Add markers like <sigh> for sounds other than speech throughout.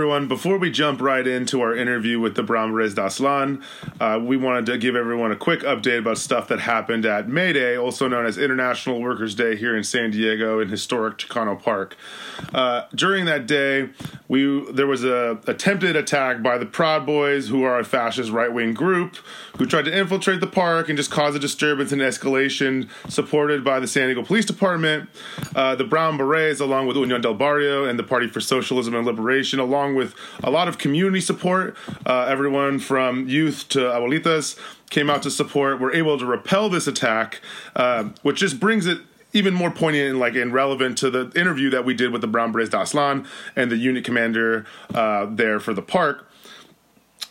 everyone. Before we jump right into our interview with the Berets d'Aztlan, uh, we wanted to give everyone a quick update about stuff that happened at May Day, also known as International Workers' Day here in San Diego in historic Chicano Park. Uh, during that day, we there was a attempted attack by the Proud Boys, who are a fascist right wing group, who tried to infiltrate the park and just cause a disturbance and escalation, supported by the San Diego Police Department. Uh, the Brown Berets, along with Union del Barrio and the Party for Socialism and Liberation, along with a lot of community support. Uh, everyone from youth to abuelitas came out to support. Were able to repel this attack, uh, which just brings it even more poignant and like and relevant to the interview that we did with the Brown Berets d'Aztlan and the unit commander uh, there for the park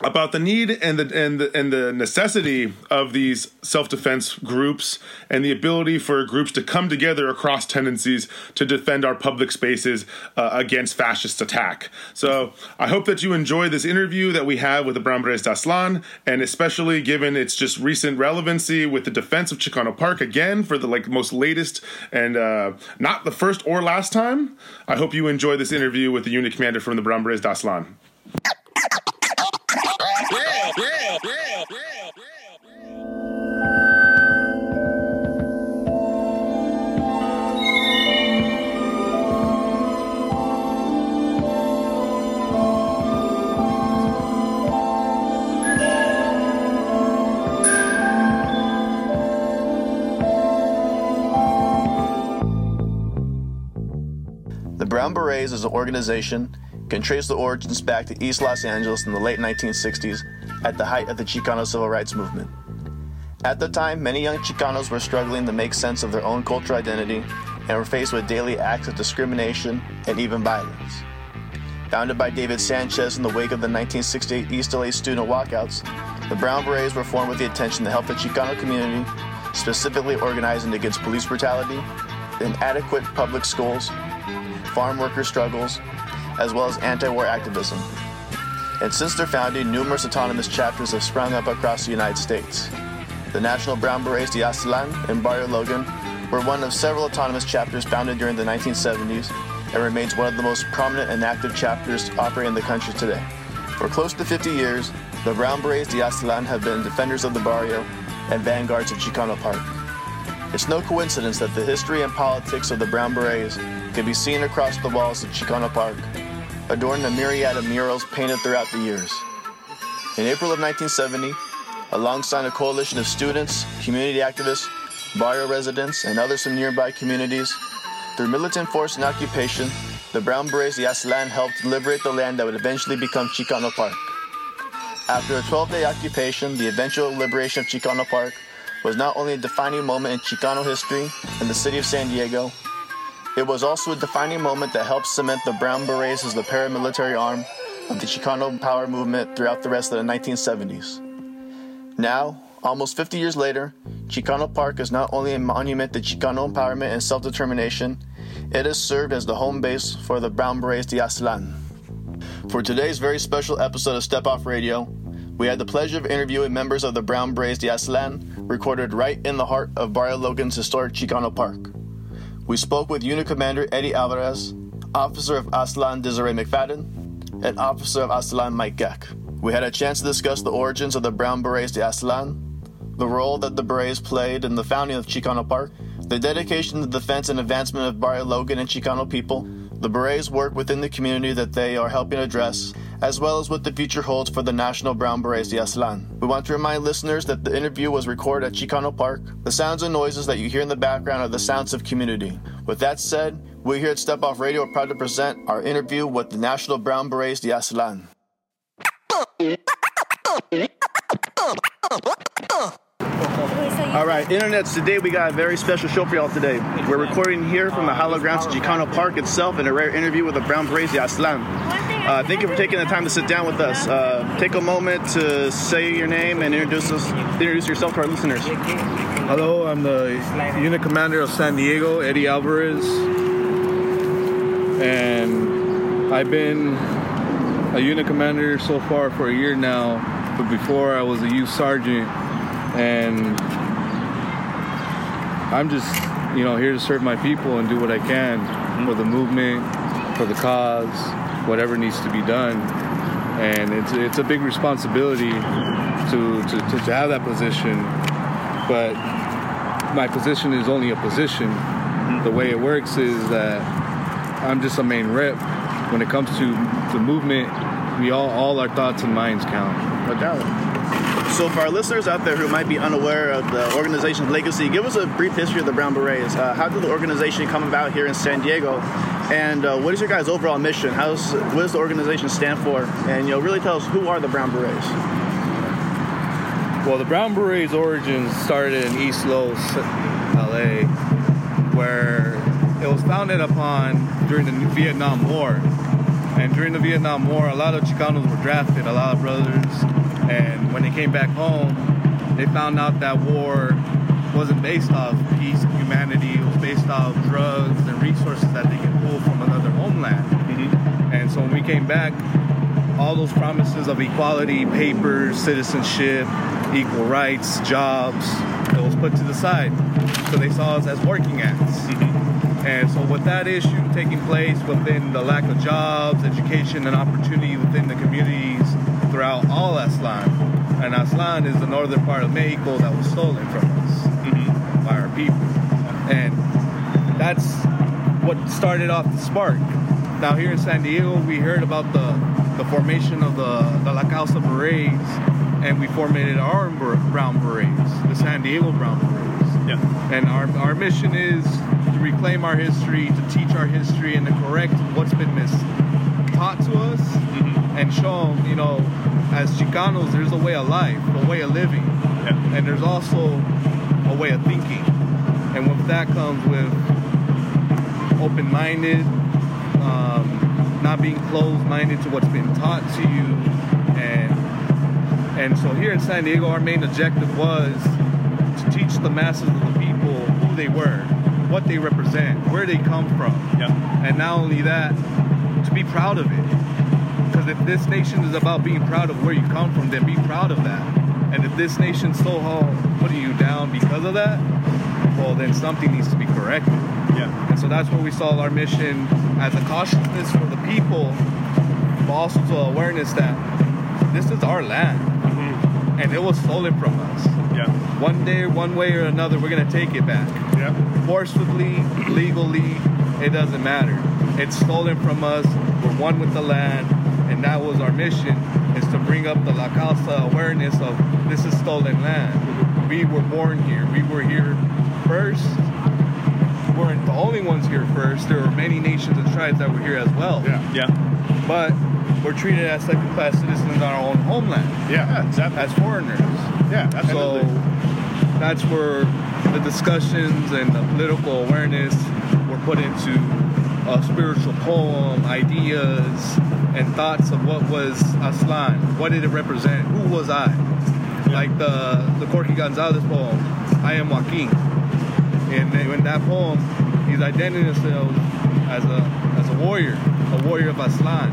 about the need and the and the and the necessity of these self-defense groups and the ability for groups to come together across tendencies to defend our public spaces uh, against fascist attack. So I hope that you enjoy this interview that we have with the Brown Berets d'Aztlan, and especially given its just recent relevancy with the defense of Chicano Park again for the like most latest and uh, not the first or last time. I hope you enjoy this interview with the unit commander from the Brown Berets d'Aztlan. The Brown Berets is an organization can trace the origins back to East Los Angeles in the late 1960s at the height of the Chicano civil rights movement. At the time, many young Chicanos were struggling to make sense of their own cultural identity and were faced with daily acts of discrimination and even violence. Founded by David Sanchez in the wake of the 1968 East LA student walkouts, the Brown Berets were formed with the intention to help the Chicano community, specifically organizing against police brutality, inadequate public schools, farm worker struggles, as well as anti-war activism. And since their founding, numerous autonomous chapters have sprung up across the United States. The National Brown Berets d'Aztlan in Barrio Logan were one of several autonomous chapters founded during the 1970s and remains one of the most prominent and active chapters operating in the country today. For close to 50 years, the Brown Berets d'Aztlan have been defenders of the barrio and vanguards of Chicano Park. It's no coincidence that the history and politics of the Brown Berets can be seen across the walls of Chicano Park, adorning a myriad of murals painted throughout the years. In April of 1970, alongside a coalition of students, community activists, barrio residents, and others from nearby communities, through militant force and occupation, the Brown Berets d'Aztlan helped liberate the land that would eventually become Chicano Park. After a 12-day occupation, the eventual liberation of Chicano Park was not only a defining moment in Chicano history in the city of San Diego, it was also a defining moment that helped cement the Brown Berets as the paramilitary arm of the Chicano power movement throughout the rest of the 1970s. Now, almost 50 years later, Chicano Park is not only a monument to Chicano empowerment and self determination, it has served as the home base for the Brown Berets d'Aztlan. For today's very special episode of Step Off Radio, we had the pleasure of interviewing members of the Brown Berets d'Aztlan, recorded right in the heart of Barrio Logan's historic Chicano Park. We spoke with Unit Commander Eddie Alvarez, Officer of Aztlan Desiree McFadden, and Officer of Aztlan Mike Geck. We had a chance to discuss the origins of the Brown Berets de Aztlan, the role that the Berets played in the founding of Chicano Park, the dedication to the defense and advancement of Barrio Logan and Chicano people, the Berets work within the community that they are helping address, as well as what the future holds for the National Brown Berets d'Aztlan. We want to remind listeners that the interview was recorded at Chicano Park. The sounds and noises that you hear in the background are the sounds of community. With that said, we here at Step Off Radio are proud to present our interview with the National Brown Berets d'Aztlan. All right, internets. Today we got a very special show for y'all today. We're recording here from the hallowed grounds of Chicano Park itself in a rare interview with the Brown Berets d'Aztlan. Uh, thank you for taking the time to sit down with us. Uh, take a moment to say your name and introduce us, introduce yourself to our listeners. Hello, I'm the unit commander of San Diego, Eddie Alvarez, and I've been a unit commander so far for a year now. But before, I was a youth sergeant, and I'm just, you know, here to serve my people and do what I can for the movement, for the cause, whatever needs to be done. And it's it's a big responsibility to to, to, to have that position. But my position is only a position. The way it works is that I'm just a main rep. When it comes to the movement, we all all our thoughts and minds count. No doubt. So, for our listeners out there who might be unaware of the organization's legacy, give us a brief history of the Brown Berets. Uh, how did the organization come about here in San Diego? And uh, what is your guys' overall mission? How's, what does the organization stand for? And you know, really tell us who are the Brown Berets. Well, the Brown Berets' origins started in East Los, LA, where it was founded upon during the Vietnam War. And during the Vietnam War, a lot of Chicanos were drafted, a lot of brothers and when they came back home, they found out that war wasn't based off peace and humanity. It was based off drugs and resources that they could pull from another homeland. Mm-hmm. And so when we came back, all those promises of equality, papers, citizenship, equal rights, jobs, it was put to the side. So they saw us as working ants. Mm-hmm. And so with that issue taking place within the lack of jobs, education, and opportunity within the communities throughout all Aztlan. And Aztlan is the northern part of Mexico that was stolen from us mm-hmm. by our people. And that's what started off the spark. Now here in San Diego, we heard about the, the formation of the, the La Causa Berets, and we formatted our Brown Berets, the San Diego Brown Berets. Yeah. And our, our mission is to reclaim our history, to teach our history, and to correct what's been mis- taught to us, mm-hmm. And show them, you know, as Chicanos, there's a way of life, a way of living, yeah. and there's also a way of thinking. And with that comes with open-minded, um, not being closed-minded to what's been taught to you, and and so here in San Diego, our main objective was to teach the masses of the people who they were, what they represent, where they come from, yeah. and not only that, to be proud of it if this nation is about being proud of where you come from, then be proud of that. And if this nation's so hard putting you down because of that, well, then something needs to be corrected. Yeah. And so that's where we saw our mission as a cautiousness for the people, but also to awareness that this is our land. Mm-hmm. And it was stolen from us. Yeah. One day, one way or another, we're gonna take it back. Yeah. Forcibly, <clears throat> legally, it doesn't matter. It's stolen from us. We're one with the land and that was our mission is to bring up the La Casa awareness of this is stolen land. We were born here. We were here first. We weren't the only ones here first. There were many nations and tribes that were here as well. Yeah. Yeah. But we're treated as second class citizens on our own homeland. Yeah, exactly. As foreigners. Yeah, absolutely. So that's where the discussions and the political awareness were put into a spiritual poem, ideas, and thoughts of what was Aztlan. What did it represent? Who was I? Like the the Corky Gonzalez poem, I am Joaquin. And in that poem, he's identifying himself as a as a warrior, a warrior of Aztlan.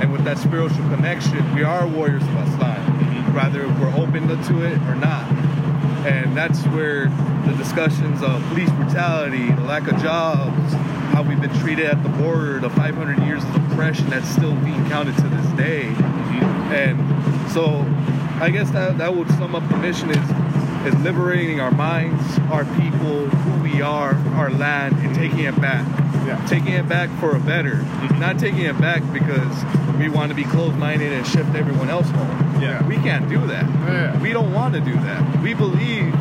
And with that spiritual connection, we are warriors of Aztlan, whether mm-hmm. we're open to it or not. And that's where the discussions of police brutality, the lack of jobs, how we've been treated at the border, the 500 years of oppression that's still being counted to this day. Mm-hmm. And so I guess that, that would sum up the mission is is liberating our minds, our people, who we are, our land, and taking it back. Yeah. Taking it back for a better. Mm-hmm. Not taking it back because we want to be closed-minded and shift everyone else home. Yeah. We can't do that. Yeah. We don't want to do that. We believe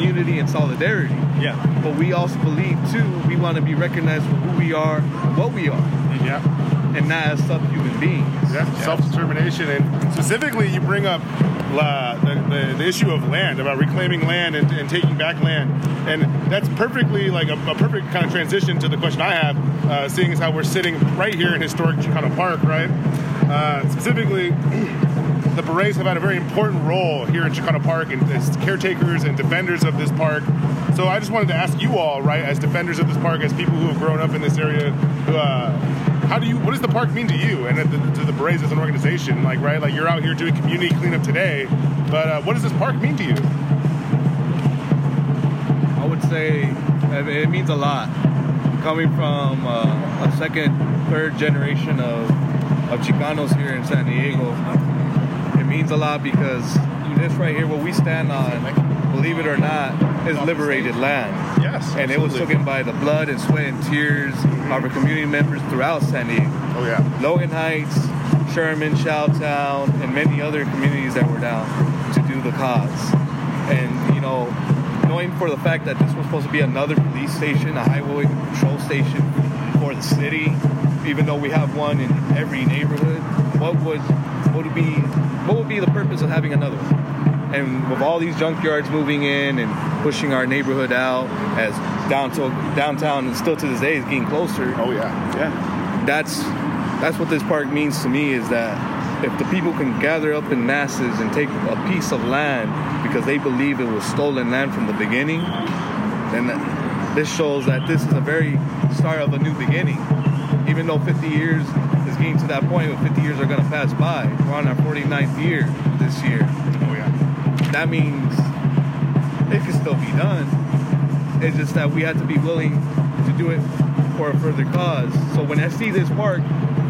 unity and solidarity. Yeah. But we also believe too we want to be recognized for who we are, what we are. Yeah. And not as subhuman beings. Yeah. yeah. Self determination, and specifically, you bring up uh, the, the, the, issue of land, about reclaiming land and, and, taking back land, and that's perfectly like a, a, perfect kind of transition to the question I have, uh, seeing as how we're sitting right here in historic Chicano Park, right? Uh, specifically. The Berets have had a very important role here in Chicano Park and as caretakers and defenders of this park. So I just wanted to ask you all, right, as defenders of this park, as people who have grown up in this area, uh, how do you, what does the park mean to you and to the Berets as an organization? Like, right, like you're out here doing community cleanup today, but uh, what does this park mean to you? I would say it means a lot. Coming from uh, a second, third generation of of Chicanos here in San Diego. A lot because this right here, what we stand on, believe it or not, is liberated land. Yes. And it was taken by the blood and sweat and tears of our community members throughout San Diego. Oh yeah. Logan Heights, Sherman, Chowtown, and many other communities that were down to do the cause. And, you know, knowing for the fact that this was supposed to be another police station, a highway patrol station for the city, even though we have one in every neighborhood, what would what would be what would be the purpose of having another one? And with all these junkyards moving in and pushing our neighborhood out as down to downtown and still to this day is getting closer Oh yeah. Yeah. that's that's what this park means to me is that if the people can gather up in masses and take a piece of land because they believe it was stolen land from the beginning, then that, this shows that this is a very start of a new beginning. Even though 50 years getting to that point, where 50 years are going to pass by. We're on our 49th year this year. Oh yeah. That means it can still be done. It's just that we have to be willing to do it for a further cause. So when I see this park,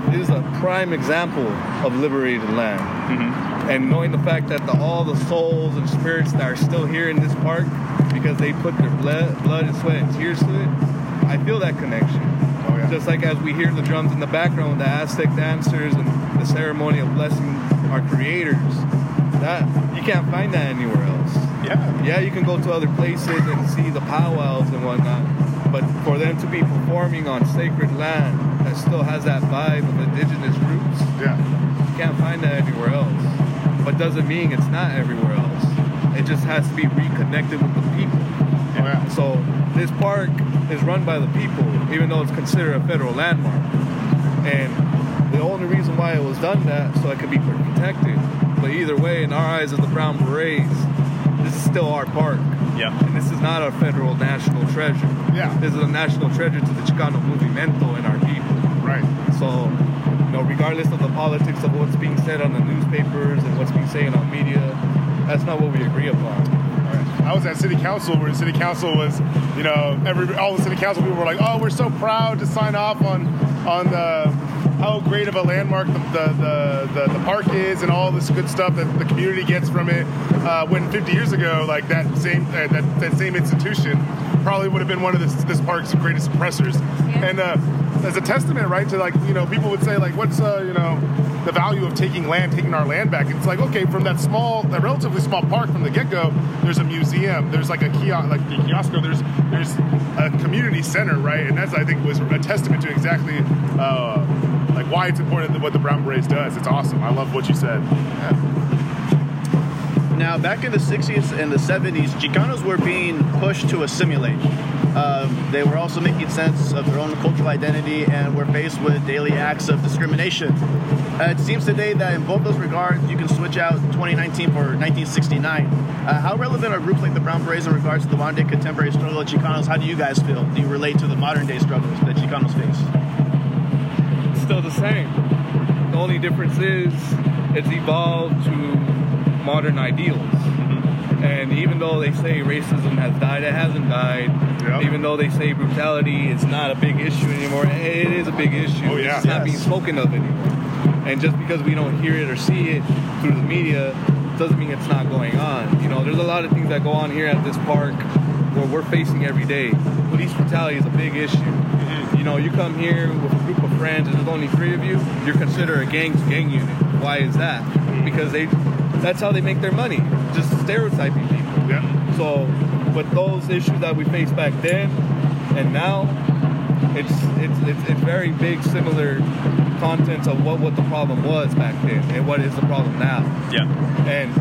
it is a prime example of liberated land. Mm-hmm. And knowing the fact that the, all the souls and spirits that are still here in this park, because they put their blood, blood and sweat and tears to it, I feel that connection. Just like as we hear the drums in the background, the Aztec dancers and the ceremony of blessing our creators, that you can't find that anywhere else. yeah. Yeah, you can go to other places and see the powwows and whatnot, but for them to be performing on sacred land that still has that vibe of indigenous roots, Yeah. you can't find that anywhere else. But doesn't mean it's not everywhere else. It just has to be reconnected with the people. Oh yeah. So this park is run by the people, even though it's considered a federal landmark. And the only reason why it was done that so it could be protected. But either way, in our eyes of the Brown Berets, this is still our park. Yeah. And this is not a federal national treasure. Yeah. This is a national treasure to the Chicano movimiento and our people. Right. So, you know, regardless of the politics of what's being said on the newspapers and what's being said on media, that's not what we agree upon. I was at city council where city council was, you know, every all the city council people were like, "Oh, we're so proud to sign off on on the how great of a landmark the the, the, the, the park is and all this good stuff that the community gets from it." Uh, when 50 years ago, like that same uh, that, that same institution probably would have been one of this this park's greatest oppressors, and uh, as a testament, right, to like you know people would say like, "What's uh, you know." the value of taking land, taking our land back. It's like okay, from that small, that relatively small park from the get go, there's a museum, there's like a kiosk, like the kiosco, there's there's a community center, right? And that's I think was a testament to exactly uh, like why it's important what the Brown Berets does. It's awesome. I love what you said. Now, back in the 60s and the 70s, Chicanos were being pushed to assimilate. Um, they were also making sense of their own cultural identity and were faced with daily acts of discrimination. Uh, it seems today that in both those regards, you can switch out 2019 for 1969. Uh, how relevant are groups like the Brown Berets in regards to the modern day contemporary struggle of Chicanos? How do you guys feel? Do you relate to the modern day struggles that Chicanos face? It's still the same. The only difference is it's evolved to modern ideals. And even though they say racism has died, it hasn't died. Yeah. Even though they say brutality is not a big issue anymore, it is a big issue. Oh, yeah. It's not being spoken of anymore. And just because we don't hear it or see it through the media doesn't mean it's not going on. You know, there's a lot of things that go on here at this park where we're facing every day. Police brutality is a big issue. Mm-hmm. You know, you come here with a group of friends and there's only three of you, you're considered a gang gang unit. Why is that? Because they that's how they make their money. Just stereotyping people. Yeah. So, with those issues that we faced back then and now, it's it's it's, it's very big similar contents of what what the problem was back then and what is the problem now. Yeah. And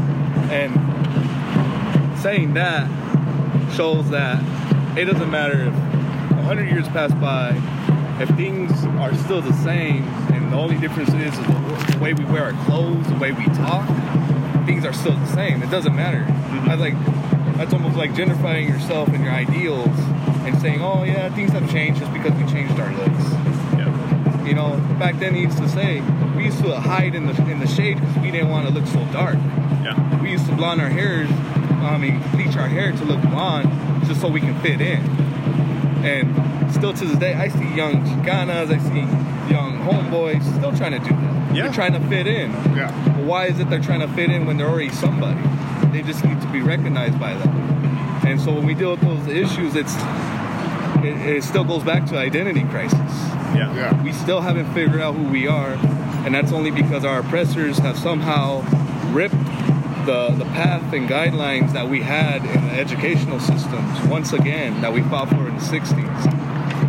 and saying that shows that it doesn't matter if a hundred years pass by, if things are still the same, and the only difference is, the, the way we wear our clothes, the way we talk, things are still the same. It doesn't matter. Mm-hmm. I like that's almost like gentrifying yourself and your ideals and saying, "Oh yeah, things have changed just because we changed our looks." Yeah. You know, back then he used to say we used to hide in the in the shade because we didn't want to look so dark. Yeah. We used to blonde our hair, I mean, bleach our hair to look blonde just so we can fit in. And still to this day, I see young Chicanas, I see young homeboys still trying to do that. Yeah. They're trying to fit in. Yeah. But why is it they're trying to fit in when they're already somebody? They just need to be recognized by them. And so when we deal with those issues, it's it, it still goes back to identity crisis. Yeah. Yeah. We still haven't figured out who we are, and that's only because our oppressors have somehow ripped the the path and guidelines that we had in the educational systems once again that we fought for in the 60s.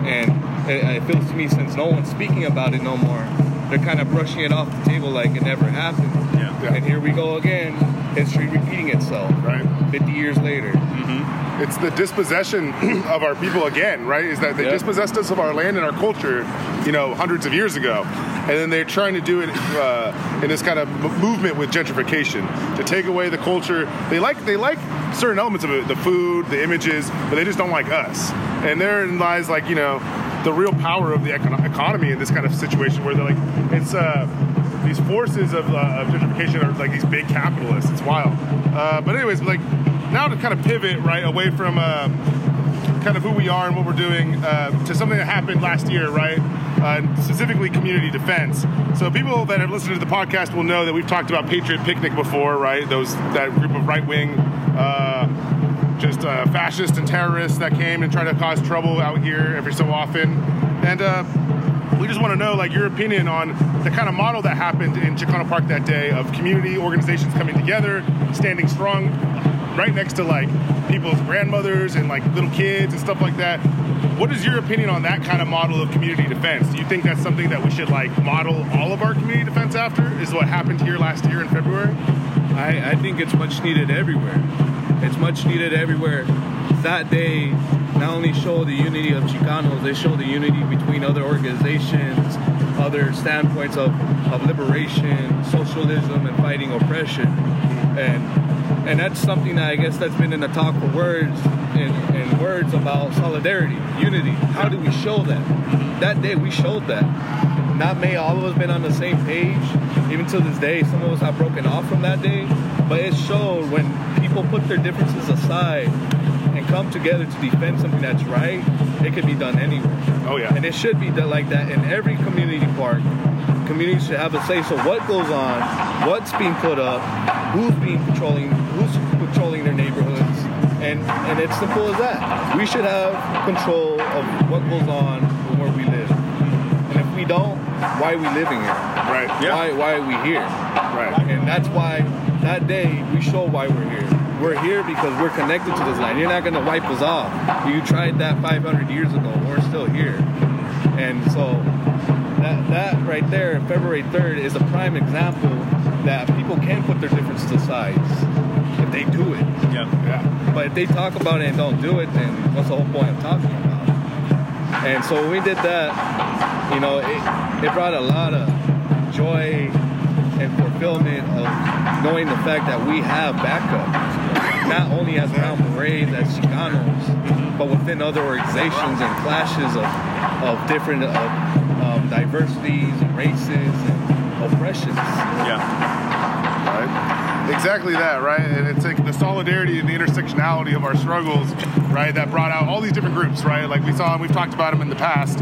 And it, it feels to me since no one's speaking about it no more, they're kind of brushing it off the table like it never happened. Yeah. Yeah. And here we go again, history repeating itself. Right. 50 years later. It's the dispossession <clears throat> of our people again, right? Is that they Yeah. dispossessed us of our land and our culture, you know, hundreds of years ago, and then they're trying to do it uh, in this kind of m- movement with gentrification to take away the culture. They like they like certain elements of it, the food, the images, but they just don't like us. And therein lies like you know the real power of the econ- economy in this kind of situation where they're like it's. Uh, these forces of, uh, of gentrification are like these big capitalists. It's wild. Uh, but anyways, like now to kind of pivot right away from uh, kind of who we are and what we're doing uh, to something that happened last year, right? Uh, specifically, community defense. So people that have listened to the podcast will know that we've talked about Patriot Picnic before, right? Those that group of right wing. Uh, just uh, fascists and terrorists that came and tried to cause trouble out here every so often, and uh, we just want to know like your opinion on the kind of model that happened in Chicano Park that day of community organizations coming together, standing strong, right next to like people's grandmothers and like little kids and stuff like that. What is your opinion on that kind of model of community defense? Do you think that's something that we should like model all of our community defense after? Is what happened here last year in February? I, I think it's much needed everywhere. It's much needed everywhere. That day not only show the unity of Chicanos, they show the unity between other organizations, other standpoints of, of liberation, socialism, and fighting oppression. And and that's something that I guess that's been in the talk for words and, and words about solidarity, unity. How do we show that? That day we showed that. Not may all of us been on the same page. Even to this day, some of us have broken off from that day. But it showed when people put their differences aside come together to defend something that's right, it can be done anywhere. Oh yeah. And it should be done like that in every community park. Communities should have a say so what goes on, what's being put up, who's being patrolling, who's patrolling their neighborhoods, and and it's simple as that. We should have control of what goes on where we live. And if we don't, why are we living here? right. Why why are we here? Right. And that's why that day we show why we're here. We're here because we're connected to this land. You're not going to wipe us off. You tried that 500 years ago. We're still here. And so that, that right there, February 3rd, is a prime example that people can put their differences aside if they do it. Yeah. Yeah. But if they talk about it and don't do it, then what's the whole point of talking about it? And so when we did that, you know, it, it brought a lot of joy and fulfillment of knowing the fact that we have backup. Not only as Brown Berets, as Chicanos, but within other organizations and clashes of, of different uh, um, diversities and races and oppressions. Yeah. Right? Exactly that, right? And it's like the solidarity and the intersectionality of our struggles, right? That brought out all these different groups, right? Like we saw, and we've talked about them in the past.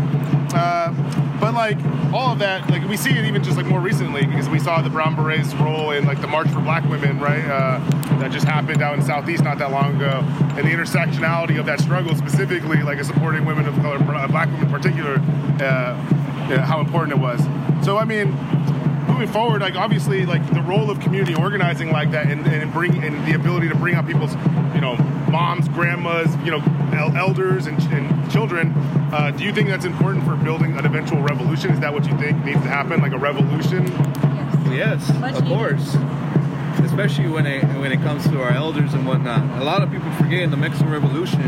Uh, but like all of that, like we see it even just like more recently because we saw the Brown Berets role in like the March for Black Women, right? Uh, that just happened out in Southeast not that long ago, and the intersectionality of that struggle, specifically like supporting women of color, Black women in particular, uh, how important it was. So I mean, moving forward, like obviously, like the role of community organizing like that, and, and bring and the ability to bring out people's, you know, moms, grandmas, you know, el- elders and, and children. Uh, do you think that's important for building an eventual revolution? Is that what you think needs to happen, like a revolution? Yes, Much of course. Especially when it when it comes to our elders and whatnot. A lot of people forget in the Mexican Revolution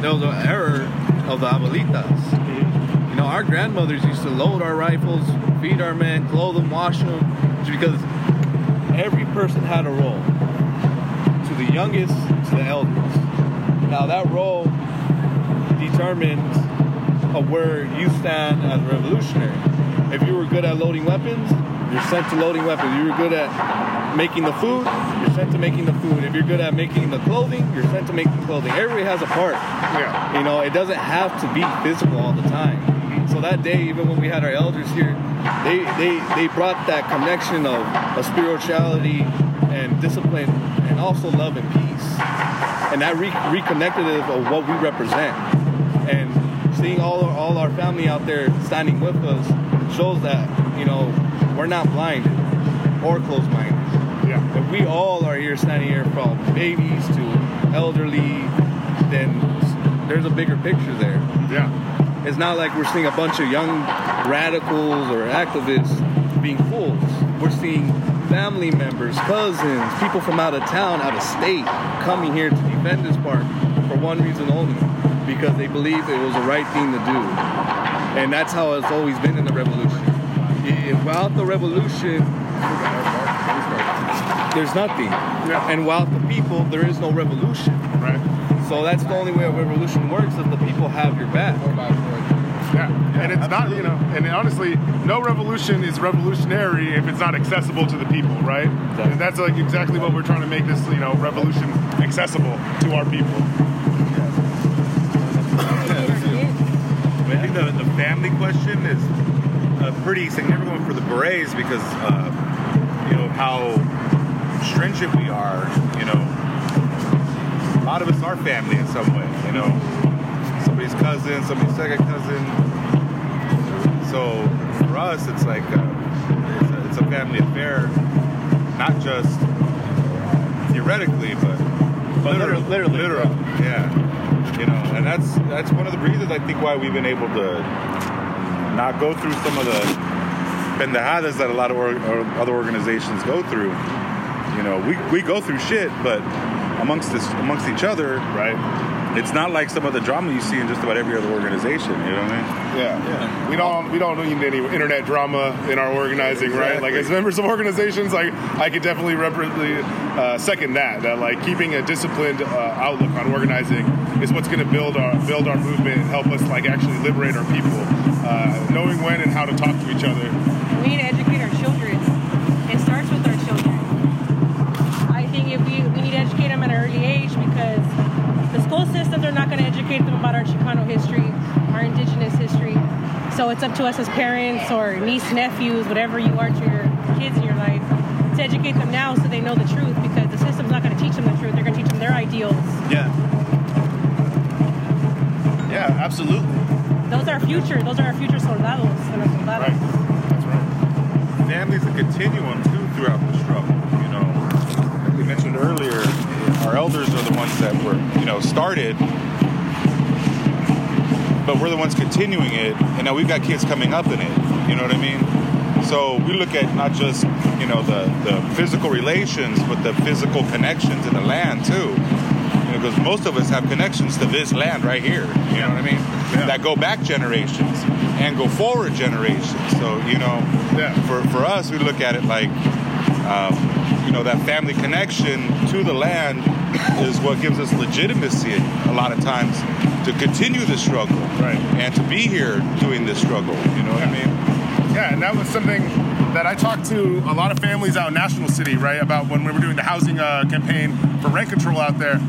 there was an error of the abuelitas. You know, our grandmothers used to load our rifles, feed our men, clothe them, wash them, just because every person had a role. To the youngest, to the elders. Now that role determines of where you stand as a revolutionary. If you were good at loading weapons, you're sent to loading weapons. If you were good at making the food, you're sent to making the food. If you're good at making the clothing, you're sent to making clothing. Everybody has a part. Yeah. You know, it doesn't have to be physical all the time. So that day, even when we had our elders here, they they, they brought that connection of, of spirituality and discipline and also love and peace. And that re- reconnected us of what we represent. And seeing all our, all our family out there standing with us shows that, you know, we're not blinded or closed-minded. Yeah. If we all are here standing here from babies to elderly, then there's a bigger picture there. Yeah. It's not like we're seeing a bunch of young radicals or activists being fools. We're seeing family members, cousins, people from out of town, out of state, coming here to defend this park for one reason only because they believe it was the right thing to do. And that's how it's always been in the revolution. Without the revolution, there's nothing. Yeah. And without the people, there is no revolution. Right. So that's the only way a revolution works if the people have your back. Yeah. And it's not, you know, and honestly, no revolution is revolutionary if it's not accessible to the people, right? And that's like exactly what we're trying to make this, you know, revolution accessible to our people. I think the, the family question is a pretty significant one for the Berets because, uh, you know, how stringent we are. You know, a lot of us are family in some way. You know, cousin, somebody's second cousin. So for us, it's like uh, it's, a, it's a family affair, not just theoretically, but But literally, literally, literally, yeah. You know, and that's that's one of the reasons I think why we've been able to not go through some of the pendejadas that a lot of or, or other organizations go through. You know, we, we go through shit, but amongst this amongst each other, Right. It's not like some of the drama you see in just about every other organization. You know what I mean? Yeah. yeah. We don't we don't need any internet drama in our organizing, right? Like as members of organizations, like I could definitely reverently uh, second that. That like keeping a disciplined uh, outlook on organizing is what's going to build our build our movement and help us like actually liberate our people. Uh, knowing when and how to talk to each other. We need to educate our children. School systems are not going to educate them about our Chicano history, our indigenous history. So it's up to us as parents or niece, nephews, whatever you are to your kids in your life, to educate them now so they know the truth because the system's not going to teach them the truth. They're going to teach them their ideals. Yeah. Yeah, absolutely. Those are our future. Those are our future soldados. and our soldadas. That's right. Family's a continuum too throughout the struggle. You know, like we mentioned earlier, our elders are the ones that were, you know, started, but we're the ones continuing it, and now we've got kids coming up in it. You know what I mean? So we look at not just, you know, the the physical relations, but the physical connection to the land too. You know, because most of us have connections to this land right here. You know what I mean? That go back generations and go forward generations. So you know, Yeah. for for us, we look at it like, um, you know, that family connection to the land is what gives us legitimacy a lot of times to continue the struggle, Right. And to be here doing this struggle. You know what I mean? Yeah, and that was something that I talked to a lot of families out in National City, right, about when we were doing the housing uh, campaign for rent control out there.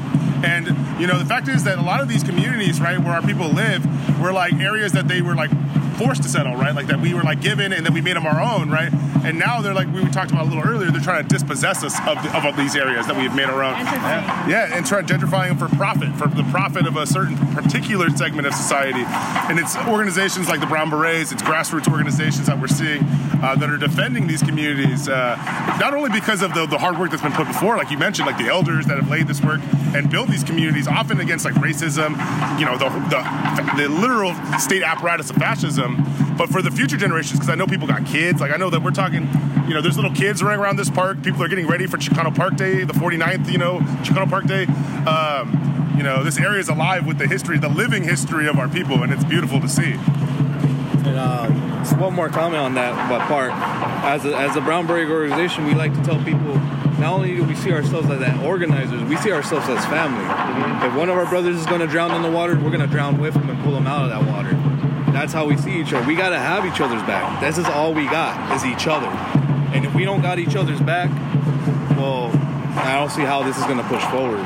And, you know, the fact is that a lot of these communities, right, where our people live, were like areas that they were like forced to settle, right? Like that we were like given and then we made them our own, right? And now they're like, we talked about a little earlier, they're trying to dispossess us of, the, of these areas that we've made our own. Yeah, and try gentrifying them for profit, for the profit of a certain particular segment of society. And it's organizations like the Brown Berets, it's grassroots organizations that we're seeing uh, that are defending these communities, uh, not only because of the, the hard work that's been put before, like you mentioned, like the elders that have laid this work and built these communities, often against like racism, you know, the, the, the literal state apparatus of fascism, but for the future generations, because I know people got kids, like I know that we're talking, you know, there's little kids running around this park, people are getting ready for Chicano Park Day, the 49th, you know, Chicano Park Day. Um, you know, this area is alive with the history, the living history of our people, and it's beautiful to see. And uh, just one more comment on that, part. As a, as a Brown Beret organization, we like to tell people not only do we see ourselves as that organizers, we see ourselves as family. If one of our brothers is going to drown in the water, we're going to drown with him and pull him out of that water. That's how we see each other. We got to have each other's back. This is all we got is each other. And if we don't got each other's back, well, I don't see how this is to push forward.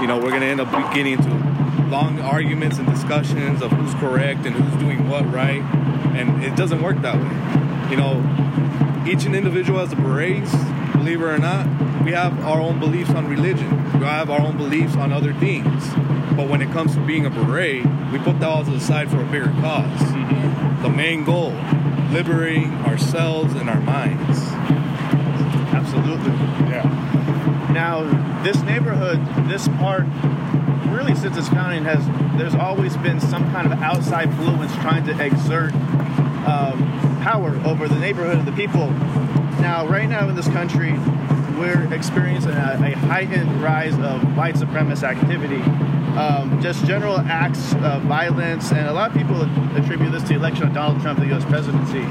You know, we're to end up getting into long arguments and discussions of who's correct and who's doing what right, and it doesn't work that way. You know, each individual as a berets, believe it or not, we have our own beliefs on religion. We have our own beliefs on other things. But when it comes to being a beret, we put that all to the side for a bigger because The main goal, liberating ourselves and our minds. Absolutely. Yeah. Now, this neighborhood, this part, really since its founding, has there's always been some kind of outside influence trying to exert um, power over the neighborhood and the people. Now, right now in this country, we're experiencing a, a heightened rise of white supremacist activity. Um, just general acts of violence, and a lot of people attribute this to the election of Donald Trump to the U.S. presidency.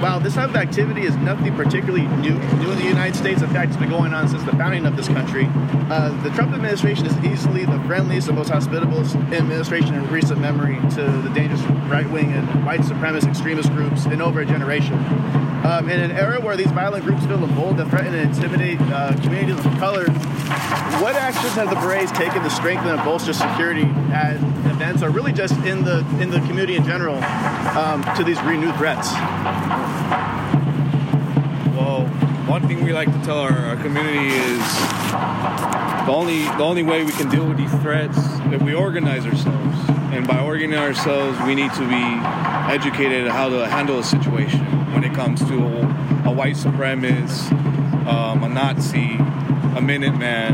While this type of activity is nothing particularly new, new in the United States, in fact, it's been going on since the founding of this country. Uh, the Trump administration is easily the friendliest and most hospitable administration in recent memory to the dangerous right-wing and white supremacist extremist groups in over a generation. Um, in an era where these violent groups feel emboldened to threaten and intimidate uh, communities of color, what actions have the Berets taken to strengthen and bolster security at events, or really just in the in the community in general, um, to these renewed threats? Well, one thing we like to tell our, our community is the only the only way we can deal with these threats if we organize ourselves. By organizing ourselves, we need to be educated how to handle a situation when it comes to a, a white supremacist, um, a Nazi, a Minuteman,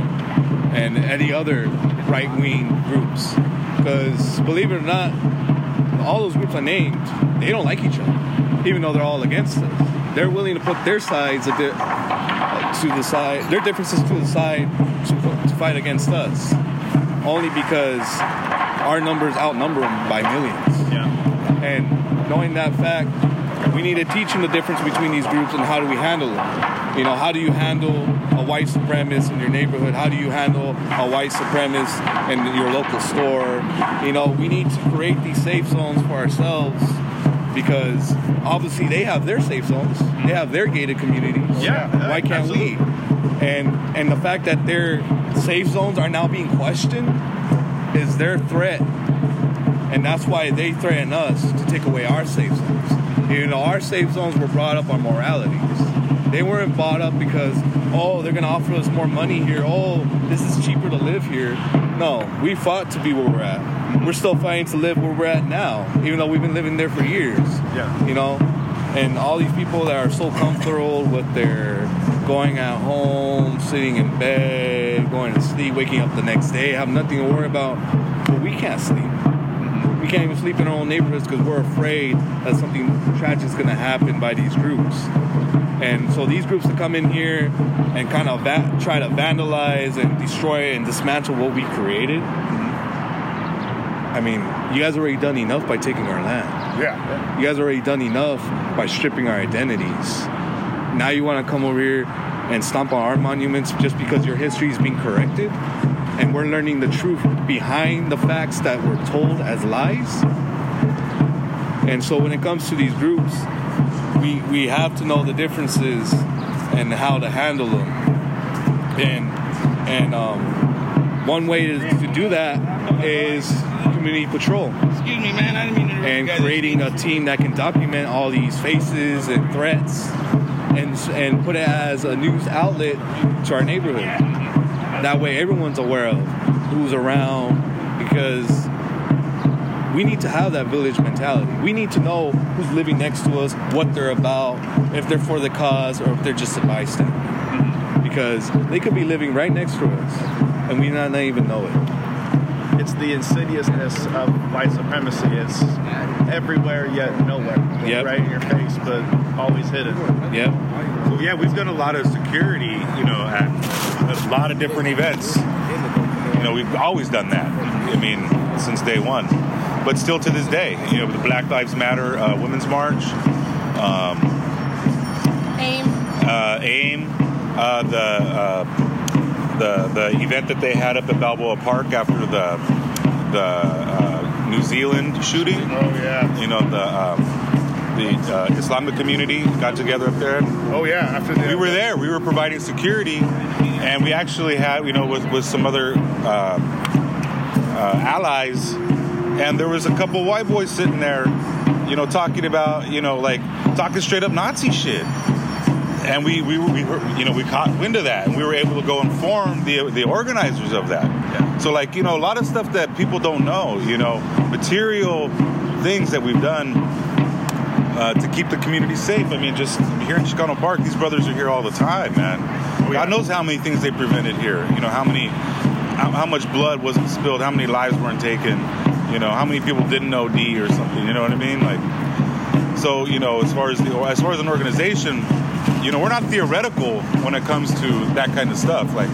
and any other right wing groups. Because believe it or not, all those groups I named, they don't like each other, even though they're all against us. They're willing to put their sides the, to the side, their differences to the side to, to fight against us, only because our numbers outnumber them by millions. Yeah. And knowing that fact, we need to teach them the difference between these groups and how do we handle them. You know, how do you handle a white supremacist in your neighborhood? How do you handle a white supremacist in your local store? You know, we need to create these safe zones for ourselves because obviously they have their safe zones. They have their gated communities. Yeah, Why can't we? And and the fact that their safe zones are now being questioned is their threat and that's why they threaten us to take away our safe zones. You know, our safe zones were brought up on moralities. They weren't bought up because, oh, they're gonna offer us more money here. Oh, this is cheaper to live here. No, we fought to be where we're at. We're still fighting to live where we're at now, even though we've been living there for years. Yeah. You know, and all these people that are so comfortable with their going at home, sitting in bed, going to sleep, waking up the next day, have nothing to worry about. But we can't sleep mm-hmm. we can't even sleep in our own neighborhoods because we're afraid that something tragic is going to happen by these groups. And so these groups to come in here and kind of va- try to vandalize and destroy and dismantle what we created. Mm-hmm. I mean, you guys already done enough by taking our land. Yeah. You guys already done enough by stripping our identities. Now you want to come over here and stomp on our monuments just because your history is being corrected? And we're learning the truth behind the facts that were told as lies. And so when it comes to these groups, we, we have to know the differences and how to handle them. And and um, one way to, to do that is community patrol Excuse me, man. I didn't mean to and creating a team that can document all these faces and threats and and put it as a news outlet to our neighborhood. That way everyone's aware of who's around because we need to have that village mentality. We need to know who's living next to us, what they're about, if they're for the cause or if they're just a bystander. Because they could be living right next to us and we not, not even know it. It's the insidiousness of white supremacy. It's everywhere yet nowhere. Yep. Right in your face, but always hidden. Yep. Well, yeah, we've done a lot of security, you know, at a lot of different events. You know, we've always done that. I mean, since day one. But still to this day, you know, the Black Lives Matter uh, Women's March, um, Aim. uh, AIM, uh, the uh, the the event that they had up at Balboa Park after the the uh, New Zealand shooting. Oh yeah. You know the um, the uh, Islamic community got together up there. Oh yeah, after the, We were there. We were providing security, and we actually had, you know, with, with some other uh, uh, allies, and there was a couple white boys sitting there, you know, talking about, you know, like talking straight up Nazi shit. And we, we, we you know, we caught wind of that, and we were able to go inform the the organizers of that. So, like, you know, a lot of stuff that people don't know, you know, material things that we've done uh, to keep the community safe. I mean, just here in Chicano Park, these brothers are here all the time, man. God knows how many things they prevented here. You know, how many, how, how much blood wasn't spilled, how many lives weren't taken. You know, how many people didn't OD or something. You know what I mean? Like, so you know, as far as the, as far as an organization, you know, we're not theoretical when it comes to that kind of stuff. Like,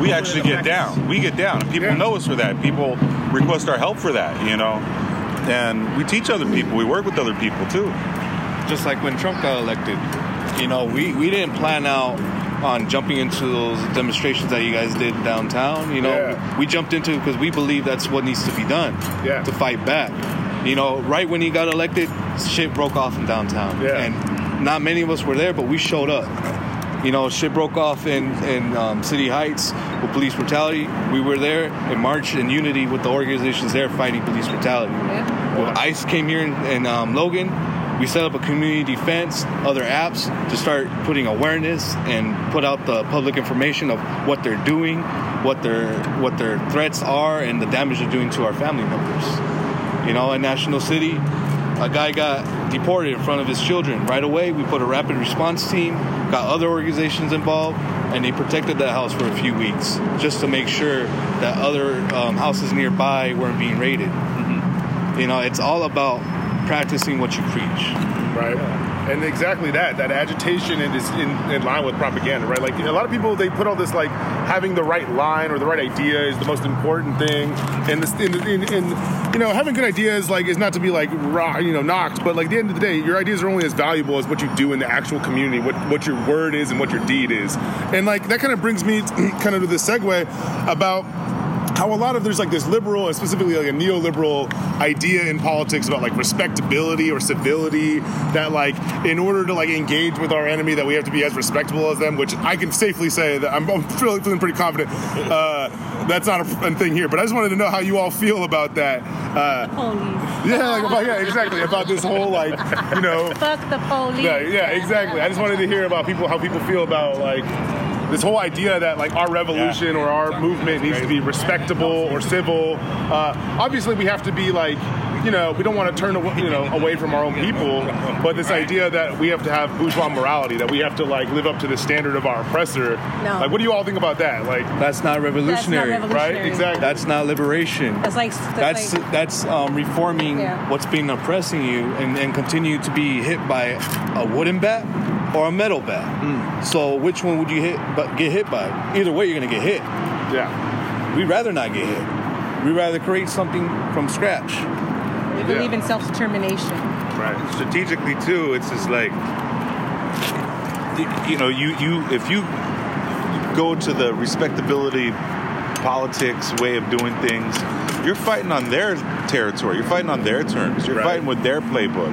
we actually get down. We get down. People know us for that. People request our help for that. You know, and we teach other people. We work with other people too. just like when Trump got elected. You know, we, we didn't plan out on jumping into those demonstrations that you guys did downtown. You know, Yeah. we jumped into because we believe that's what needs to be done Yeah. to fight back. You know, right when he got elected, shit broke off in downtown. Yeah. And not many of us were there, but we showed up. You know, shit broke off in, in um, City Heights with police brutality. We were there in march in unity with the organizations there fighting police brutality. Yeah. When ICE came here in, in um, Logan, we set up a community defense, other apps to start putting awareness and put out the public information of what they're doing, what their what their threats are, and the damage they're doing to our family members. You know, in National City, a guy got deported in front of his children. Right away, we put a rapid response team, got other organizations involved, and they protected that house for a few weeks just to make sure that other um, houses nearby weren't being raided. You know, it's all about practicing what you preach. right? And exactly that, that agitation is in, in line with propaganda, right? Like a lot of people, they put all this like having the right line or the right idea is the most important thing, and this, in, in, in you know, having good ideas like is not to be like raw, you know, knocked, but like the end of the day, your ideas are only as valuable as what you do in the actual community, what what your word is and what your deed is, and like that kind of brings me <clears throat> kind of to this segue about how a lot of there's like this liberal specifically like a neoliberal idea in politics about like respectability or civility that like in order to like engage with our enemy that we have to be as respectable as them which i can safely say that i'm, I'm feeling, feeling pretty confident uh, that's not a, a thing here but i just wanted to know how you all feel about that uh, yeah like about, yeah exactly about this whole like you know Fuck the police. yeah, yeah, exactly. I just wanted to hear about people how people feel about like this whole idea that like our revolution or our movement needs to be respectable or civil. Uh, obviously, we have to be like. You know, we don't want to turn away, you know away from our own people, but this idea that we have to have bourgeois morality, that we have to like live up to the standard of our oppressor. No. Like, what do you all think about that? Like, That's not revolutionary. That's not right? Exactly. That's not liberation. That's like That's that's, like, that's um, reforming Yeah. what's been oppressing you and, and continue to be hit by a wooden bat or a metal bat. Hmm. So which one would you hit but get hit by? Either way, you're gonna get hit. yeah, We'd rather not get hit. We'd rather create something from scratch. we believe in self determination. Right. Strategically too, it's just like you know, you you if you go to the respectability politics way of doing things, you're fighting on their territory. You're fighting on their terms. You're Right. fighting with their playbook.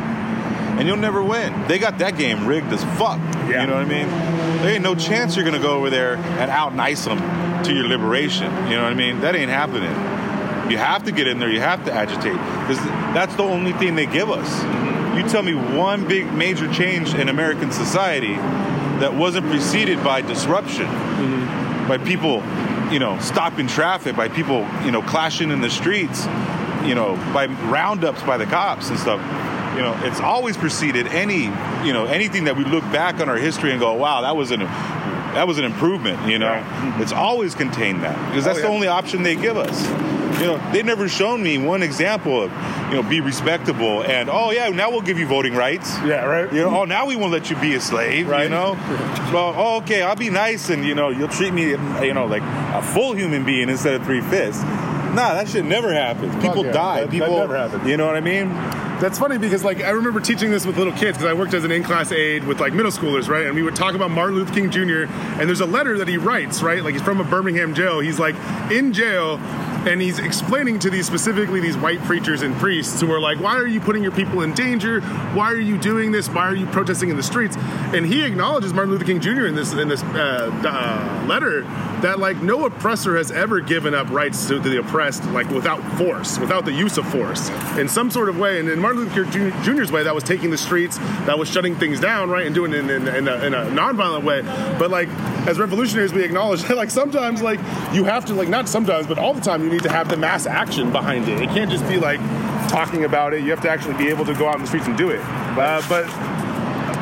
And you'll never win. They got that game rigged as fuck. Yeah. You know what I mean? There ain't no chance you're gonna go over there and out nice them to your liberation. You know what I mean? That ain't happening. You have to get in there. You have to agitate because that's the only thing they give us. Mm-hmm. You tell me one big major change in American society that wasn't preceded by disruption, mm-hmm. by people, you know, stopping traffic, by people, you know, clashing in the streets, you know, by roundups by the cops and stuff. You know, it's always preceded any, you know, anything that we look back on our history and go, wow, that was an that was an improvement. You know, mm-hmm. it's always contained that because that's Oh, yeah. the only option they give us. You know, they've never shown me one example of, you know, be respectable and oh yeah, now we'll give you voting rights. yeah, right. You know, oh now we won't let you be a slave. Right. You know, well, oh, okay, I'll be nice and you know you'll treat me, you know, like a full human being instead of three fifths. Nah, that shit never happens. People yeah, die. that- that People never happens. You know what I mean? That's funny because like I remember teaching this with little kids because I worked as an in-class aide with like middle schoolers, right? And we would talk about Martin Luther King Jr. And there's a letter that he writes, right? Like he's from a Birmingham jail. He's like in jail, and he's explaining to these specifically these white preachers and priests who are like, "Why are you putting your people in danger? Why are you doing this? Why are you protesting in the streets?" And he acknowledges Martin Luther King Jr. in this in this uh, uh, letter that like no oppressor has ever given up rights to, the oppressed like without force, without the use of force, in some sort of way. And in Martin Luther King Jr.'s way, that was taking the streets, that was shutting things down, right, and doing it in, in, in, a, in a nonviolent way. But like as revolutionaries, we acknowledge <laughs> that like sometimes like you have to like not sometimes, but all the time you need to have the mass action behind it. It can't just be like talking about it. You have to actually be able to go out in the streets and do it. Uh, but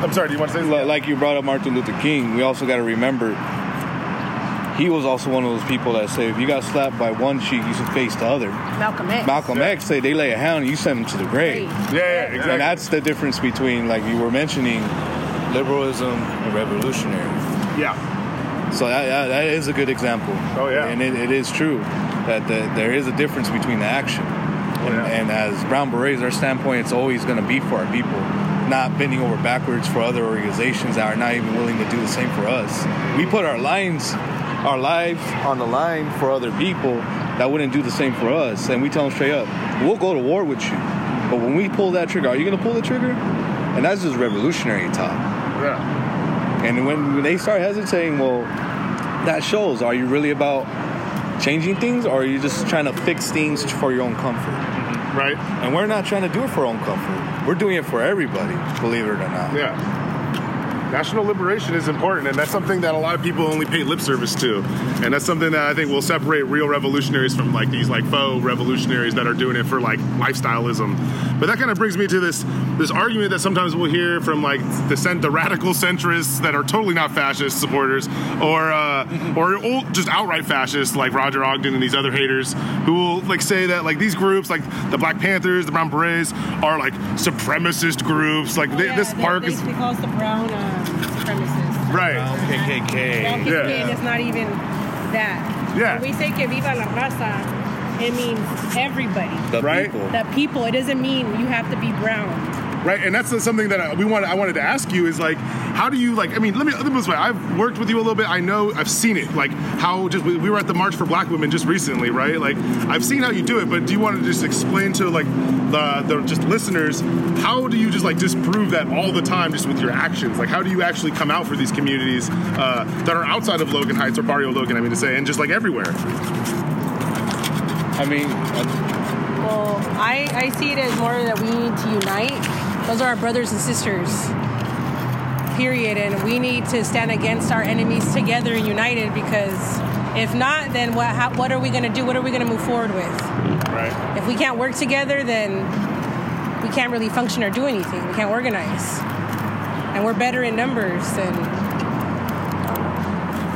I'm sorry. Do you want to say Li- Like you brought up Martin Luther King, we also got to remember he was also one of those people that say if you got slapped by one cheek, you should face the other. Malcolm X. Malcolm X say they lay a hand, you send him to the grave. Yeah, yeah, exactly. And that's the difference between, like you were mentioning, liberalism and revolutionary. yeah. So that, that, that is a good example. Oh, yeah. and it, it is true that the, there is a difference between the action. Oh, and, yeah. and as Brown Berets, our standpoint it's always going to be for our people, not bending over backwards for other organizations that are not even willing to do the same for us. We put our lines, our lives on the line for other people that wouldn't do the same for us, and we tell them straight up, we'll go to war with you, but when we pull that trigger, are you going to pull the trigger? And that's just revolutionary talk. Yeah. And when, when they start hesitating, well, that shows. Are you really about changing things, or are you just trying to fix things for your own comfort? Mm-hmm. Right. And we're not trying to do it for our own comfort. We're doing it for everybody, believe it or not. Yeah. National liberation is important, and that's something that a lot of people only pay lip service to. And that's something that I think will separate real revolutionaries from like these like faux revolutionaries that are doing it for like lifestyleism. But that kind of brings me to this this argument that sometimes we'll hear from like the cent- the radical centrists that are totally not fascist supporters, or uh, or old, just outright fascists like Roger Ogden and these other haters who will like say that like these groups like the Black Panthers, the Brown Berets are like supremacist groups. Like they, Yeah, this they park is basically calls the brown um, supremacists. right. KKK. Brown Yeah. yeah. it's not even that. Yeah. When we say que viva la raza, it means everybody. The Right? people. The people. It doesn't mean you have to be brown. Right and that's something that I- we wanted i wanted to ask you is like how do you like i mean let me let me put this way. I've worked with you a little bit. I know i've seen it like how just we we were at the march for black women just recently right? Like i've seen how you do it but do you want to just explain to like the, the just listeners how do you just like disprove that all the time just with your actions? Like how do you actually come out for these communities uh, that are outside of logan heights or barrio logan i mean to say and just like everywhere? I mean, uh, Well, I, I see it as more that we need to unite. Those are our brothers and sisters. Period. And we need to stand against our enemies together and united because if not, then what, how, what are we going to do? What are we going to move forward with? right If we can't work together, then we can't really function or do anything. We can't organize. And we're better in numbers than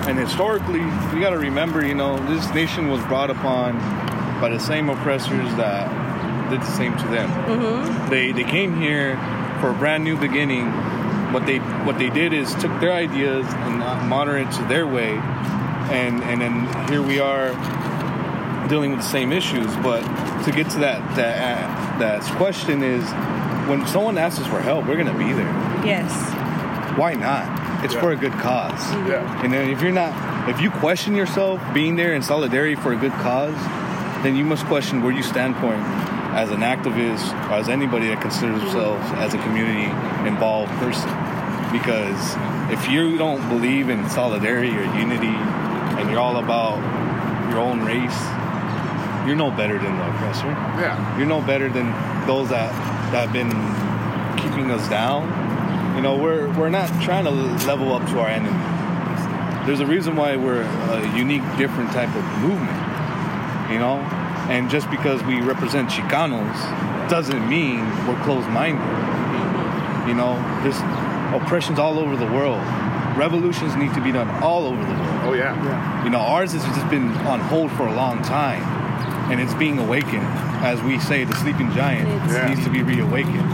and historically, we got to remember, you know, this nation was brought upon by the same oppressors that did the same to them. Mm-hmm. They they came here for a brand new beginning. What they what they did is took their ideas and uh, modern it to their way, and and then here we are dealing with the same issues. But to get to that that uh, that question is, when someone asks us for help, we're gonna be there. yes. Why not? It's Yeah. for a good cause. Mm-hmm. Yeah. And then if you're not, if you question yourself being there in solidarity for a good cause, then you must question where you standpoint as an activist or as anybody that considers themselves as a community involved person. Because if you don't believe in solidarity or unity and you're all about your own race, you're no better than the oppressor. yeah You're no better than those that, that have been keeping us down. You know, we're we're not trying to level up to our enemy. There's a reason why we're a unique, different type of movement. You know, and just because we represent Chicanos doesn't mean we're closed-minded. You know, there's oppressions all over the world. Revolutions need to be done all over the world. oh yeah yeah. You know, ours has just been on hold for a long time, and it's being awakened. As we say, the sleeping giant Yeah. needs to be reawakened.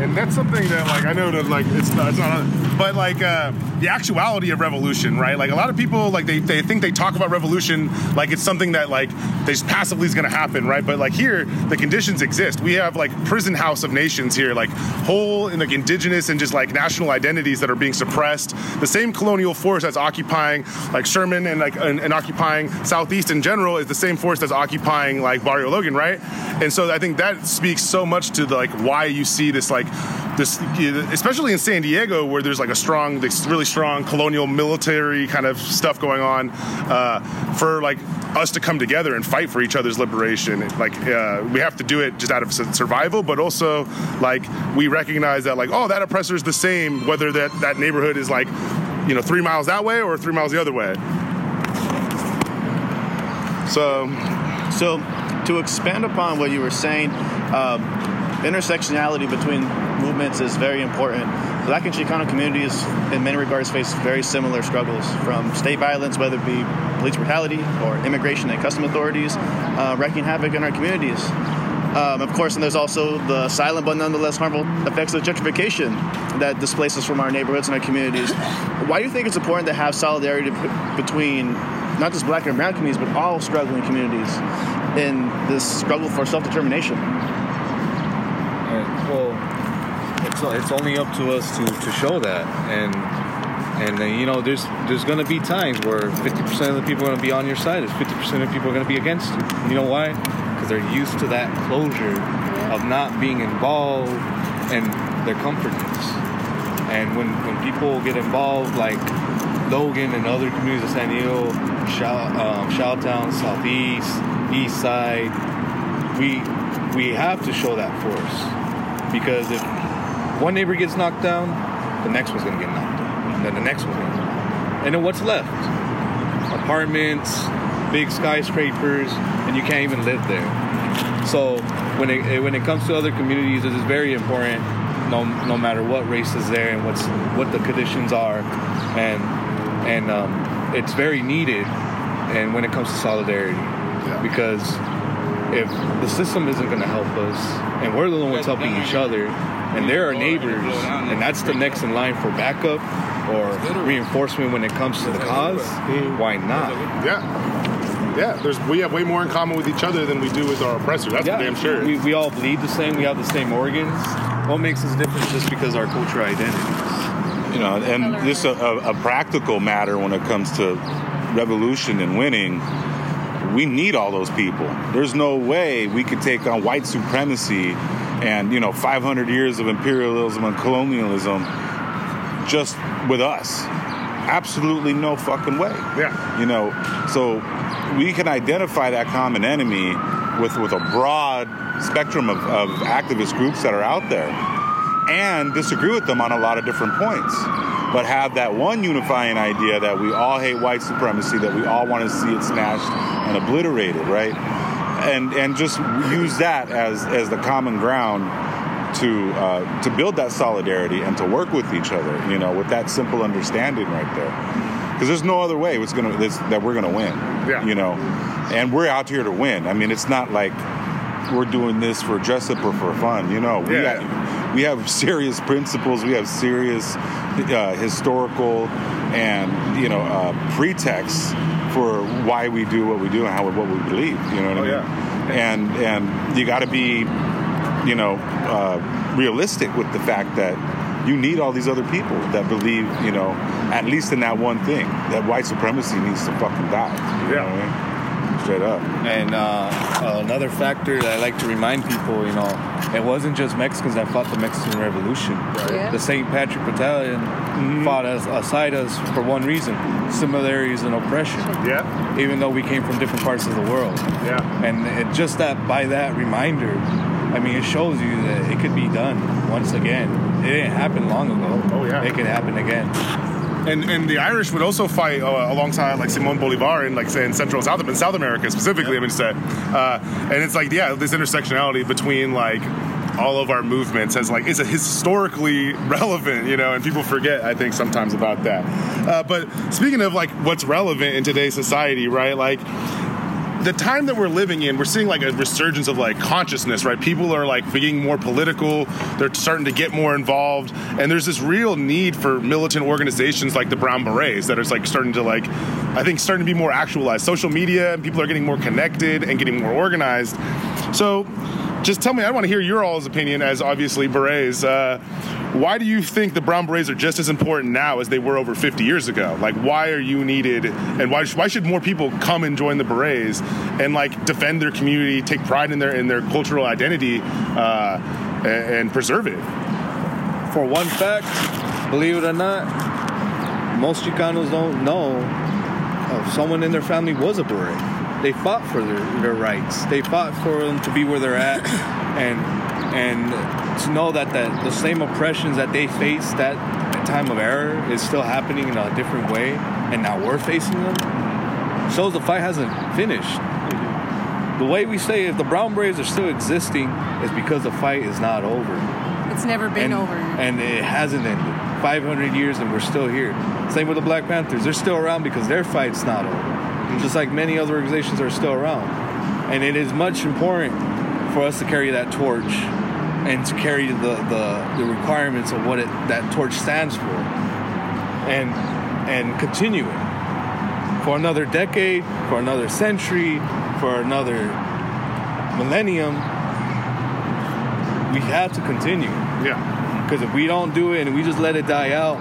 and that's something that like I know that like it's not, it's not but like uh, the actuality of revolution, right? Like a lot of people, like they, they think they talk about revolution like it's something that like just passively is going to happen, right? But like here, the conditions exist. We have like prison house of nations here, like whole and like indigenous and just like national identities that are being suppressed. The same colonial force that's occupying like Sherman and like and, and occupying Southeast in general is the same force that's occupying like Barrio Logan, right? And so I think that speaks so much to the like why you see this like this, especially in San Diego, where there's like a strong, this really strong colonial military kind of stuff going on, uh, for like us to come together and fight for each other's liberation. Like uh, we have to do it just out of survival, but also like we recognize that like oh that oppressor is the same whether that that neighborhood is like you know three miles that way or three miles the other way. So, so to expand upon what you were saying. Um, intersectionality between movements is very important. Black and Chicano communities, in many regards, face very similar struggles from state violence, whether it be police brutality or immigration and custom authorities, uh, wreaking havoc in our communities. Um, of course, and there's also the silent but nonetheless harmful effects of gentrification that displaces from our neighborhoods and our communities. Why do you think it's important to have solidarity between not just black and brown communities, but all struggling communities in this struggle for self determination? well, it's it's only up to us to, to show that, and and uh, you know, there's there's gonna be times where 50% of the people are gonna be on your side, there's 50% of people are gonna be against you. You know why? Because they're used to that closure of not being involved and their comfortness. And when when people get involved, like Logan and other communities of San Diego, Shout, um, Southeast, East Side, we we have to show that force because if one neighbor gets knocked down, the next one's gonna get knocked down, and then the next one's gonna. Get and then what's left? Apartments, big skyscrapers, and you can't even live there. So when it when it comes to other communities, it is very important. No, no matter what race is there and what's what the conditions are, and and um, it's very needed. And when it comes to solidarity, yeah. because if the system isn't going to help us and we're the ones helping each other and they're our neighbors and that's the next in line for backup or reinforcement when it comes to the cause. Why not? Yeah. Yeah there's we have way more in common with each other than we do with our oppressors. that's yeah, for damn sure. we, we all bleed the same we have the same organs. What makes us different is just because our cultural identities you know and just uh, a, uh, a practical matter when it comes to revolution and winning we need all those people. There's no way we could take on white supremacy and, you know, 500 years of imperialism and colonialism just with us. Absolutely no fucking way. Yeah. You know, so we can identify that common enemy with, with a broad spectrum of, of activist groups that are out there and disagree with them on a lot of different points but have that one unifying idea that we all hate white supremacy, that we all want to see it smashed and obliterated, right? And and just use that as as the common ground to uh, to build that solidarity and to work with each other, you know, with that simple understanding right there. Because there's no other way it's gonna this, that we're gonna win. Yeah. You know, and we're out here to win. I mean, it's not like we're doing this for dress up or for fun. You know, we yeah. got, we have serious principles. We have serious uh, historical and you know uh, pretexts for why we do what we do and how what we believe. You know what oh, I mean? Yeah. And and you got to be you know uh, realistic with the fact that you need all these other people that believe, you know, at least in that one thing, that white supremacy needs to fucking die. yeah straight up. And uh, another factor that I like to remind people, you know, it wasn't just Mexicans that fought the Mexican Revolution. Right. Yeah. The St. Patrick Battalion mm-hmm. fought us, aside us for one reason: similarities in oppression. Yeah. Even though we came from different parts of the world. Yeah. And it, just that by that reminder, I mean, it shows you that it could be done once again. It didn't happen long ago. Oh yeah. It could happen again and and the Irish would also fight uh, alongside like Simon Bolivar in like say in Central South in South America specifically. I mean, say, uh, and it's like yeah, this intersectionality between like all of our movements has like is it historically <laughs> relevant, you know, and people forget I think sometimes about that. Uh, but speaking of like what's relevant in today's society, right? Like the time that we're living in, we're seeing like a resurgence of like consciousness, right? People are like being more political. They're starting to get more involved, and there's this real need for militant organizations like the Brown Berets that are like starting to like, I think, starting to be more actualized. Social media and people are getting more connected and getting more organized. So, just tell me, I want to hear your all's opinion as obviously berets. Uh, why do you think the brown berets are just as important now as they were over 50 years ago? Like, why are you needed, and why, why should more people come and join the berets and like defend their community, take pride in their in their cultural identity, uh, and, and preserve it? For one fact, believe it or not, most Chicanos don't know someone in their family was a beret. They fought for their, their rights. They fought for them to be where they're at, <coughs> and and to know that the, the same oppressions that they faced that time of error is still happening in a different way, and now we're facing them, shows the fight hasn't finished. Mm-hmm. The way we say if the Brown Berets are still existing is because the fight is not over. It's never been and, over. And it hasn't ended. 500 years and we're still here. Same with the Black Panthers. They're still around because their fight's not over. Just like many other organizations are still around. And it is much important for us to carry that torch and to carry the, the, the requirements of what it, that torch stands for. And and continue it for another decade, for another century, for another millennium. We have to continue. Yeah. Because if we don't do it and we just let it die out,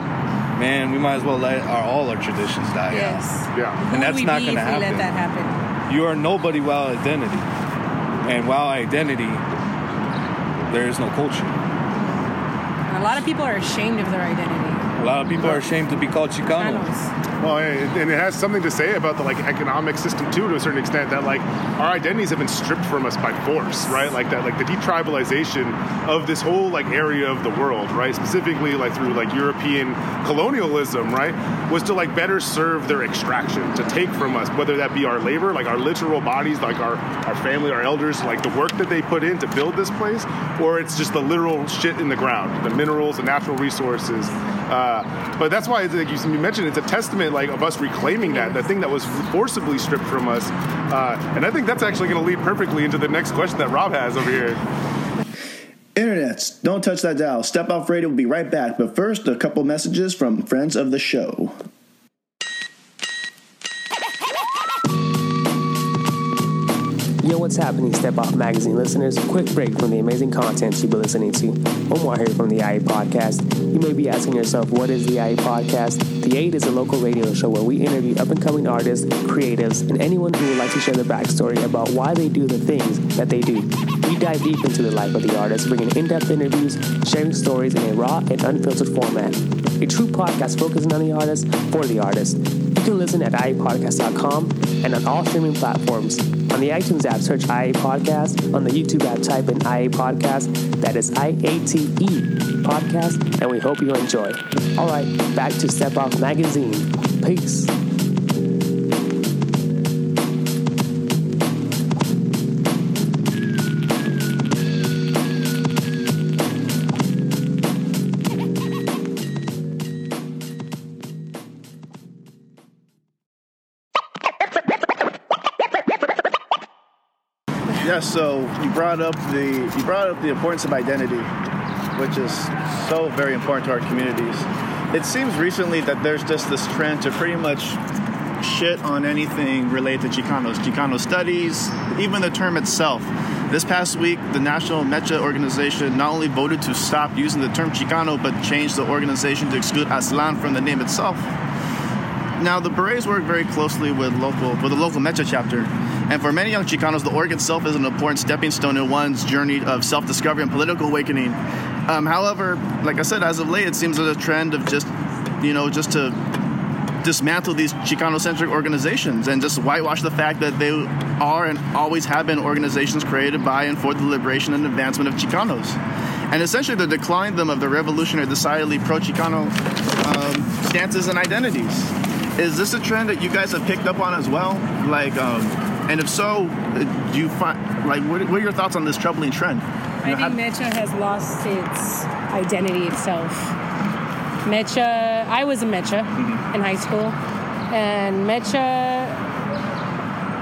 man, we might as well let our, all our traditions die yes. out. Yeah. Who And that's not gonna if we let happen. that happen? You are nobody without identity. And without identity, there is no culture. And a lot of people are ashamed of their identity. A lot of people are ashamed to be called Chicanos. Chicanos. Well, and it has something to say about the like economic system too, to a certain extent. That like our identities have been stripped from us by force, right? Like that, like the detribalization of this whole like area of the world, right? Specifically, like through like European colonialism, right? Was to like better serve their extraction, to take from us, whether that be our labor, like our literal bodies, like our our family, our elders, like the work that they put in to build this place, or it's just the literal shit in the ground, the minerals, the natural resources. Uh, but that's why, like you mentioned, it's a testament like of us reclaiming that, the thing that was forcibly stripped from us. Uh, and I think that's actually going to lead perfectly into the next question that Rob has over here. Internets, don't touch that dial. Step Off Radio will be right back. But first, a couple messages from friends of the show. What's happening, Step Off Magazine listeners? A Quick break from the amazing content you've been listening to. Omar here from the IE Podcast. You may be asking yourself, what is the IE Podcast? The 8 is a local radio show where we interview up and coming artists, creatives, and anyone who would like to share their backstory about why they do the things that they do. We dive deep into the life of the artist, bringing in depth interviews, sharing stories in a raw and unfiltered format. A true podcast focusing on the artist for the artist. Can listen at iepodcast.com and on all streaming platforms. On the iTunes app, search IA Podcast. On the YouTube app, type in IA Podcast. That is I A T E Podcast, and we hope you enjoy. All right, back to Step Off Magazine. Peace. Brought up the you brought up the importance of identity, which is so very important to our communities. It seems recently that there's just this trend to pretty much shit on anything related to Chicanos, Chicano studies, even the term itself. This past week, the National Mecha organization not only voted to stop using the term Chicano, but changed the organization to exclude Aztlan from the name itself. Now, the Berets work very closely with local with the local Mecha chapter, and for many young Chicanos, the org itself is an important stepping stone in one's journey of self-discovery and political awakening. Um, however, like I said, as of late, it seems there's a trend of just, you know, just to dismantle these Chicano-centric organizations and just whitewash the fact that they are and always have been organizations created by and for the liberation and advancement of Chicanos. And essentially, they're declining them of the revolutionary, decidedly pro-Chicano um, stances and identities. Is this a trend that you guys have picked up on as well? Like, um, and if so, uh, do you find like what, what are your thoughts on this troubling trend? I You know, think Mecha has lost its identity itself. Mecha, I was a Mecha Mm-hmm. in high school, and Mecha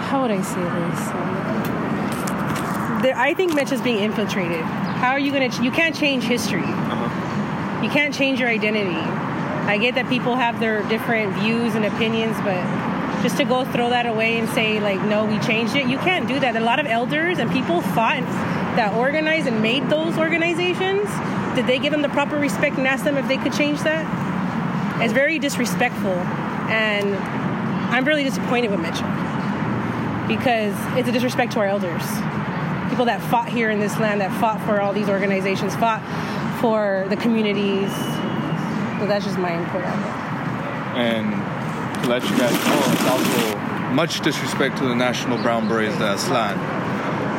how would I say this? There, I think Mecha is being infiltrated. How are you gonna? Ch- you can't change history. You can't change your identity. I get that people have their different views and opinions, but just to go throw that away and say like, no, we changed it. You can't do that. A lot of elders and people fought that organized and made those organizations. Did they give them the proper respect and ask them if they could change that? It's very disrespectful, and I'm really disappointed with Mitchell because it's a disrespect to our elders. People that fought here in this land, that fought for all these organizations, fought for the communities. So that's just my input on it. And to let you guys know, it's also much disrespect to the National Brown Berets de Aztlan.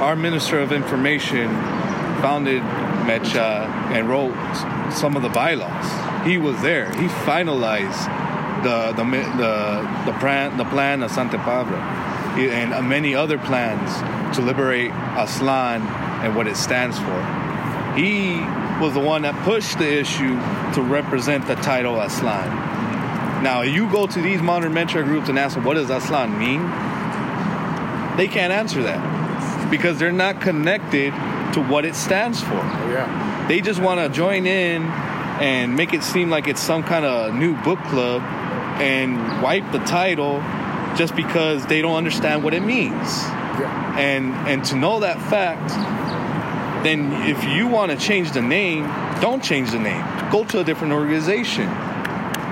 Our Minister of Information founded Mecha and wrote some of the bylaws. He was there. He finalized the the the the plan the plan of Santa He- and uh, many other plans to liberate Aztlan and what it stands for. He was the one that pushed the issue to represent the title Aztlan. Now, you go to these modern Mecha groups and ask them, what does Aztlan mean? They can't answer that because they're not connected to what it stands for. Oh, yeah. They just want to join in and make it seem like it's some kind of new book club and wipe the title just because they don't understand what it means. And and to know that fact, then if you want to change the name, don't change the name. Go to a different organization.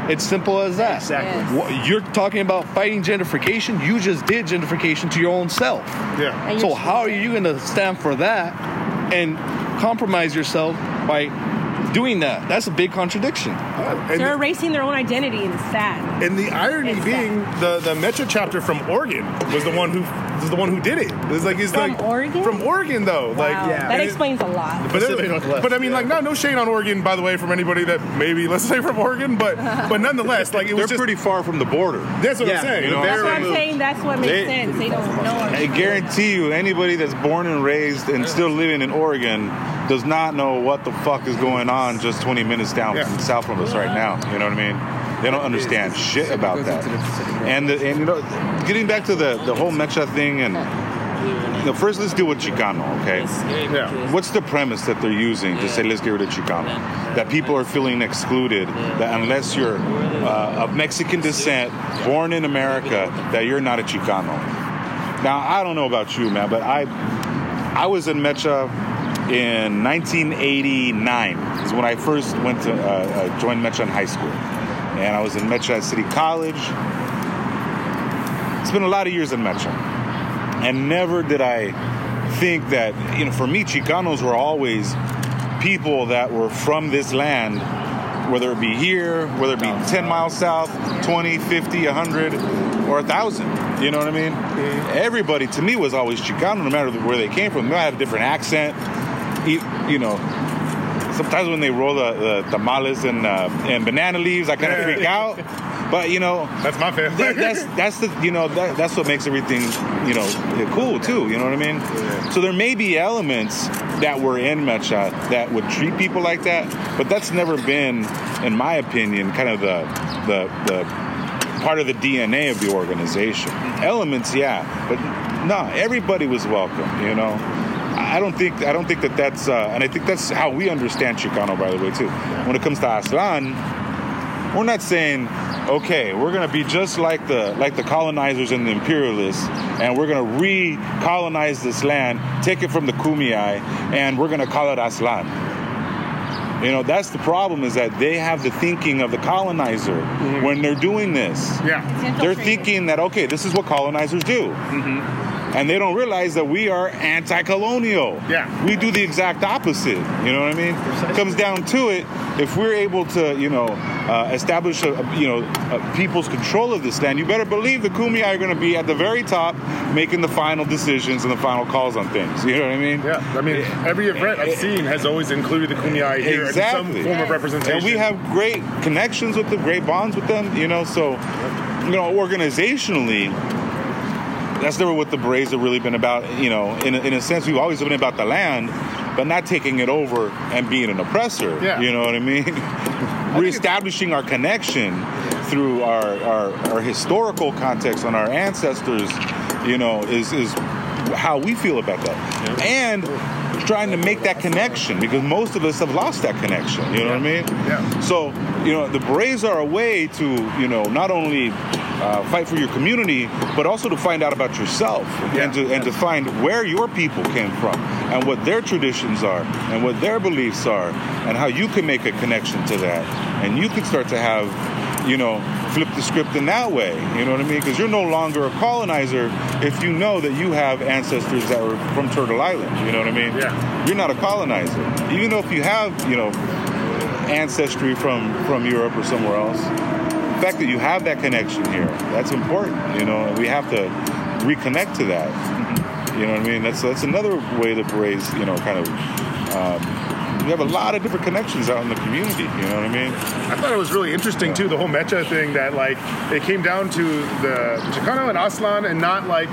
It's simple as that. Exactly. Yes. You're talking about fighting gentrification. You just did gentrification to your own self. Yeah. So how are you going to stand for that and compromise yourself by doing that? That's a big contradiction. Uh, and They're the, erasing their own identity, and it's sad. and the irony It's being, the the Metro chapter from Oregon was the one who was the one who did it. It's like it's From like Oregon? From Oregon, though. Wow, Like that explains a lot. But, it- but I mean, yeah. like, no, no shade on Oregon, by the way, from anybody that maybe let's <laughs> say from Oregon, but but nonetheless, like it They're was just pretty far from the border. that's what Yeah, I'm saying. you know, That's what I'm removed. saying. That's what makes They- sense. They don't know. I guarantee you, anybody that's born and raised and still living in Oregon does not know what the fuck is going on just 20 minutes down Yeah. south from us right now. You know what I mean? They don't understand shit about that. And the, and you know, getting back to the the whole Mecha thing, and you know, first let's deal with Chicano, okay? Yeah. What's the premise that they're using to say let's get rid of Chicano? That people are feeling excluded. That unless you're uh, of Mexican descent, born in America, that you're not a Chicano. Now I don't know about you, man, but I I was in Mecha in 1989. Is when I first went to uh, uh, join Mecha in high school, and I was in at City College. It's been a lot of years in Mecha, and never did I think that you know for me Chicanos were always people that were from this land whether it be here whether it be 10 miles south 20 50 100 or 1000 you know what I mean? Mm-hmm. Everybody to me was always Chicano no matter where they came from. They might have a different accent you know sometimes when they roll the, the tamales and uh, and banana leaves I kind of freak out but you know That's my family. that, that's that's the you know that, that's what makes everything you know cool too. You know what I mean? So there may be elements that were in Mecha that would treat people like that, but that's never been, in my opinion, kind of the the the part of the DNA of the organization. Elements, yeah, but no, everybody was welcome. You know. I don't think I don't think that that's uh, and I think that's how we understand Chicano by the way too. When it comes to Aztlan, we're not saying okay we're going to be just like the like the colonizers and the imperialists and we're going to recolonize this land take it from the kumeyaay and we're going to call it aztlan. You know that's the problem is that they have the thinking of the colonizer when they're doing this. Yeah. they're thinking that okay this is what colonizers do and they don't realize that we are anti-colonial. Yeah. we do the exact opposite. You know what i mean? Comes down to it if we're able to you know uh, establish a, you know a people's control of this land you better believe the kumeyaay are going to be at the very top making the final decisions and the final calls on things. You know what i mean? Yeah, I mean, every event I've seen has always included the Kumeyaay here exactly in some form of representation. and we have great connections with them great bonds with them you know so you know organizationally that's never what the Braves have really been about you know in a, in a sense we've always been about the land but not taking it over and being an oppressor Yeah. you know what i mean <laughs> <laughs> reestablishing our connection through our, our, our historical context on our ancestors you know, is is how we feel about that, and trying to make that connection because most of us have lost that connection. You know what I mean? Yeah. So you know, the Braves are a way to you know not only uh, fight for your community, but also to find out about yourself and to and to find where your people came from and what their traditions are and what their beliefs are and how you can make a connection to that. And you can start to have you know flip the script in that way you know what i mean? Because you're no longer a colonizer if you know that you have ancestors that were from turtle island you know what i mean? Yeah. you're not a colonizer. Even though if you have you know ancestry from from europe or somewhere else the fact that you have that connection here that's important you know we have to reconnect to that you know what i mean that's that's another way that berets you know kind of um, we have a lot of different connections out in the community you know what i mean I thought it was really interesting too, the whole Mecha thing that like it came down to the Chicano and Aztlan and not like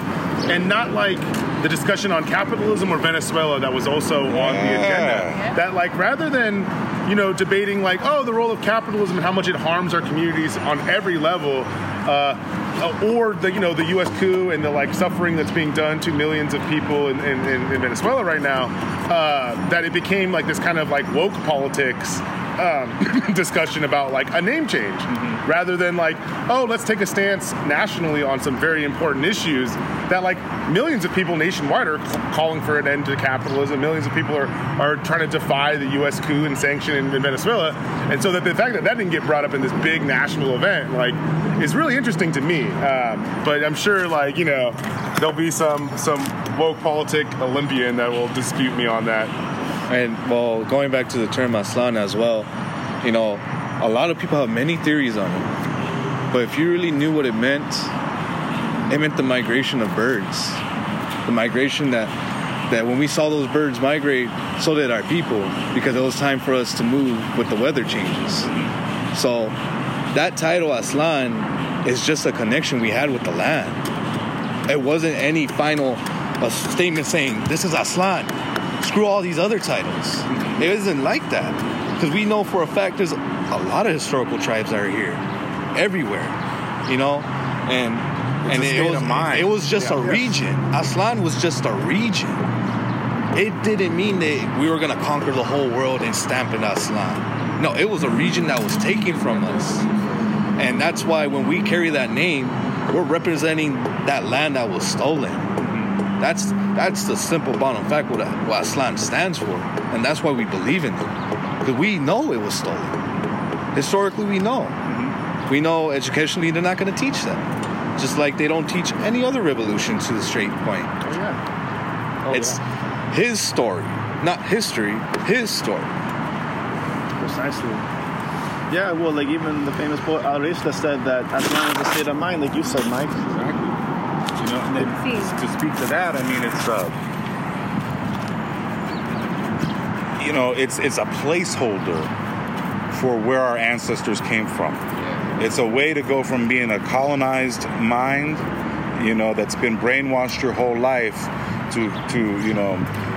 and not like the discussion on capitalism or Venezuela that was also on the Yeah. agenda. That like rather than you know debating like oh the role of capitalism and how much it harms our communities on every level. Uh, or the you know the U.S. coup and the like suffering that's being done to millions of people in, in, in in Venezuela right now, uh, that it became like this kind of like woke politics um, <laughs> discussion about like a name change. Rather than like oh let's take a stance nationally on some very important issues that like millions of people nationwide are c- calling for an end to capitalism. Millions of people are are trying to defy the US coup and sanction in, in Venezuela. And so that the fact that that didn't get brought up in this big national event like is really interesting to me. Um, but I'm sure like you know there'll be some some woke politic Olympian that will dispute me on that And well, going back to the term Aztlan as well, you know, a lot of people have many theories on it. But if you really knew what it meant, it meant the migration of birds. The migration that that when we saw those birds migrate, so did our people, because it was time for us to move with the weather changes. So that title Aztlan is just a connection we had with the land. It wasn't any final a statement saying this is Aztlan. Screw all these other titles. It isn't like that because we know for a fact there's a lot of historical tribes that are here, everywhere, you know, and and it was mind. it was just Yeah, a yeah. region. Aztlan was just a region. It didn't mean that we were gonna conquer the whole world and stamp in Aztlan. No, it was a region that was taken from us. And that's why when we carry that name, we're representing that land that was stolen. That's that's the simple bottom fact what, what Aztlan stands for. And that's why we believe in it. Because we know it was stolen. Historically, we know. Mm-hmm. We know educationally they're not going to teach that. Just like they don't teach any other revolution to the straight point. Oh, yeah. Oh, it's his story, not history, his story. Precisely. Yeah, well, like even the famous poet Alurista said that as long as the state of mind, like you said, Mike. Know, and then to speak to that, I mean, it's uh, you know, it's it's a placeholder for where our ancestors came from. It's a way to go from being a colonized mind, you know, that's been brainwashed your whole life, to to you know,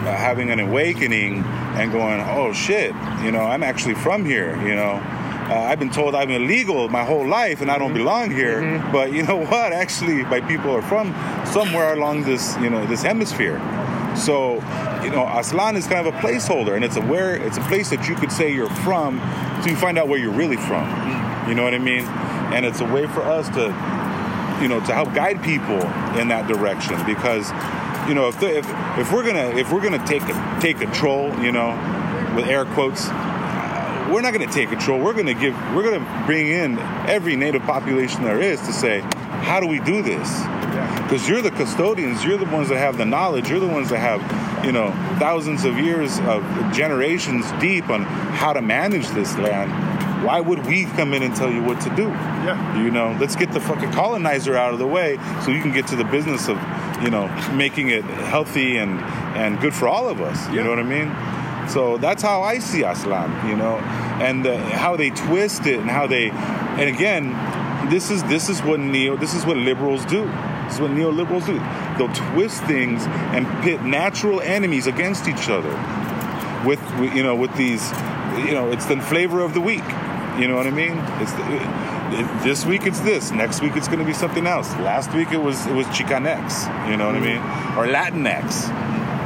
having an awakening and going, oh shit, you know, I'm actually from here, you know. Uh, I've been told I'm illegal my whole life and I don't mm-hmm. belong here, mm-hmm. but you know <laughs> what? Actually, my people are from somewhere along this, you know, this hemisphere. So, you know, Aztlan is kind of a placeholder, and it's a where it's a place that you could say you're from, so you find out where you're really from. Mm-hmm. You know what I mean? And it's a way for us to, you know, to help guide people in that direction because, you know, if the, if, if we're gonna if we're gonna take take control, you know, with air quotes, we're not gonna take control. We're gonna give we're gonna bring in every native population there is to say, how do we do this? because you're the custodians. You're the ones that have the knowledge. You're the ones that have you know thousands of years of generations deep on how to manage this land. Why would we come in and tell you what to do? Yeah. you know let's get the fucking colonizer out of the way so you can get to the business of you know making it healthy and and good for all of us. You know what i mean so that's how i see aztlan you know and uh, how they twist it and how they and again this is this is what neo this is what liberals do. This is what neoliberals do. They'll twist things and pit natural enemies against each other with you know with these you know it's the flavor of the week. You know what i mean? It's the, it- this week it's this, next week it's going to be something else. Last week it was it was Chicanx, you know what I mean, or Latinx.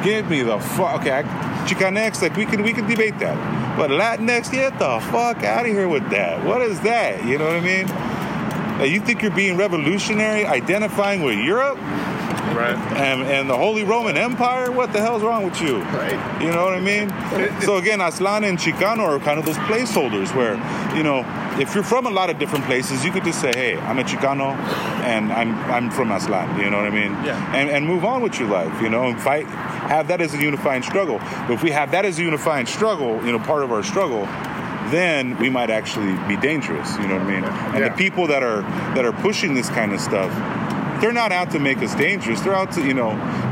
Give me the fuck, okay, I- Chicanx, like we can we can debate that, but Latinx, get the fuck out of here with that. What is that? You know what I mean? Uh, You think you're being revolutionary, identifying with Europe? Right. and, and the Holy Roman Empire. What the hell's wrong with you? Right. You know what I mean? <laughs> so again, Aztlan and Chicano are kind of those placeholders where, you know, if you're from a lot of different places, you could just say, "Hey, I'm a Chicano, and I'm I'm from Aztlan." You know what I mean? Yeah. And and move on with your life. You know, and fight. Have that as a unifying struggle. But if we have that as a unifying struggle, you know, part of our struggle, then we might actually be dangerous. You know what I mean? And Yeah. the people that are that are pushing this kind of stuff, they're not out to make us dangerous. They're out to you know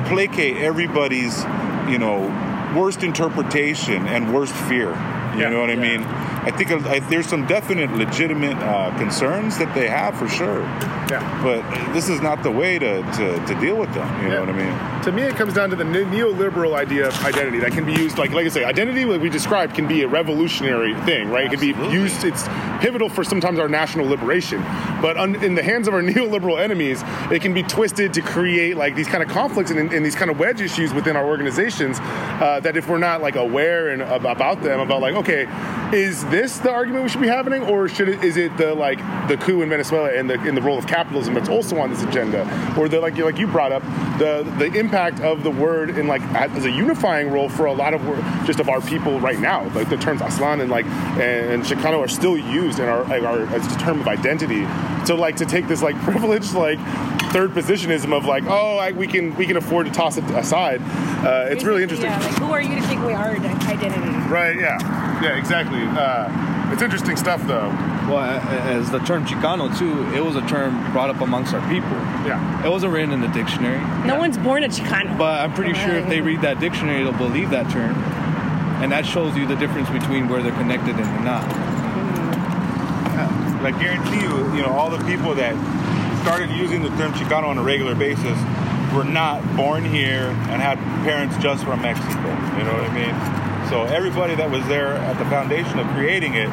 placate everybody's you know worst interpretation and worst fear. You Yeah. know what I mean? I think I, there's some definite legitimate uh, concerns that they have for sure. Yeah. But this is not the way to, to, to deal with them. You know what I mean? To me, it comes down to the ne- neoliberal idea of identity that can be used, like like I say, identity, like we described, can be a revolutionary thing, right? Absolutely. It can be used. It's pivotal for sometimes our national liberation, but un, in the hands of our <laughs> neoliberal enemies, it can be twisted to create like these kind of conflicts and, and these kind of wedge issues within our organizations. Uh, that if we're not like aware and about them, about like, okay, is this the argument we should be having, or should it, is it the like the coup in Venezuela and the in the role of capitalism that's also on this agenda, or the like you like you brought up the the impact of the word in like as a unifying role for a lot of just of our people right now. Like the terms Aztlan and like and Chicano are still used in our like our as a term of identity. So like to take this like <laughs> privileged like third positionism of like oh I, we can we can afford to toss it aside. Uh, it's really interesting. Yeah, like who are you to take away our ide- identity? Right? Yeah. Yeah. Exactly. Uh, it's interesting stuff though. Well, a- a- as the term Chicano too, it was a term brought up amongst our people. Yeah. It wasn't written in the dictionary, No one's born a Chicano. but I'm pretty sure if they <laughs> read that dictionary, they'll believe that term, and that shows you the difference between where they're connected and they're not. I guarantee you, you know, all the people that started using the term Chicano on a regular basis were not born here and had parents just from Mexico. You know what I mean? So everybody that was there at the foundation of creating it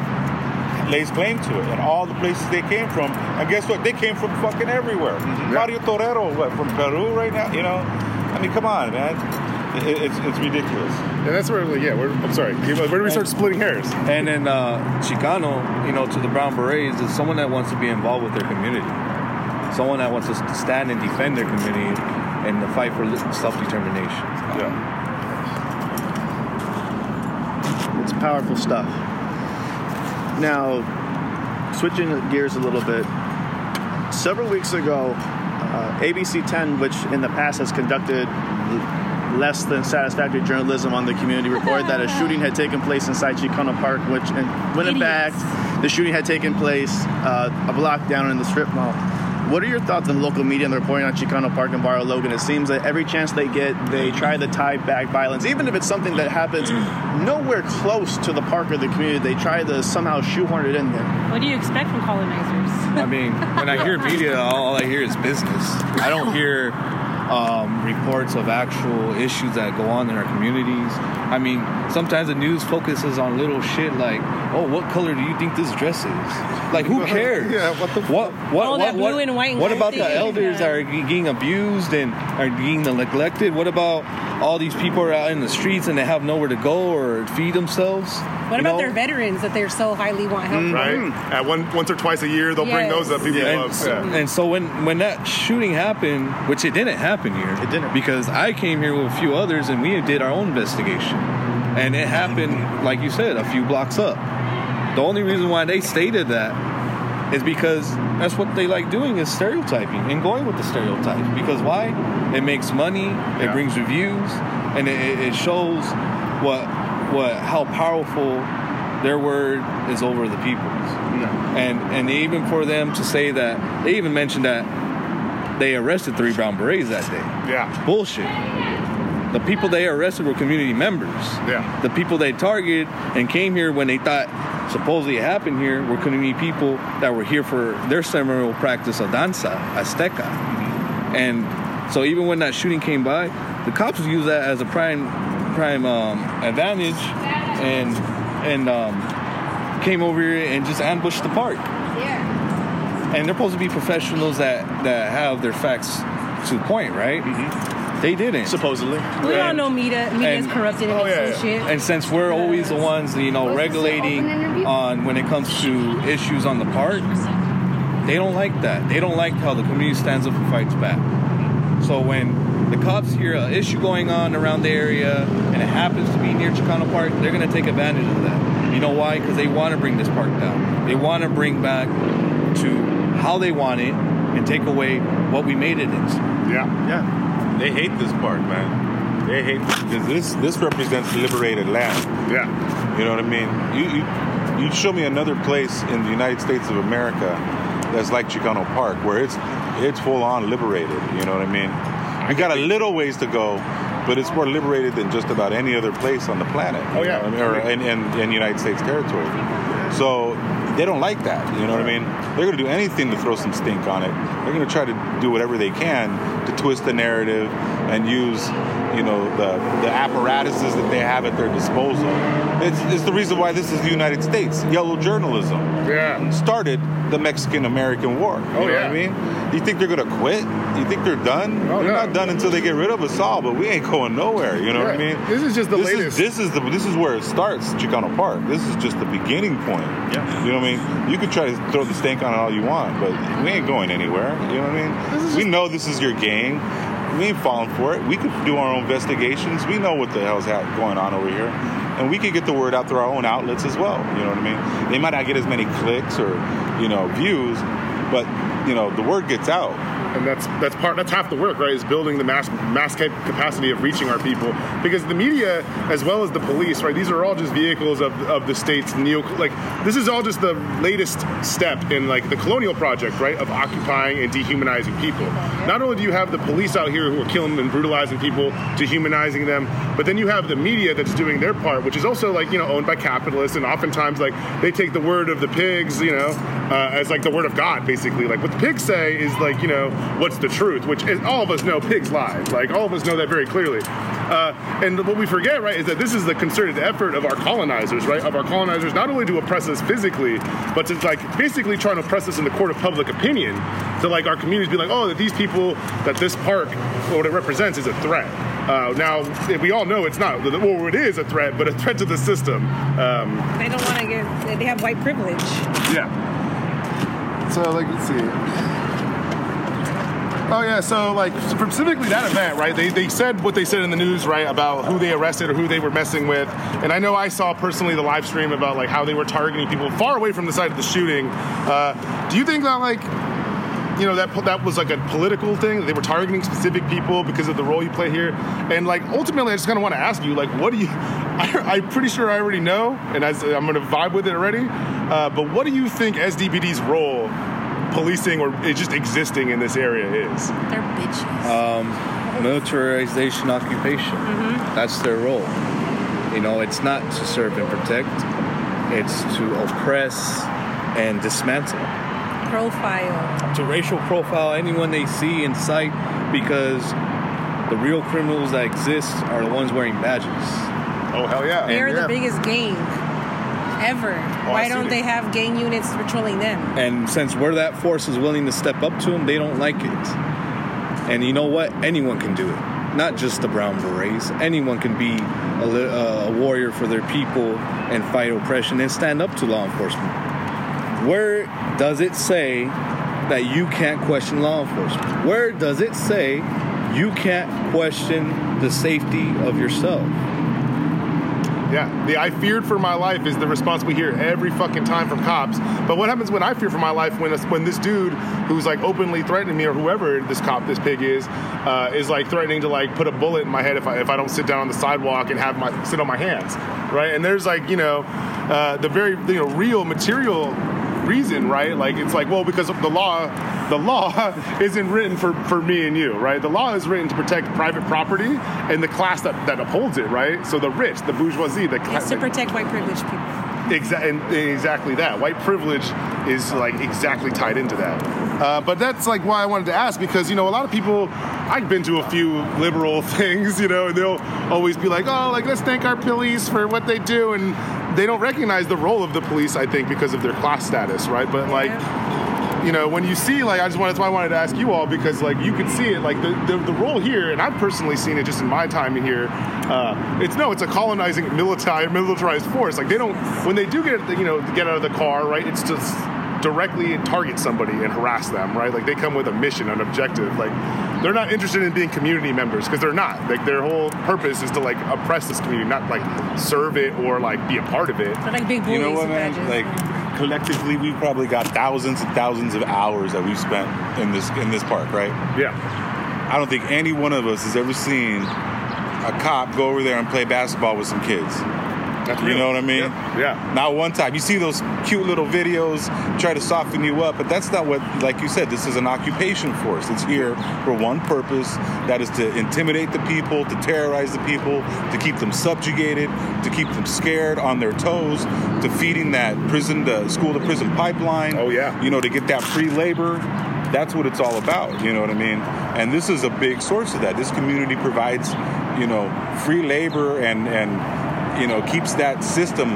lays claim to it, and all the places they came from. And guess what? They came from fucking everywhere. Mario Torero, what, from Peru right now? You know? I mean, come on, man. It, it's it's ridiculous. And that's where like, yeah. We're, I'm sorry. Where do we start splitting hairs? And then uh, Chicano, you know, to the Brown Berets, is someone that wants to be involved with their community, someone that wants to stand and defend their community and to fight for self-determination. Yeah. It's powerful stuff. Now, switching gears a little bit. Several weeks ago, uh, ABC 10, which in the past has conducted less than satisfactory journalism on the community, reported that a shooting had taken place inside Chicano Park, which, and when in fact, the shooting had taken place uh, a block down in the strip mall. What are your thoughts on local media and the reporting on Chicano Park and Barrio Logan? It seems that every chance they get, they try to tie back violence, even if it's something that happens nowhere close to the park or the community. They try to somehow shoehorn it in there. What do you expect from colonizers? I mean, when I hear media, all I hear is business. I don't hear um, reports of actual issues that go on in our communities. I mean, sometimes the news focuses on little shit like, "Oh, what color do you think this dress is?" Like, who <laughs> cares? Yeah, what the what what Oh, what, that blue what, and white what about the elders yeah. that are ge- getting abused and are being neglected? What about all these people are out in the streets and they have nowhere to go or feed themselves? What about know? their veterans that they're so highly want help from? Right. At one once or twice a year, they'll bring those up. People and, love. so, Yeah. and so when when that shooting happened, which it didn't happen here, It didn't. because I came here with a few others and we did our own investigation, and it happened like you said, a few blocks up. The only reason why they stated that is because that's what they like doing is stereotyping and going with the stereotypes. Because why? It makes money, it Yeah. brings reviews, and it, it shows what what how powerful their word is over the people's. And and even for them to say that they even mentioned that they arrested three brown berets that day. Yeah. Bullshit. The people they arrested were community members. Yeah. The people they targeted and came here when they thought supposedly it happened here were community people that were here for their ceremonial practice of danza, azteca. And so even when that shooting came by, the cops used that as a prime prime um, advantage and and um, came over here and just ambushed the park. And they're supposed to be professionals that that have their facts to the point, right? Mm-hmm. They didn't. Supposedly. We all And- know media media's and- corrupted and Oh, yeah, yeah. bullshit. And since we're always the ones, you know, regulating on when it comes to issues on the park, they don't like that. They don't like how the community stands up and fights back. So when the cops hear an issue going on around the area and it happens to be near Chicano Park, they're going to take advantage of that. You know why? Because they want to bring this park down. They want to bring back to how they want it and take away what we made it into. Yeah. Yeah, they hate this park, man. They hate this Because this this represents liberated land. Yeah. You know what I mean? You, you you show me another place in the United States of America that's like Chicano Park, where it's it's full on liberated. You know what I mean? We got a little ways to go, but it's more liberated than just about any other place on the planet. Oh, yeah. I mean? or in, in, in United States territory. So they don't like that. You know what I mean? They're going to do anything to throw some stink on it. They're going to try to do whatever they can to twist the narrative and use, you know, the the apparatuses that they have at their disposal. It's, it's the reason why this is the United States. Yellow journalism Yeah. started the Mexican American War. You Oh, know yeah. what I mean? You think they're going to quit? You think they're done? Oh, they're no. not done until they get rid of us all. But we ain't going nowhere. You know what I mean? This is just the this latest. Is, this is the this is where it starts, Chicano Park. This is just the beginning point. Yeah. You know what I mean? You can try to throw the stank on it all you want, but we ain't going anywhere. You know what I mean? We know this is your game. We ain't falling for it. We could do our own investigations. We know what the hell's going on over here. And we could get the word out through our own outlets as well. You know what I mean? They might not get as many clicks or, you know, views, but, you know, the word gets out. And that's that's part that's half the work right is building the mass mass cap- capacity of reaching our people. Because the media as well as the police right these are all just vehicles of, of the state's neo like this is all just the latest step in like the colonial project right of occupying and dehumanizing people. Not only do you have the police out here who are killing and brutalizing people dehumanizing them but then you have the media that's doing their part which is also like you know owned by capitalists and oftentimes like they take the word of the pigs you know uh, as like the word of god basically. Like what the pigs say is like you know what's the truth which is all of us know pigs lie like all of us know that very clearly uh, and what we forget right is that this is the concerted effort of our colonizers right of our colonizers not only to oppress us physically but to like basically trying to oppress us in the court of public opinion to like our communities be like oh that these people that this park or what it represents is a threat uh, now we all know it's not well it is a threat but a threat to the system um, They don't want to get. They have white privilege. yeah. So like, let's see. Oh yeah, so like specifically that event, right? They, they said what they said in the news, right, about who they arrested or who they were messing with. And I know I saw personally the live stream about like how they were targeting people far away from the site of the shooting. Uh, do you think that like you know that that was like a political thing. They were targeting specific people because of the role you play here, and like ultimately, I just kind of want to ask you, like, what do you? <laughs> I, I'm pretty sure I already know, and I, I'm going to vibe with it already. Uh, but what do you think SDPD's role, policing or it just existing in this area, is? They're bitches. Um, militarization occupation. Mm-hmm. That's their role. You know, it's not to serve and protect, it's to oppress and dismantle. Profile. To racial profile anyone they see in sight because the real criminals that exist are the ones wearing badges. Oh hell yeah! They're yeah. the biggest gang ever. I Why don't they have gang units patrolling them? And since we're that force is willing to step up to them, they don't like it. And you know what? Anyone can do it. Not just the brown berets. Anyone can be a, uh, a warrior for their people and fight oppression and stand up to law enforcement. Where does it say that you can't question law enforcement? Where does it say you can't question the safety of yourself? Yeah, the I feared for my life is the response we hear every fucking time from cops. But what happens when I fear for my life when this, when this dude who's like openly threatening me or whoever this cop this pig is uh, is like threatening to like put a bullet in my head if I if I don't sit down on the sidewalk and have my sit on my hands, right? And there's like you know uh, the very you know real material reason, right? Like it's like, well, because of the law, the law <laughs> isn't written for, for me and you, right? The law is written to protect private property and the class that, that upholds it, right? So the rich, the bourgeoisie, the It's class. to protect white privileged people. Exa- and exactly that. White privilege is like exactly tied into that. Uh, but that's like why I wanted to ask because you know a lot of people. I've been to a few liberal <laughs> things, you know, and they'll always be like, "Oh, like let's thank our police for what they do," and they don't recognize the role of the police. I think because of their class status, right? But like, you know, when you see like, I just wanted, that's why I wanted to ask you all because like you could see it, like the, the, the role here, and I've personally seen it just in my time in here. Uh, it's no, it's a colonizing military militarized force. Like they don't when they do get you know get out of the car, right? It's just directly target somebody and harass them, right? Like they come with a mission, an objective. Like they're not interested in being community members because they're not. Like their whole purpose is to like oppress this community, not like serve it or like be a part of it. They're like big You know what, and man? badges. Like collectively, we've probably got thousands and thousands of hours that we've spent in this in this park, right? Yeah. I don't think any one of us has ever seen a cop go over there and play basketball with some kids. That's You real. know what I mean? Yeah. yeah. Not one time. You see those cute little videos try to soften you up, but that's not what, like you said, this is an occupation force. It's here for one purpose that is to intimidate the people, to terrorize the people, to keep them subjugated, to keep them scared on their toes, to feeding that prison, the school to prison pipeline. Oh, yeah. You know, to get that free labor. That's what it's all about. You know what I mean? And this is a big source of that. This community provides, you know, free labor and, and, you know, keeps that system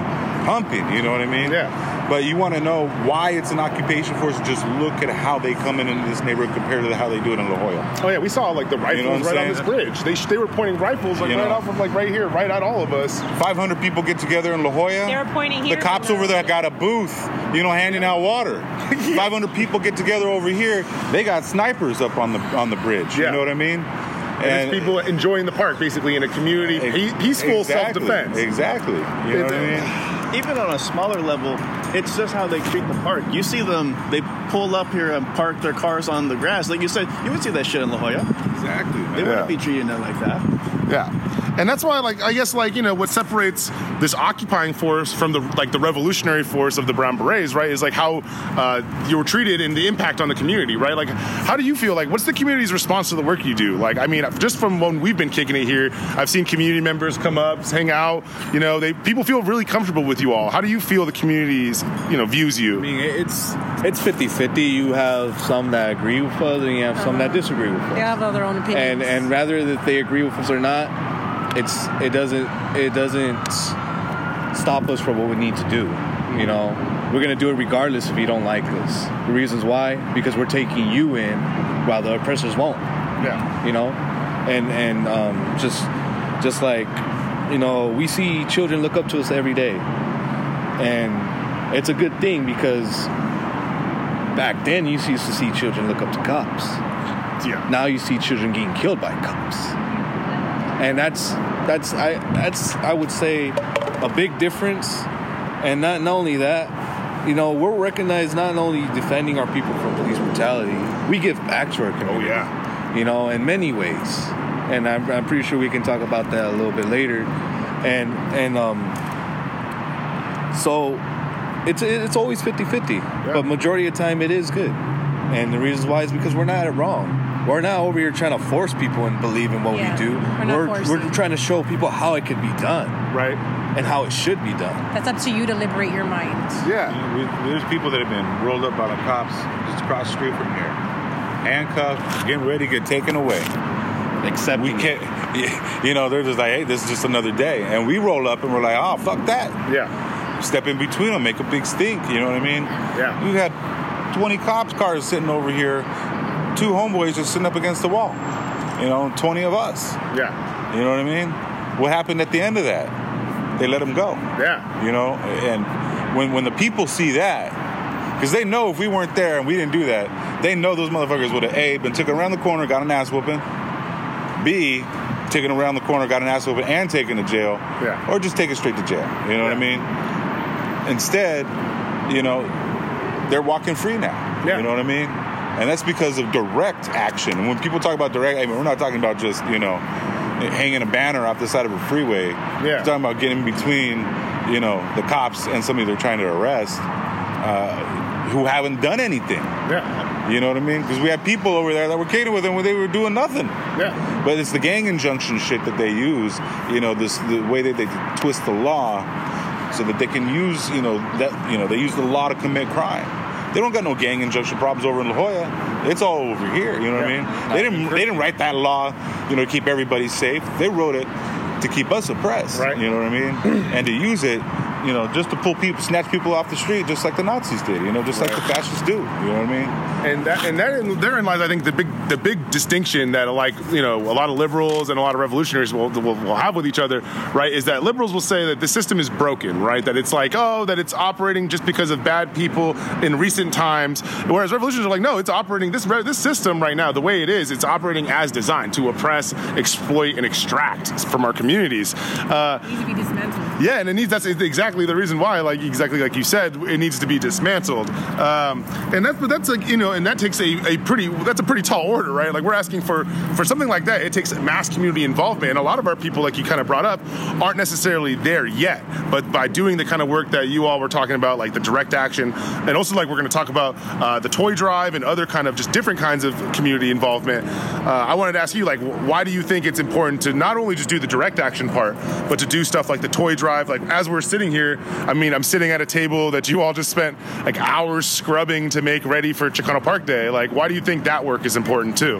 pumping. You know what I mean? Yeah. But you want to know why it's an occupation force? Just look at how they come in into this neighborhood compared to how they do it in La Jolla. Oh yeah, we saw like the rifles You know what I'm right on this bridge. They sh- they were pointing rifles like You right know. off of like right here, right at all of us. 500 people get together in La Jolla. They were pointing here. The cops over there got a booth, you know, handing out water. <laughs> 500 people get together over here. They got snipers up on the on the bridge. Yeah. You know what I mean? And, it's people enjoying the park basically in a community, Ex- peaceful exactly, self-defense. Exactly. You know what I mean? even on a smaller level, it's just how they treat the park. You see them, they pull up here and park their cars on the grass. Like you said, you would see that shit in La Jolla. Exactly. They man. wouldn't be treating it like that. Yeah. And that's why, like, I guess, like, you know, what separates this occupying force from the, like, the revolutionary force of the Brown Berets, right, is, like, how uh, you were treated and the impact on the community, right? Like, how do you feel? Like, what's the community's response to the work you do? Like, I mean, just from when we've been kicking it here, I've seen community members come up, hang out, you know, they people feel really comfortable with you all. How do you feel the community's, you know, views you? I mean, it's it's 50-50. You have some that agree with us, and you have some that disagree with us. They have their own opinions. and and rather that they agree with us or not, it's it doesn't it doesn't stop us from what we need to do. You know, we're gonna do it regardless if you don't like us. The reasons why, because we're taking you in while the oppressors won't. Yeah. You know, and and um, just just like you know, we see children look up to us every day, and it's a good thing because back then you used to see children look up to cops Yeah. now you see children getting killed by cops and that's that's i that's i would say a big difference. And not, not only that you know we're recognized not only defending our people from police brutality we give back to our community. Oh, yeah. you know in many ways. And i'm, I'm pretty sure we can talk about that a little bit later. And and um so it's it's always 50-50 but majority of the time it is good. And the reasons why is because we're not at wrong we're not over here trying to force people and believe in what Yeah, we do we're not we're, forcing. we're trying to show people how it could be done Right? and how it should be done That's up to you to liberate your mind. Yeah. We, there's people that have been rolled up by the cops just across the street from here, handcuffed, getting ready to get taken away. except We can't, <laughs> you know, they're just like, hey, this is just another day, and we roll up and we're like, oh, fuck that. Yeah. Step in between them, make a big stink. You know what I mean? Yeah. We've had 20 cops cars sitting over here, two homeboys just sitting up against the wall. You know, 20 of us. Yeah. You know what I mean? What happened at the end of that? They let them go. Yeah. You know, and when when the people see that, because they know if we weren't there and we didn't do that, they know those motherfuckers would have a been taken around the corner, got an ass whooping. B, taken around the corner, got an ass whooping, and taken to jail. Yeah. Or just take it straight to jail. You know what I mean? Instead, you know, they're walking free now. Yeah. You know what I mean? And that's because of direct action. And when people talk about direct, I mean, we're not talking about just, you know, hanging a banner off the side of a freeway. Yeah. We're talking about getting between, you know, the cops and somebody they're trying to arrest uh, who haven't done anything. Yeah. You know what I mean? Because we had people over there that were catered with them when they were doing nothing. Yeah. But it's the gang injunction shit that they use. You know, this the way that they twist the law so that they can use, you know, that you know, they use the law to commit crime. They don't got no gang injunction problems over in La Jolla. It's all over here. You know what I mean? They didn't. They didn't write that law, you know, to keep everybody safe. They wrote it to keep us oppressed. Right. You know what I mean? <clears throat> and to use it you know, just to pull people, snatch people off the street, just like the Nazis did, you know, just like the fascists do. You know what I mean? and that and that therein lies, I think, the big the big distinction that like you know a lot of liberals and a lot of revolutionaries will, will, will have with each other, right? Is that liberals will say that the system is broken, right? That it's like oh that it's operating just because of bad people in recent times, whereas revolutionaries are like no, it's operating this this system right now the way it is, it's operating as designed to oppress, exploit, and extract from our communities. Uh, needs to be dismantled. yeah, and it needs that's exactly the reason why, like exactly like you said, it needs to be dismantled. Um, and that's but that's like you know, and that takes a, a pretty that's a pretty tall order, right? Like we're asking for for something like that. It takes mass community involvement, and a lot of our people, like you kind of brought up, aren't necessarily there yet. But by doing the kind of work that you all were talking about, like the direct action, and also like we're going to talk about uh, the toy drive and other kind of just different kinds of community involvement. Uh, I wanted to ask you, like, why do you think it's important to not only just do the direct action part, but to do stuff like the toy drive? Like, as we're sitting here, I mean, I'm sitting at a table that you all just spent like hours scrubbing to make ready for Chicano Park Day. Like, why do you think that work is important too?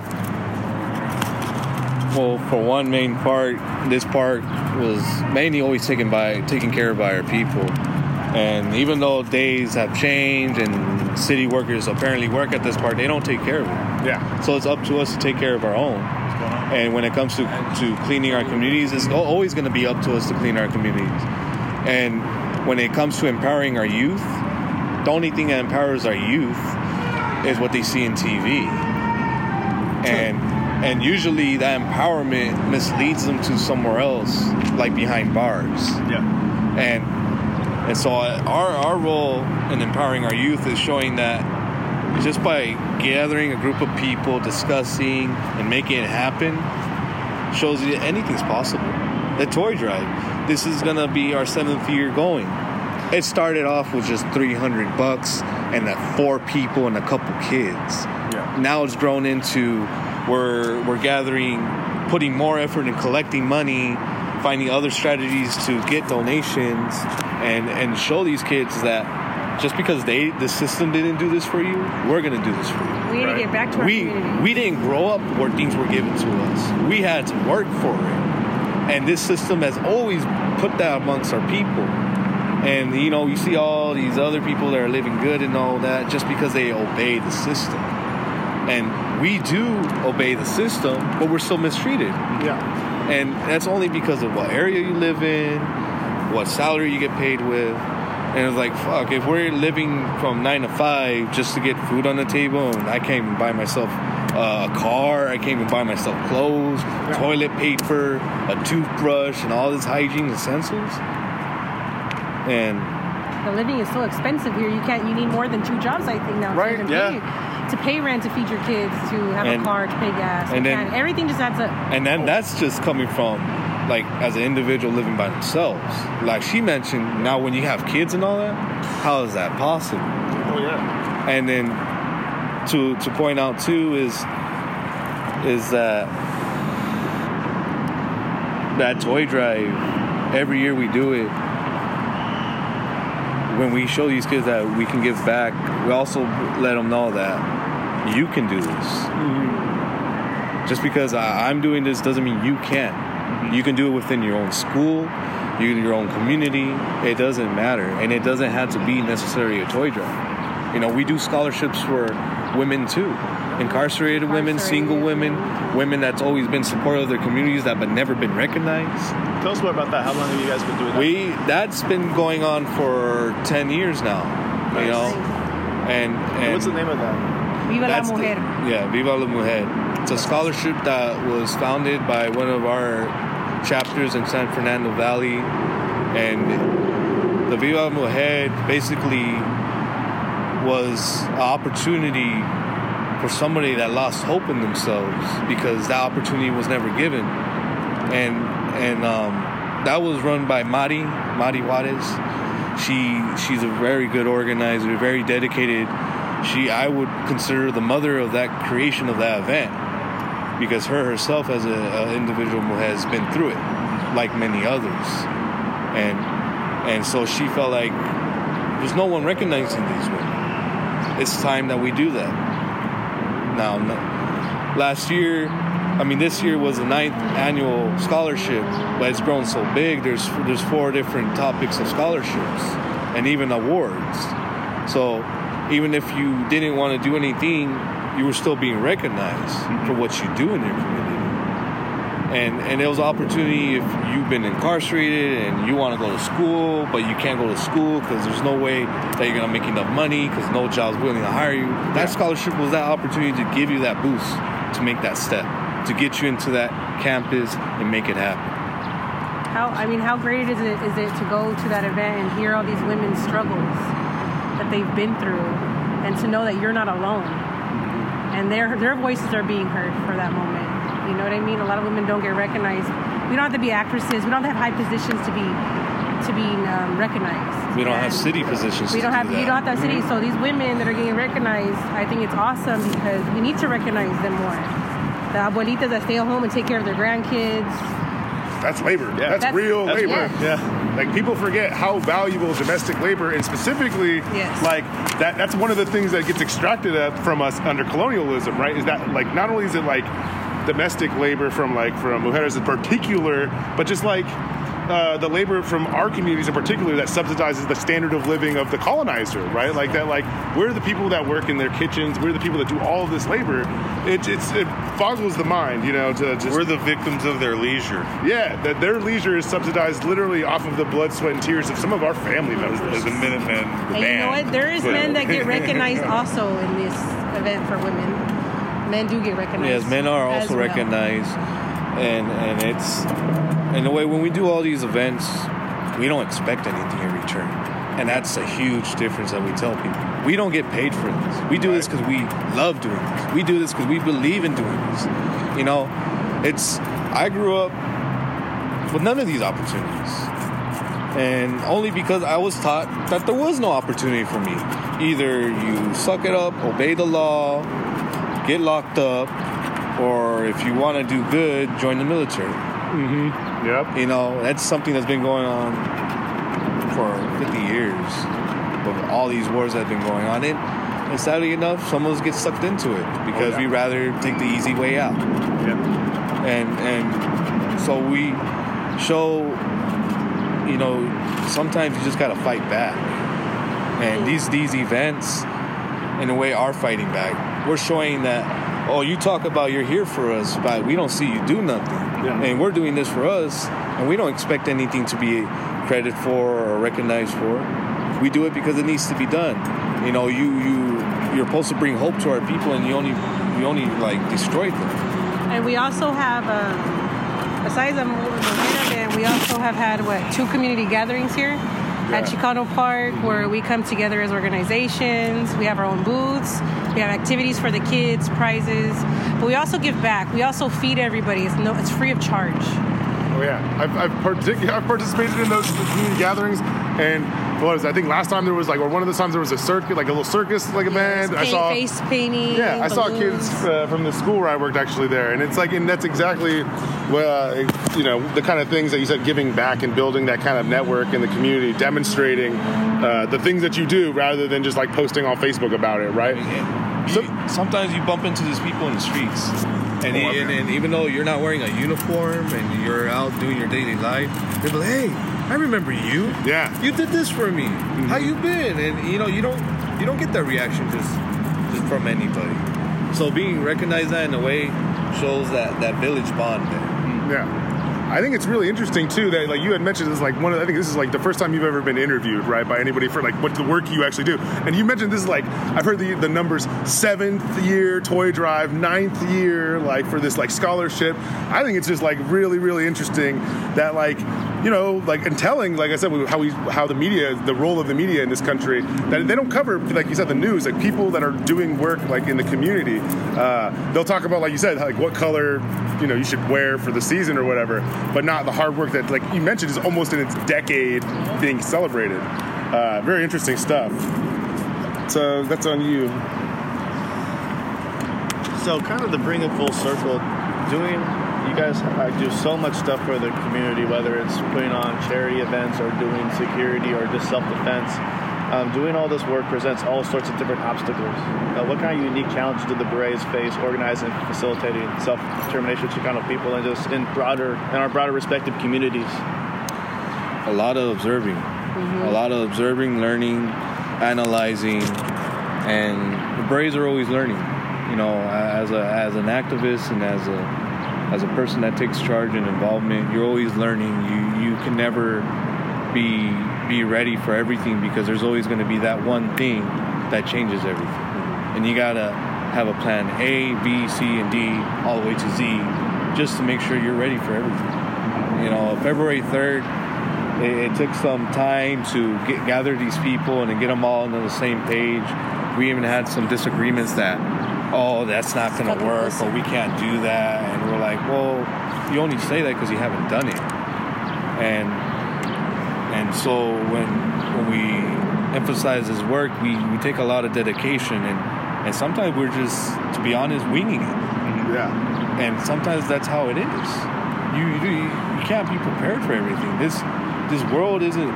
Well, for one main part, this park was mainly always taken by taken care of by our people. And even though days have changed and city workers apparently work at this park, they don't take care of it. Yeah. So it's up to us to take care of our own. And when it comes to, to cleaning our communities, it's always going to be up to us to clean our communities. And when it comes to empowering our youth, the only thing that empowers our youth is what they see in TV. And and usually that empowerment misleads them to somewhere else, like behind bars. Yeah. And and so our our role in empowering our youth is showing that just by gathering a group of people, discussing and making it happen, shows you that anything's possible. The toy drive. This is gonna be our seventh year going. It started off with just 300 bucks and that four people and a couple kids. Yeah. Now it's grown into we're we're gathering, putting more effort in collecting money, finding other strategies to get donations, and and show these kids that just because they the system didn't do this for you, we're gonna do this for you We need Right. to get back to our we community. we didn't grow up where things were given to us. We had to work for it, and this system has always put that amongst our people. And you know, you see all these other people that are living good and all that just because they obey the system. And we do obey the system, but we're still mistreated. Yeah. And that's only because of what area you live in, what salary you get paid with. And it's like, fuck, if we're living from nine to five just to get food on the table, and I can't even buy myself uh, a car, I can't even buy myself clothes, toilet paper, a toothbrush, and all this hygiene essentials. And The living is so expensive here. You can't. You need more than two jobs. I think now. to Right, even yeah. Pay, to pay rent, to feed your kids, to have And- a car, to pay gas. and then- can't- everything just adds up. and then that's just coming from like as an individual living by themselves. Like she mentioned, now when you have kids and all that, how is that possible? Oh yeah. And then to to point out too is is that that toy drive every year we do it when we show these kids that we can give back we also let them know that you can do this. Mm-hmm. Just because I, i'm doing this doesn't mean you can't. Mm-hmm. you can do it within your own school you your own community it doesn't matter. And it doesn't have to be necessarily a toy drive. You know we do scholarships for women too incarcerated women single women women that's always been supportive of their communities that but never been recognized Tell us more about that. How long have you guys been doing that? we that's been going on for 10 years now you know and, and What's the name of that? Viva la that's the- mujer. yeah, Viva la Mujer. It's a scholarship that was founded by one of our chapters in San Fernando Valley. And the Viva la Mujer basically was an opportunity for somebody that lost hope in themselves because that opportunity was never given. And and um, that was run by Mari, Mari Juarez. She she's a very good organizer, very dedicated. She I would consider the mother of that creation of that event because her herself as a, a individual has been through it, like many others, and and so she felt like there's no one recognizing these women. It's time that we do that. Now, no, last year I mean, this year was the ninth annual scholarship, but it's grown so big. There's there's four different topics of scholarships and even awards. So even if you didn't want to do anything, you were still being recognized mm-hmm. for what you do in your community. And and it was an opportunity if you've been incarcerated and you want to go to school, but you can't go to school because there's no way that you're gonna make enough money because no job's willing to hire you. That scholarship was that opportunity to give you that boost to make that step, to get you into that campus and make it happen. How I mean, how great is it is it to go to that event and hear all these women's struggles that they've been through, and to know that you're not alone, mm-hmm. and their their voices are being heard for that moment. You know what I mean? A lot of women don't get recognized. We don't have to be actresses. We don't have high positions to be to be um, recognized. We don't have city positions. We don't do have that. you don't have that city. So these women that are getting recognized, I think it's awesome because we need to recognize them more. The abuelitas that stay at home and take care of their grandkids. That's labor. That's, That's- real that's- labor. yes. Like people forget how valuable domestic labor and specifically Yes. like that that's one of the things that gets extracted from us under colonialism, right? Is that like not only is it like domestic labor from like from mujeres in particular, but just like uh, the labor from our communities in particular that subsidizes the standard of living of the colonizer, right? Like that, like we're the people that work in their kitchens, we're the people that do all of this labor. It, it's, it boggles the mind, you know, to just We're the victims of their leisure. yeah, that their leisure is subsidized literally off of the blood, sweat, and tears of some of our family members. As the Minutemen, the And you know what? There is put men that get <laughs> recognized also in this event for women. Men do get recognized. Yes, men are also well. recognized, and and it's in a way when we do all these events, we don't expect anything in return, and that's a huge difference that we tell people. We don't get paid for this. We do this because we love doing this. We do this because we believe in doing this. You know, it's. I grew up with none of these opportunities. And only because I was taught that there was no opportunity for me. Either you suck it up, obey the law, get locked up, or if you want to do good, join the military. Mm-hmm. Yep. You know, that's something that's been going on for 50 years. But all these wars that have been going on, and, and sadly enough, some of us get sucked into it because oh, yeah. we rather take the easy way out Yeah. and and so we show you know sometimes you just got to fight back and mm. these these events in a way are fighting back we're showing that oh you talk about you're here for us but we don't see you do nothing. Yeah. and we're doing this for us and we don't expect anything to be credited for or recognized for. We do it because it needs to be done. You know you you you're supposed to bring hope to our people and you only you only like destroy them. And we also have, um, besides the, the Band, we also have had, what, two community gatherings here at Chicano Park where we come together as organizations. We have our own booths. We have activities for the kids, prizes. But we also give back. We also feed everybody. It's, no, it's free of charge. Oh yeah, I've I've, partic- I've participated in those community gatherings, and what was it? I think last time there was like, or one of the times there was a circuit, like a little circus, like a band. I saw face painting. Yeah, I saw kids uh, from the school where I worked actually there, and it's like, and that's exactly, well, uh, you know, the kind of things that you said, giving back and building that kind of network in the community, demonstrating uh, the things that you do rather than just like posting on Facebook about it, right? So, sometimes you bump into these people in the streets, and, Oh, and, and even though you're not wearing a uniform and you're out doing your daily life, they're like, "Hey, I remember you. Yeah. You did this for me. How mm-hmm. you been?" And you know, you don't you don't get that reaction just just from anybody. So being recognized that in a way shows that that village bond there. Mm-hmm. Yeah. I think it's really interesting too that like you had mentioned this is like one of the, I think this is like the first time you've ever been interviewed right by anybody for like what the work you actually do and you mentioned this is like I've heard the the numbers seventh year toy drive ninth year like for this like scholarship I think it's just like really really interesting that like you know like and telling like I said how we how the media the role of the media in this country that they don't cover like you said the news. Like people that are doing work like in the community uh, they'll talk about like you said like what color you know you should wear for the season or whatever but not the hard work that like you mentioned is almost in its decade being celebrated. Uh, very interesting stuff. So that's on you. So, kind of to bring it full circle, doing you guys do so much stuff for the community, whether it's putting on charity events or doing security or just self defense. Um, doing all this work presents all sorts of different obstacles. Uh, what kind of unique challenges did the Berets face organizing and facilitating self-determination of Chicano people and just in broader, in our broader respective communities? a lot of observing, a lot of observing, learning, analyzing, and the Braves are always learning. You know, as a as an activist and as a as a person that takes charge and involvement, you're always learning. You you can never be be ready for everything because there's always going to be that one thing that changes everything, mm-hmm. and you gotta have a plan A, B, C, and D all the way to Z, just to make sure you're ready for everything. You know, February third, it, it took some time to get, gather these people and to get them all on the same page. We even had some disagreements that, oh, that's not going to work, or we can't do that, and we're like, well, you only say that because you haven't done it, and and so when when we emphasize his work, we, we take a lot of dedication, and and sometimes we're just, to be honest, winging it. Mm-hmm. Yeah. And sometimes that's how it is. You, you you can't be prepared for everything. This this world isn't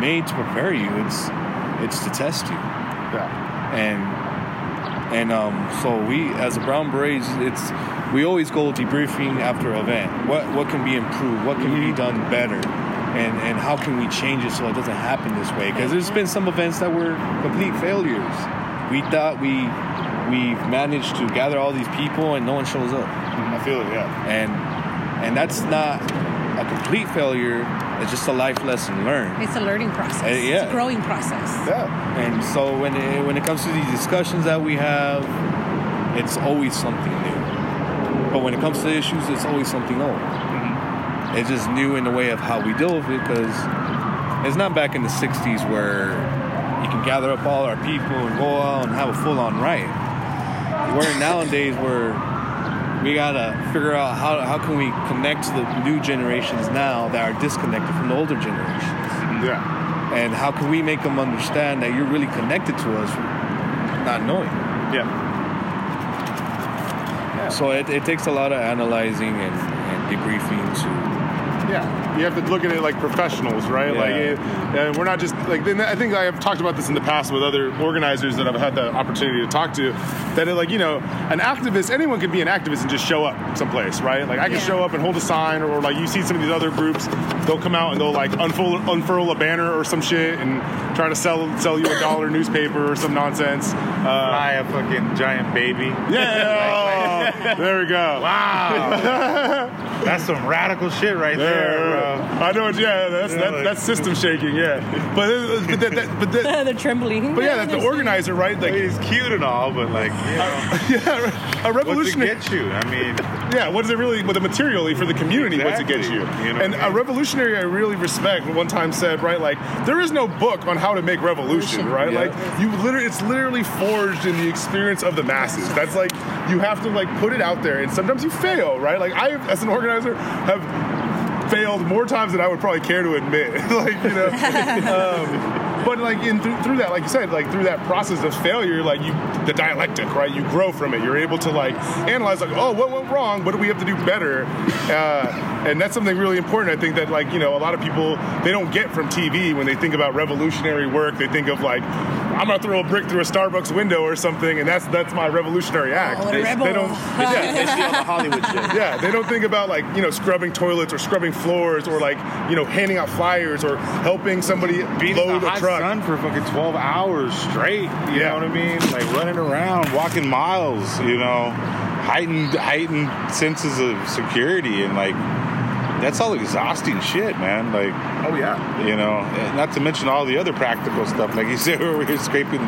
made to prepare you. It's it's to test you. Yeah. And and um, so we as a Brown Berets, it's we always go debriefing after an event. What what can be improved? What can be done better? And and how can we change it so it doesn't happen this way? Because there's been some events that were complete failures. We thought we we've managed to gather all these people and no one shows up I feel it. Yeah. and and that's not a complete failure. It's just a life lesson learned. It's a learning process. Uh, yeah. It's a growing process. Yeah. And so when it, when it comes to these discussions that we have, it's always something new. But when it comes to issues, it's always something old. It's just new in the way of how we deal with it because it's not back in the '60s where you can gather up all our people and go out and have a full-on riot. We're <laughs> nowadays where we gotta figure out how, how can we connect to the new generations now that are disconnected from the older generations Yeah. and how can we make them understand that you're really connected to us not knowing Yeah. so it, it takes a lot of analyzing and, and debriefing to Yeah, you have to look at it like professionals, right? Yeah. Like, it, and we're not just like. then I think I have talked about this in the past with other organizers that I've had the opportunity to talk to. That it, like you know, an activist, anyone can be an activist and just show up someplace, right? Like I can Yeah. show up and hold a sign, or like you see some of these other groups, they'll come out and they'll like unfurl, unfurl a banner or some shit and try to sell sell you a dollar newspaper or some nonsense. Uh, Buy a fucking giant baby. yeah, <laughs> there we go. Wow. <laughs> That's some radical shit right there, bro. I know. it- Yeah, that's Yeah, that, like- that's system shaking. Yeah, but but that, that, but that, <laughs> They're trembling. but yeah, that the organizer, right? I Like, mean, it's cute and all, but like, you know, <laughs> yeah, a what's it revolutionary. get you? I mean, Yeah, what is it really? With the materially for the community, what's it get you? You know and what I a mean? revolutionary I really respect. One time said, right, like there is no book on how to make revolution, right? Yeah. Like you literally, it's literally forged in the experience of the masses. That's like you have to like put it out there, and sometimes you fail, right? Like I, as an organizer, have failed more times than I would probably care to admit. <laughs> like you know, <laughs> um, but like in through, through that, like you said, like through that process of failure, like you the dialectic, right? You grow from it. You're able to like analyze, like, oh, what went wrong? What do we have to do better? Uh, and that's something really important. I think that like you know a lot of people they don't get from TV when they think about revolutionary work. They think of like. I'm gonna throw a brick through a Starbucks window or something, and that's that's my revolutionary act. Oh, a they, rebel. they don't, <laughs> yeah, They see all the Hollywood shit. <laughs> yeah, they don't think about like you know scrubbing toilets or scrubbing floors or like you know handing out flyers or helping somebody being in load the a truck. Sun for fucking 12 hours straight. You Yeah. know what I mean? Like running around, walking miles. You know, heightened heightened senses of security and like that's all exhausting shit, man. Like, Oh yeah, you know, not to mention all the other practical stuff, like you said, <laughs> where we're scraping,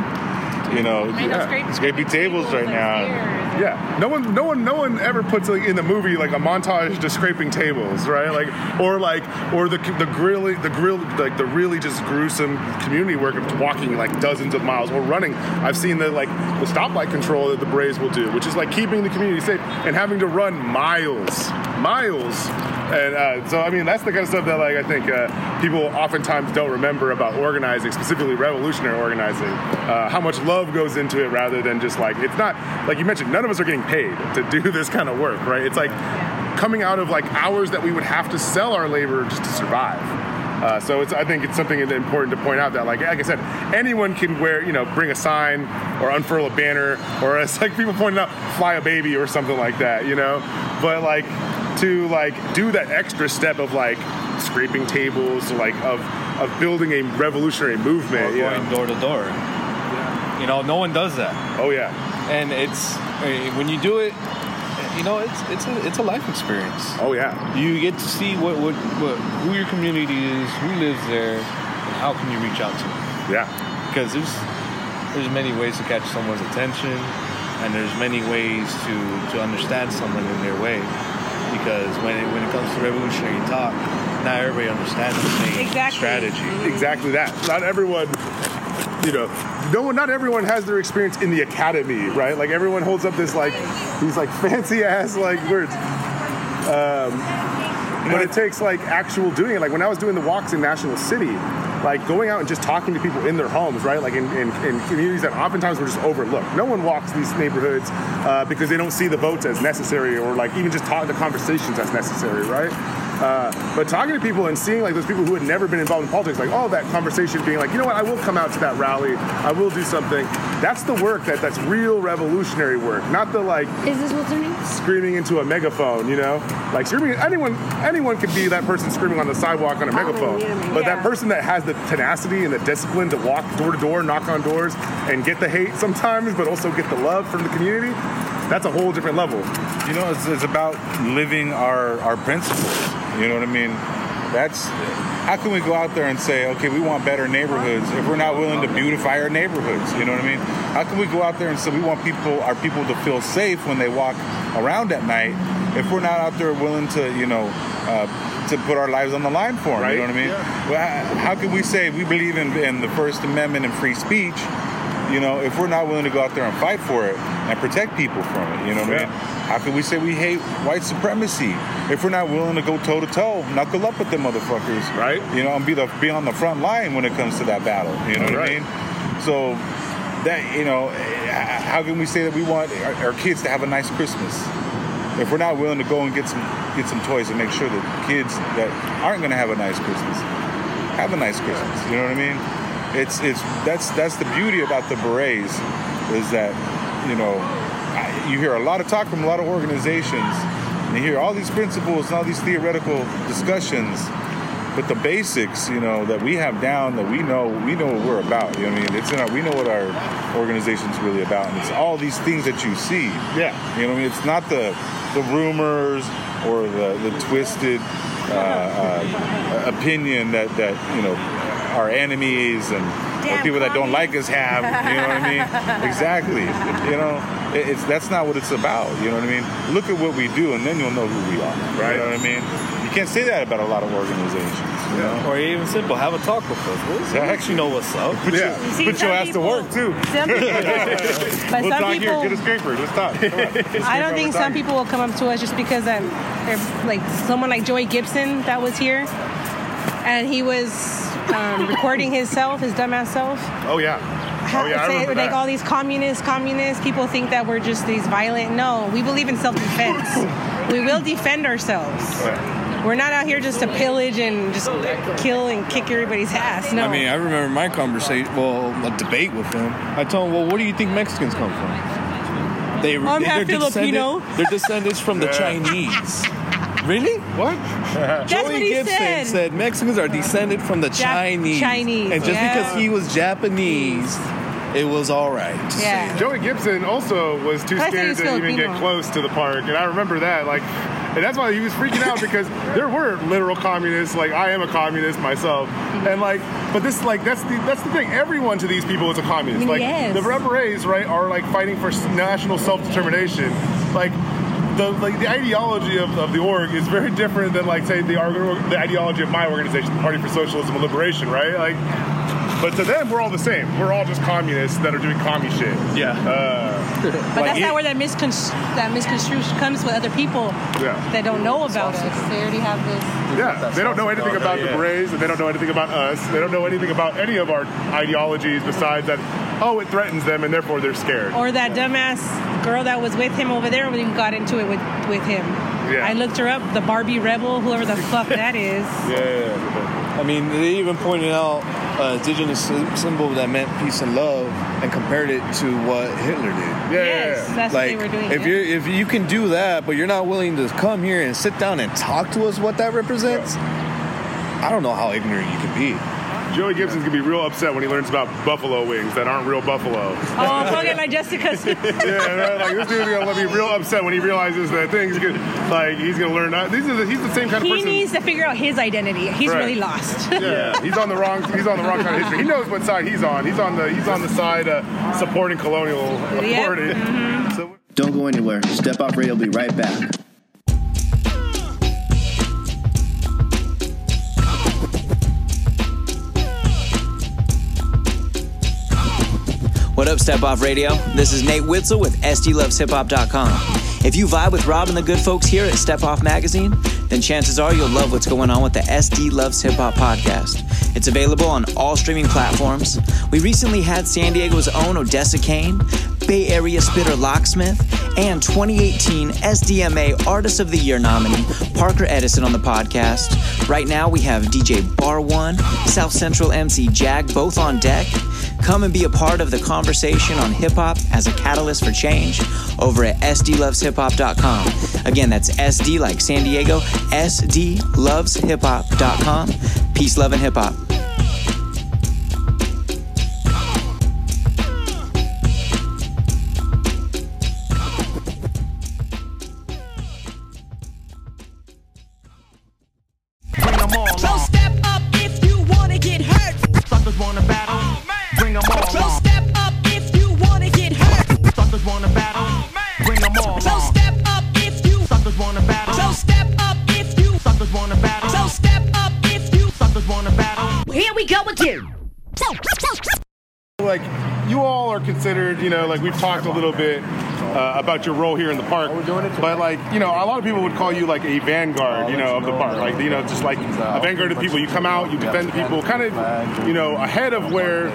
you know, I know, scraping tables right now. stairs. Yeah. No one, no one, no one ever puts like in the movie like a montage to scraping tables, right? Like or like or the the grilly the grill like the really just gruesome community work of walking like dozens of miles or running. I've seen the like the stoplight control that the Braves will do, which is like keeping the community safe and having to run miles, miles. And uh, so, I mean, that's the kind of stuff that, like, I think uh, people oftentimes don't remember about organizing, specifically revolutionary organizing. Uh, how much love goes into it, rather than just like it's not like you mentioned. None of us are getting paid to do <laughs> this kind of work, right? It's like coming out of like hours that we would have to sell our labor just to survive. Uh, so it's I think it's something important to point out that like like I said, anyone can wear you know bring a sign or unfurl a banner or <laughs> as like people pointed out, fly a baby or something like that, you know. But like to like do that extra step of like scraping tables, like of of building a revolutionary movement, Or you going know? door to door. Yeah. You know, no one does that. Oh yeah, and it's when you do it you know it's it's a, it's a life experience. Oh yeah. You get to see what, what what who your community is who lives there and how can you reach out to them? Yeah. Because there's there's many ways to catch someone's attention and there's many ways to to understand someone in their way. Because when it, when it comes to revolutionary talk not everybody understands the same Exactly. strategy. Exactly that. Not everyone, you know, no one, not everyone has their experience in the academy, right? Like everyone holds up this like these like fancy ass like words. Um, but it takes like actual doing it. Like when I was doing the walks in National City, like going out and just talking to people in their homes, right? Like in, in, in communities that oftentimes were just overlooked. No one walks these neighborhoods uh, because they don't see the votes as necessary or like even just talk the conversations as necessary, right? Uh, but talking to people and seeing like those people who had never been involved in politics, like oh that conversation being like, you know what, I will come out to that rally, I will do something. That's the work that that's real revolutionary work, not the like Is this what's her name? screaming into a megaphone, you know? Like screaming anyone anyone could be that person screaming on the sidewalk on a megaphone. yeah, But yeah. that person that has the tenacity and the discipline to walk door to door, knock on doors, and get the hate sometimes, but also get the love from the community, that's a whole different level. You know, it's, it's about living our, our principles. You know what I mean? That's how can we go out there and say, okay, we want better neighborhoods if we're not willing to beautify our neighborhoods? You know what I mean? How can we go out there and say we want people, our people, to feel safe when they walk around at night if we're not out there willing to, you know, uh, to put our lives on the line for them? Right. You know what I mean? Well, how can we say we believe in, in the First Amendment and free speech? You know, if we're not willing to go out there and fight for it and protect people from it, you know what I mean? How can we say we hate white supremacy if we're not willing to go toe to toe, knuckle up with them motherfuckers, Right. You know, and be the be on the front line when it comes to that battle. You know what Right. I mean? So that you know, how can we say that we want our, our kids to have a nice Christmas if we're not willing to go and get some get some toys and make sure that kids that aren't going to have a nice Christmas have a nice Christmas? You know what I mean? It's it's that's that's the beauty about the berets is that you know I- you hear a lot of talk from a lot of organizations and you hear all these principles and all these theoretical discussions but the basics you know that we have down that we know we know what we're about you know what i mean? It's in our we know what our organization's really about and it's all these things that you see. Yeah. you know what i mean? It's not the the rumors or the the twisted uh, uh, opinion that that you know our enemies and or Damn people that don't like us have you know what i mean <laughs> exactly you know it, it's that's not what it's about you know what i mean look at what we do and then you'll know who we are Right. you know what i mean you can't say that about a lot of organizations you know or even simple have a talk with us we'll, we'll let you know what's up Put, Yeah. your, See, put your ass to work too. Some people, but <laughs> We'll some talk people, here. Get a scraper. Let's talk. Come on. <laughs> I don't think some people will come up to us just because um, they're like someone like Joey Gibson that was here, and he was um, recording himself, his dumbass self. Oh yeah. How, Oh yeah, say, remember like that. all these communists, communists. People think that we're just these violent. No, we believe in self-defense. <laughs> we will defend ourselves. We're not out here just to pillage and just kill and kick everybody's ass. No. I mean, I remember my conversation, well, a debate with him. I told him, well, where do you think Mexicans come from? They, I'm half they're Filipino. descendant- They're descendants from the Chinese. Really? what? Joey what Gibson said. said Mexicans are descended from the Jap- Chinese. Chinese, And just yeah. because he was Japanese, it was all right. Yeah. Joey Gibson also was too I scared he's to even get close to the park, and I remember that. Like, and that's why he was freaking out because there were literal communists. Like, I am a communist myself, and mhm. like, but this, like, that's the that's the thing. Everyone to these people is a communist. Like, Yes. the Red Berets, right, are like fighting for national self determination. Like. The, like the ideology of, of the org is very different than like say the, org- the ideology of my organization, the Party for Socialism and Liberation, right? Like, but to them we're all the same. We're all just communists that are doing commie shit. Yeah. Uh, But Like that's it- not where that miscon- that misconstruction comes with other people Yeah. that don't know about us. They already have this. Yeah, they don't know anything about the Berets, and they don't know anything about us. They don't know anything about any of our ideologies besides that, oh, it threatens them, and therefore they're scared. Or that dumbass girl that was with him over there when we got into it with, with him. Yeah. I looked her up, the Barbie Rebel, whoever the fuck <laughs> that is. Yeah. I mean, they even pointed out uh, indigenous symbol that meant peace and love, and compared it to what Hitler did. Yeah. Yes, that's like, what they were doing. if yeah. you if you can do that, but you're not willing to come here and sit down and talk to us what that represents, I don't know how ignorant you can be. Joey Gibson's gonna be real upset when he learns about buffalo wings that aren't real buffalo. Oh, fucking like Jessica's. <laughs> yeah, right? like this dude's gonna be real upset when he realizes that things gonna like he's gonna learn. That. These are the, he's the same kind of he person. needs to figure out his identity. He's Right. really lost. yeah, he's on the wrong. He's on the wrong kind of history. He knows what side he's on. He's on the. He's on the side uh, supporting colonial Yep. authority. Mm-hmm. So, Don't go anywhere. Step Off Radio will be right back. What up, Step Off Radio? This is Nate Witzel with SDLovesHipHop.com. If you vibe with Rob and the good folks here at Step Off Magazine, then chances are you'll love what's going on with the SD Loves Hip Hop podcast. It's available on all streaming platforms. We recently had San Diego's own Odessa Kane, Bay Area spitter Locksmith, and 2018 SDMA Artist of the Year nominee Parker Edison on the podcast. Right now we have DJ Bar One, South Central MC Jag both on deck. Come and be a part of the conversation on hip hop as a catalyst for change over at SDLovesHipHop.com. Again, that's SD like San Diego, SDLovesHipHop.com. Peace, love, and hip hop. You know, like we've talked a little bit uh, about your role here in the park. But like, you know, a lot of people would call you like a vanguard, you know, of the park. Like, you know, just like a vanguard of people. You come out, you defend the people, kind of, you know, ahead of where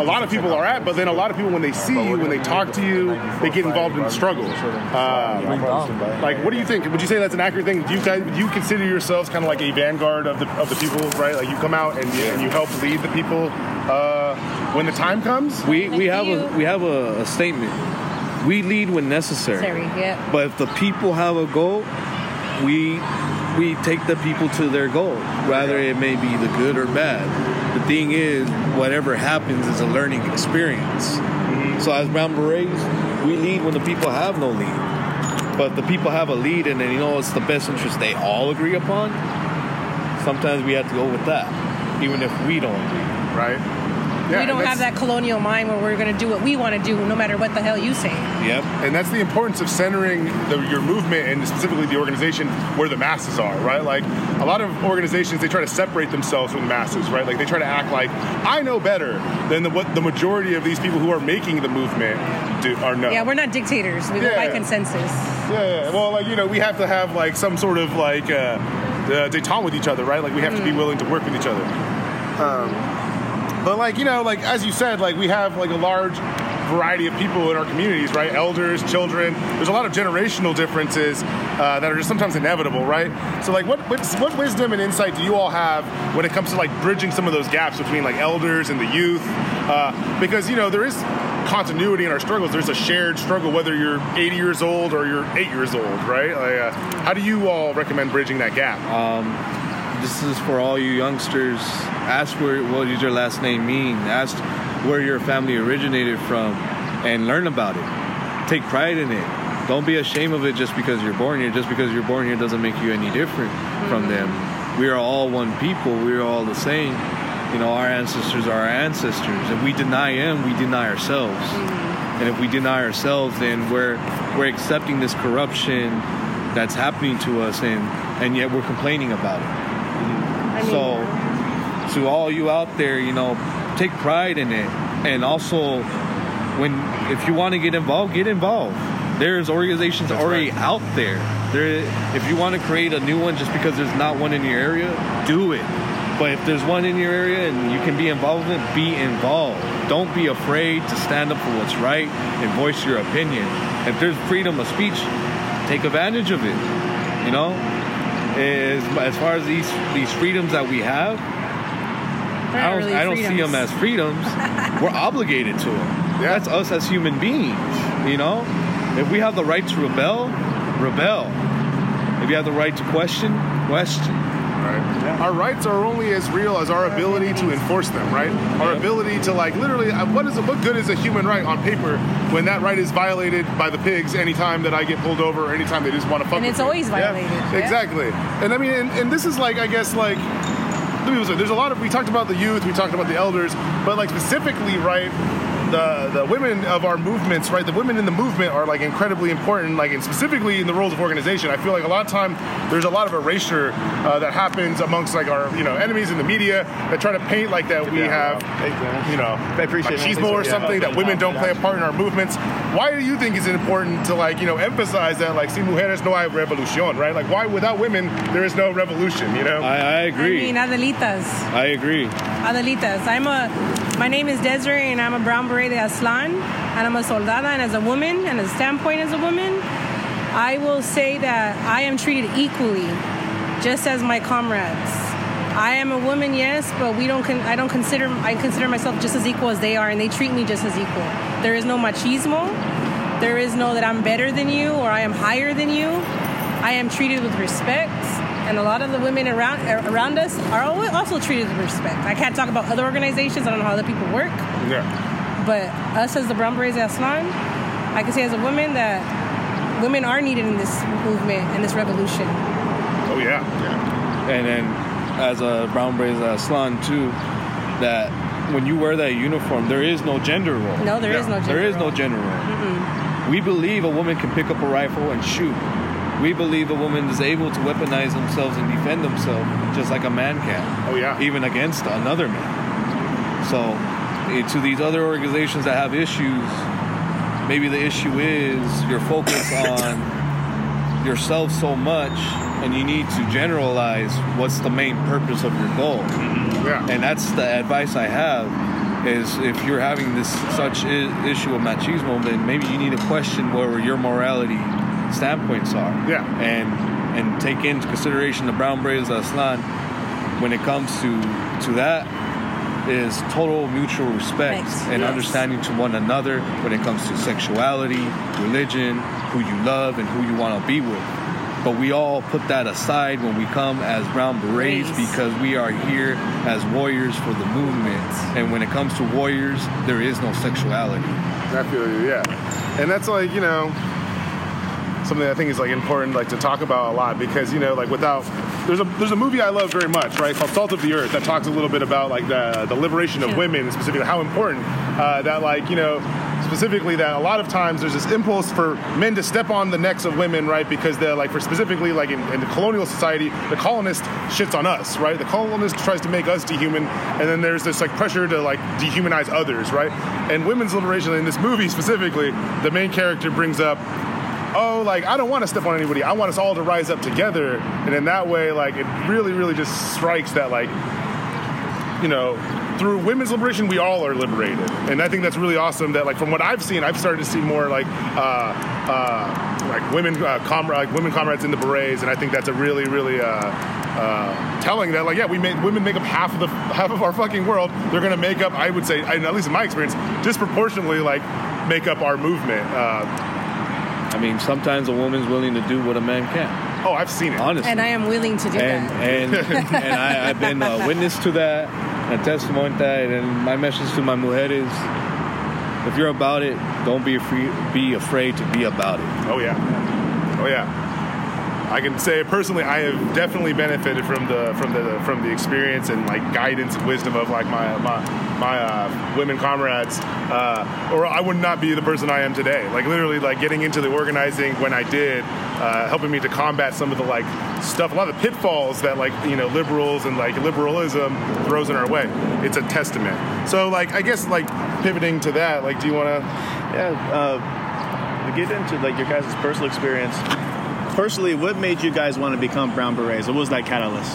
a lot of people are at. But then a lot of people, when they see you, when they talk to you, they get involved in the struggle. Uh, like, what do you think? Would you say that's an accurate thing? Do you guys, do you consider yourselves kind of like a vanguard of the of the people, right? Like you come out and you, and you help lead the people uh, when the time comes. We we have a we have a, a statement. We lead when necessary. Sorry, yeah. But if the people have a goal, we we take the people to their goal, whether it may be the good or bad. Thing is, whatever happens is a learning experience. So as Brown Berets, we lead when the people have no lead. But the people have a lead, and then you know it's the best interest they all agree upon. Sometimes we have to go with that, even if we don't agree. right? We don't have that colonial mind where we're going to do what we want to do no matter what the hell you say. Yep. And that's the importance of centering the, your movement and specifically the organization where the masses are, right? Like a lot of organizations, they try to separate themselves from the masses, right? Like they try to act like I know better than the, what the majority of these people who are making the movement do are know. Yeah, we're not dictators. We go by Yeah. consensus. Yeah, yeah. Well, like you know, we have to have like some sort of like uh, uh, detente with each other, right? Like we have to be willing to work with each other. Um, but like you know, like as you said, like we have like a large variety of people in our communities, right? Elders, children. There's a lot of generational differences uh, that are just sometimes inevitable, right? So like, what what what wisdom and insight do you all have when it comes to like bridging some of those gaps between like elders and the youth? Uh, because you know there is continuity in our struggles. There's a shared struggle, whether you're 80 years old or you're eight years old, right? Like, uh, how do you all recommend bridging that gap? This is for all you youngsters. Ask where what does your last name mean. Ask where your family originated from, and learn about it. Take pride in it. Don't be ashamed of it just because you're born here. Just because you're born here doesn't make you any different from mm-hmm. them. We are all one people. We are all the same. You know, our ancestors are our ancestors. If we deny them, we deny ourselves. Mm-hmm. And if we deny ourselves, then we're we're accepting this corruption that's happening to us, and and yet we're complaining about it. I mean, So, to all you out there, you know, take pride in it, and also, when if you want to get involved, get involved. There's organizations already out there. There, if you want to create a new one, just because there's not one in your area, do it. But if there's one in your area and you can be involved in it, be involved. Don't be afraid to stand up for what's right and voice your opinion. If there's freedom of speech, take advantage of it. You know, is as far as these these freedoms that we have, I don't really I don't see them as freedoms. <laughs> We're obligated to them. That's us as human beings. You know, if we have the right to rebel, rebel. If you have the right to question, question. Right. Our rights are only as real as our ability to enforce them, right? Our ability to like literally, uh, what is what good is a human right on paper when that right is violated by the pigs anytime that I get pulled over or anytime they just want to fuck And with it's me? always violated, yeah. Exactly. And I mean, and, and this is like, I guess, like, let me say, there's a lot of we talked about the youth, we talked about the elders, but like specifically, right? The, the women of our movements, right? The women in the movement are like incredibly important, like and specifically in the roles of organization. I feel like a lot of time there's a lot of erasure uh, that happens amongst like our you know enemies in the media that try to paint like that we have you know I appreciate it. machismo or Yeah. something that women don't play a part in our movements. Why do you think it's important to like you know emphasize that like sin mujeres no hay revolución, right? Like why without women there is no revolution, you know? I, I agree. I mean, Adelitas. I agree. Adelitas. I'm a. My name is Desiree, and I'm a brown beret de Aztlan, and I'm a soldada. And as a woman, and a standpoint as a woman, I will say that I am treated equally, just as my comrades. I am a woman, yes, but we don't. Con- I don't consider. I consider myself just as equal as they are, and they treat me just as equal. There is no machismo. There is no that I'm better than you or I am higher than you. I am treated with respect, and a lot of the women around around us are also treated with respect. I can't talk about other organizations. I don't know how other people work, Yeah. but us as the Brown Berets of Aztlan, I can say as a woman that women are needed in this movement and this revolution. Oh yeah. And then as a brown brazen Aztlan too, that when you wear that uniform, there is no gender role. No, there is no There gender is no role. gender role. We believe a woman can pick up a rifle and shoot. We believe a woman is able to weaponize themselves and defend themselves just like a man can. Oh yeah. Even against another man. So eh, to these other organizations that have issues, maybe the issue is your focus on yourself so much and you need to generalize what's the main purpose of your goal. Yeah. And that's the advice I have is if you're having this such I- issue of machismo, then maybe you need to question where your morality standpoints are. Yeah. And and take into consideration the brown berets of Aztlan when it comes to to that is total mutual respect Respect, and yes. understanding to one another when it comes to sexuality, religion, who you love and who you want to be with. But we all put that aside when we come as brown berets Berets. because we are here as warriors for the movement. And when it comes to warriors, there is no sexuality. I feel you, yeah. And that's like, you know, something I think is like important like to talk about a lot because, you know, like without there's a there's a movie I love very much, right, called Salt of the Earth that talks a little bit about like the the liberation of women specifically how important uh, that like, you know, specifically that a lot of times there's this impulse for men to step on the necks of women, right? Because they're like for specifically like in, in the colonial society, the colonist shits on us, right? The colonist tries to make us dehuman, and then there's this like pressure to like dehumanize others, right? And women's liberation in this movie specifically, the main character brings up oh, like I don't want to step on anybody. I want us all to rise up together, and in that way, like it really, really just strikes that like, you know, through women's liberation, we all are liberated, and I think that's really awesome. That like from what I've seen, I've started to see more like, uh, uh, like women, uh, like women comrades in the berets, and I think that's a really, really. Uh, uh, telling that like yeah we make women make up half of the half of our fucking world they're gonna make up I would say at least in my experience disproportionately like make up our movement uh, I mean, sometimes a woman's willing to do what a man can't. oh I've seen it Honestly. And I am willing to do and that. and <laughs> and I, I've been a witness to that, a testimony to that, and my message to my mujeres: if you're about it, don't be afraid. Be afraid to be about it. Oh yeah, oh yeah. I can say personally, I have definitely benefited from the from the from the experience and like guidance and wisdom of like my my my uh, women comrades, uh, or I would not be the person I am today. Like literally, like getting into the organizing when I did, uh, helping me to combat some of the like stuff, a lot of the pitfalls that like you know liberals and like liberalism throws in our way. It's a testament. So like I guess like pivoting to that, like do you want to? Yeah, uh, get into like your guys' personal experience. Personally, what made you guys want to become brown berets? What was that catalyst?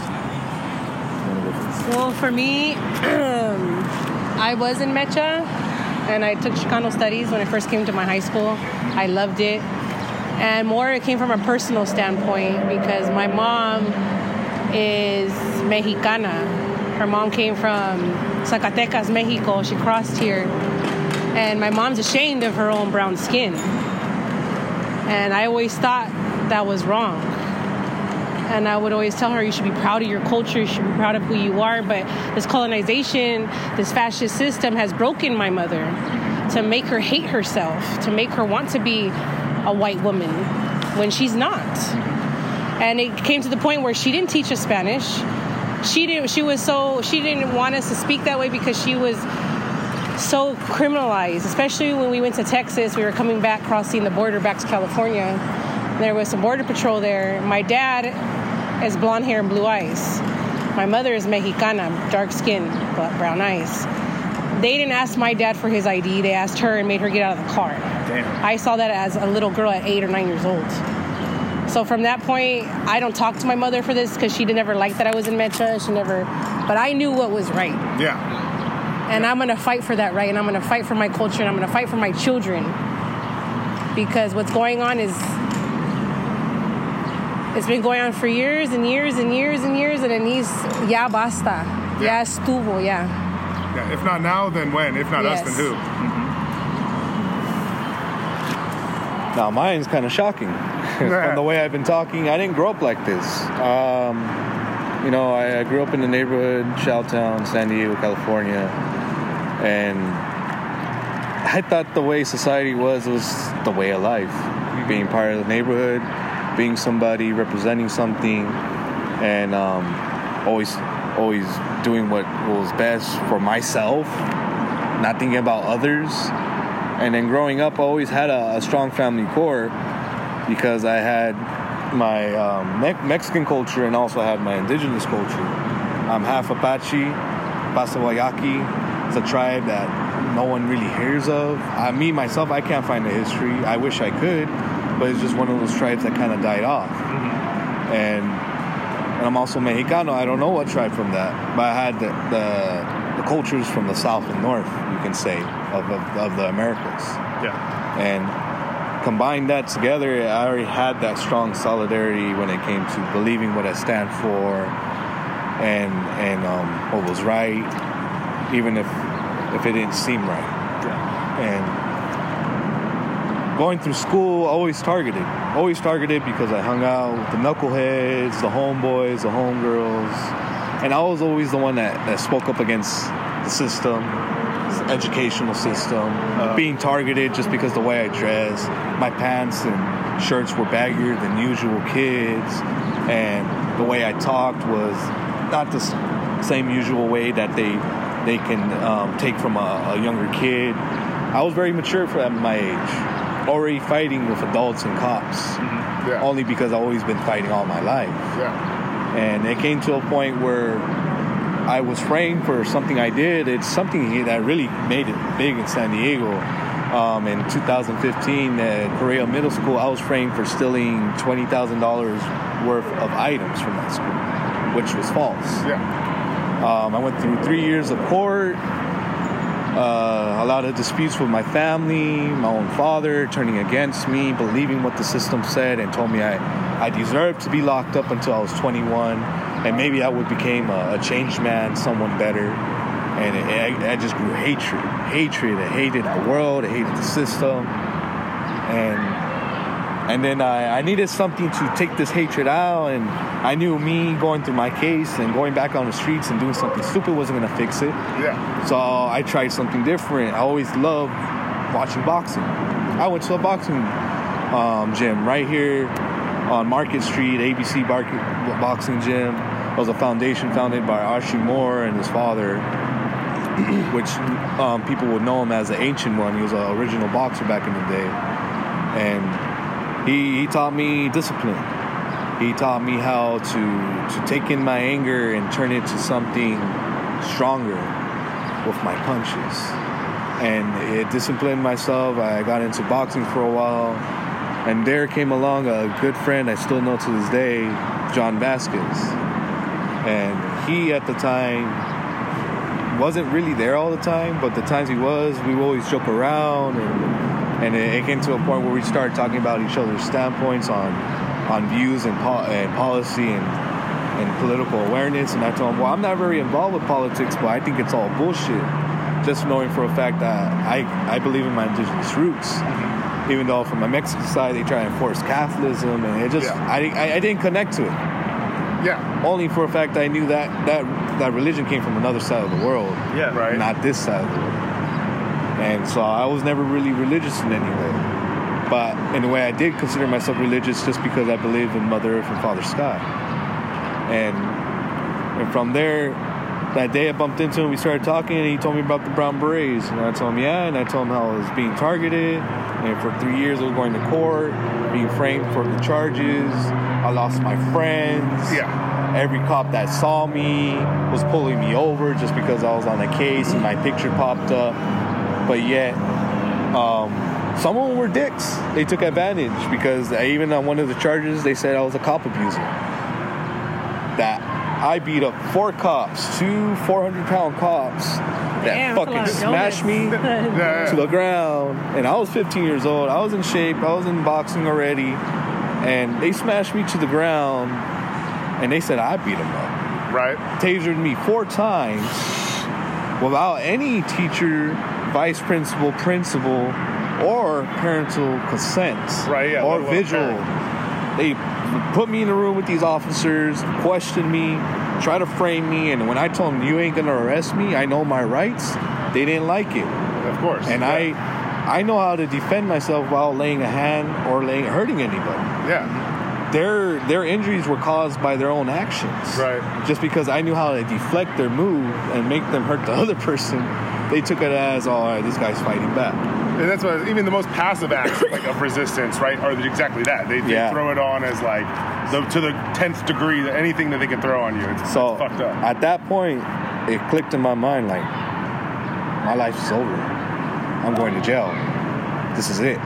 Well, for me, <clears throat> I was in Mecha and I took Chicano studies when I first came to my high school. I loved it. And more, it came from a personal standpoint because my mom is Mexicana. Her mom came from Zacatecas, Mexico. She crossed here. And my mom's ashamed of her own brown skin. And I always thought that was wrong. And I would always tell her, you should be proud of your culture, you should be proud of who you are. But this colonization, this fascist system has broken my mother to make her hate herself, to make her want to be a white woman when she's not. And it came to the point where she didn't teach us Spanish. She didn't she was so she didn't want us to speak that way because she was so criminalized, especially when we went to Texas. We were coming back, crossing the border back to California. There was some border patrol there. My dad has blonde hair and blue eyes. My mother is Mexicana, dark skin, but brown eyes. They didn't ask my dad for his ID. They asked her and made her get out of the car. Damn. I saw that as a little girl at eight or nine years old. So from that point, I don't talk to my mother for this because she never like that I was in Mecha. She never, but I knew what was right. Yeah. And I'm gonna fight for that right, and I'm gonna fight for my culture, and I'm gonna fight for my children. Because what's going on is it's been going on for years and years and years and years, and it needs ya basta, ya estuvo, ya. Yeah. If not now, then when? If not us, then Yes. who? Now mine's kind of shocking. <laughs> From the way I've been talking, I didn't grow up like this. Um, you know, I, I grew up in the neighborhood, Shelltown, San Diego, California, and I thought the way society was was the way of life. Being part of the neighborhood, being somebody representing something, and um, always, always doing what was best for myself, not thinking about others. And then growing up, I always had a, a strong family core because I had my um, Me- Mexican culture and also had my indigenous culture. I'm half Apache, Pasawayaki. It's a tribe that no one really hears of. I, me myself, I can't find the history. I wish I could, but it's just one of those tribes that kind of died off. And and I'm also Mexicano. I don't know what tribe from that, but I had the, the, the cultures from the south and north, you can say, of, of, of the Americas. Yeah. And combine that together, I already had that strong solidarity when it came to believing what I stand for and and um, what was right, even if if it didn't seem right. Yeah. And going through school, always targeted, always targeted because I hung out with the knuckleheads, the homeboys, the homegirls, and I was always the one that, that spoke up against the system, the educational system, being targeted just because the way I dress, my pants and shirts were baggier than usual kids, and the way I talked was not the same usual way that they they can um, take from a, a younger kid. I was very mature for at my age, already fighting with adults and cops, only because I've always been fighting all my life. Yeah. And it came to a point where I was framed for something I did. It's something that really made it big in San Diego. Um, in 2015 at Correia Middle School, I was framed for stealing $20,000 worth of items from that school, which was false. Yeah. Um, I went through three years of court, uh, a lot of disputes with my family, my own father turning against me, believing what the system said, and told me I, I deserved to be locked up until I was 21, and maybe I would become a, a changed man, someone better. And it, I, I just grew hatred, hatred. I hated the world, I hated the system, and and then I, I needed something to take this hatred out, and I knew me going through my case and going back on the streets and doing something stupid wasn't gonna fix it. Yeah. So I tried something different. I always loved watching boxing. I went to a boxing um, gym right here on Market Street, ABC Bar- Boxing Gym. It was a foundation founded by Archie Moore and his father, <clears throat> which um, people would know him as the Ancient One. He was an original boxer back in the day. And he, he taught me discipline. He taught me how to, to take in my anger and turn it to something stronger with my punches. And it disciplined myself. I got into boxing for a while. And there came along a good friend I still know to this day, John Vasquez. And he at the time wasn't really there all the time, but the times he was, we would always joke around and and it, it came to a point where we started talking about each other's standpoints on on views and, po- and policy and and political awareness. And I told him, well, I'm not very involved with politics, but I think it's all bullshit. Just knowing for a fact that I I believe in my indigenous roots. Mm-hmm. Even though from my Mexican side they try to enforce Catholicism, and it just I, I I didn't connect to it. Yeah. Only for a fact I knew that that that religion came from another side of the world. Yeah. Right. Not this side of the world. And so I was never really religious in any way. But in a way I did consider myself religious just because I believe in Mother Earth and Father Sky. And and from there that day I bumped into him, we started talking, and he told me about the Brown Berets. And I told him, yeah, and I told him how I was being targeted. And for three years, I was going to court, being framed for the charges. I lost my friends. Yeah. Every cop that saw me was pulling me over just because I was on a case and my picture popped up. But yet, um, some of them were dicks. They took advantage because I, even on one of the charges, they said I was a cop abuser. That I beat up four cops, two 400 pound cops that Damn, that's a lot fucking smashed me <laughs> to the ground. And I was 15 years old. I was in shape. I was in boxing already. And they smashed me to the ground. And they said I beat them up. Right. Tasered me four times without any teacher, vice principal, principal, or parental consent Right, yeah, or visual. They put me in a room with these officers, questioned me, try to frame me, and when I told them you ain't gonna arrest me, I know my rights. They didn't like it, Of course. and yeah. I, I know how to defend myself while laying a hand or laying hurting anybody. Yeah. Their their injuries were caused by their own actions. Right. Just because I knew how to deflect their move and make them hurt the <laughs> other person, they took it as, oh, all right, this guy's fighting back. And that's what even the most passive acts like of resistance, right, are exactly that. They, they Yeah. throw it on as like the, to the tenth degree, that anything that they can throw on you. It's, So it's fucked up. at that point, it clicked in my mind like, my life is over. I'm going to jail. This is it.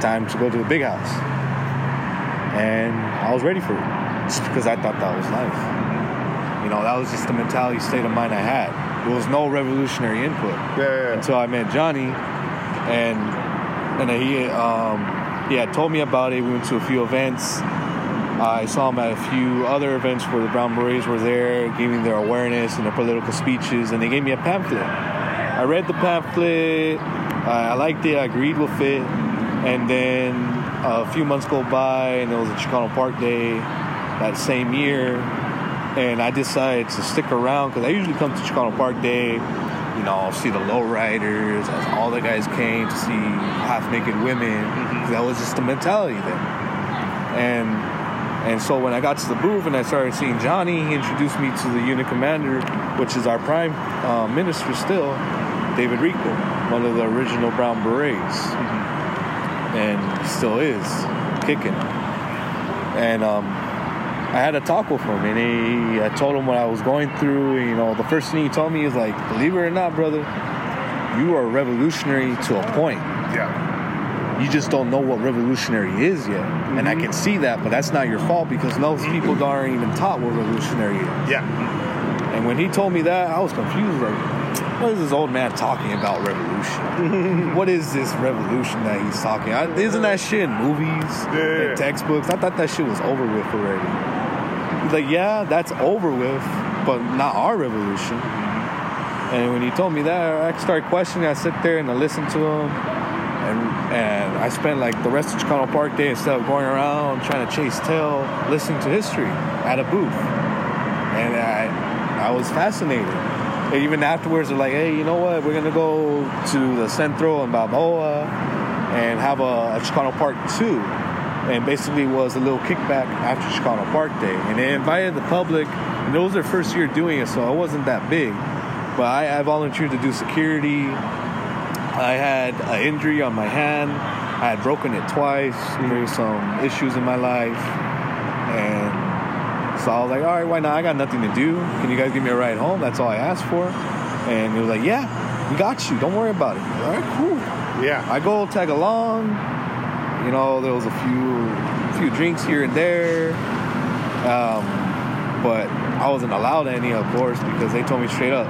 Time to go to the big house. And I was ready for it, just because I thought that was life. You know, that was just the mentality state of mind I had. There was no revolutionary input Yeah, yeah, until I met Johnny, and and he um, he had told me about it. We went to a few events. I saw him at a few other events where the Brown Berets were there, giving their awareness and their political speeches, and they gave me a pamphlet. I read the pamphlet. I I liked it. I agreed with it, and then a few months go by, and it was a Chicano Park Day that same year, and I decided to stick around because I usually come to Chicano Park Day, you know, see the lowriders, all the guys came to see half naked women. 'cause That was just the mentality then. And and so when I got to the booth and I started seeing Johnny, he introduced me to the unit commander, which is our prime uh, minister still, David Rico, one of the original Brown Berets, and still is kicking. And um, I had a talk with him, and he, I told him what I was going through. And, you know, the first thing he told me is like, believe it or not, brother, you are revolutionary to a point. Yeah. You just don't know what revolutionary is yet, and I mm-hmm. can see that. But that's not your fault because most people aren't even taught what revolutionary is. Yeah. And when he told me that, I was confused. Like, what is this old man talking about revolution? <laughs> what is this revolution that he's talking? I, isn't that shit in movies Yeah. and textbooks? I thought that shit was over with already. Like, yeah, that's over with, but not our revolution. And when he told me that, I started questioning. I sit there and I listened to him. And, and I spent like the rest of Chicano Park Day instead of going around trying to chase tail, listening to history at a booth. And I, I was fascinated. And even afterwards, they're like, hey, you know what? We're gonna go to the Centro and Balboa and have a, a Chicano Park 2. And basically was a little kickback after Chicano Park Day. And they invited the public, and it was their first year doing it, so it wasn't that big. But I, I volunteered to do security. I had an injury on my hand. I had broken it twice during mm. some issues in my life. And so I was like, all right, why not? I got nothing to do. Can you guys give me a ride home? That's all I asked for. And he was like, yeah, we got you. Don't worry about it. All right, cool. Yeah. I go tag along. You know, there was a few few drinks here and there. Um, but I wasn't allowed any, of course, because they told me straight up,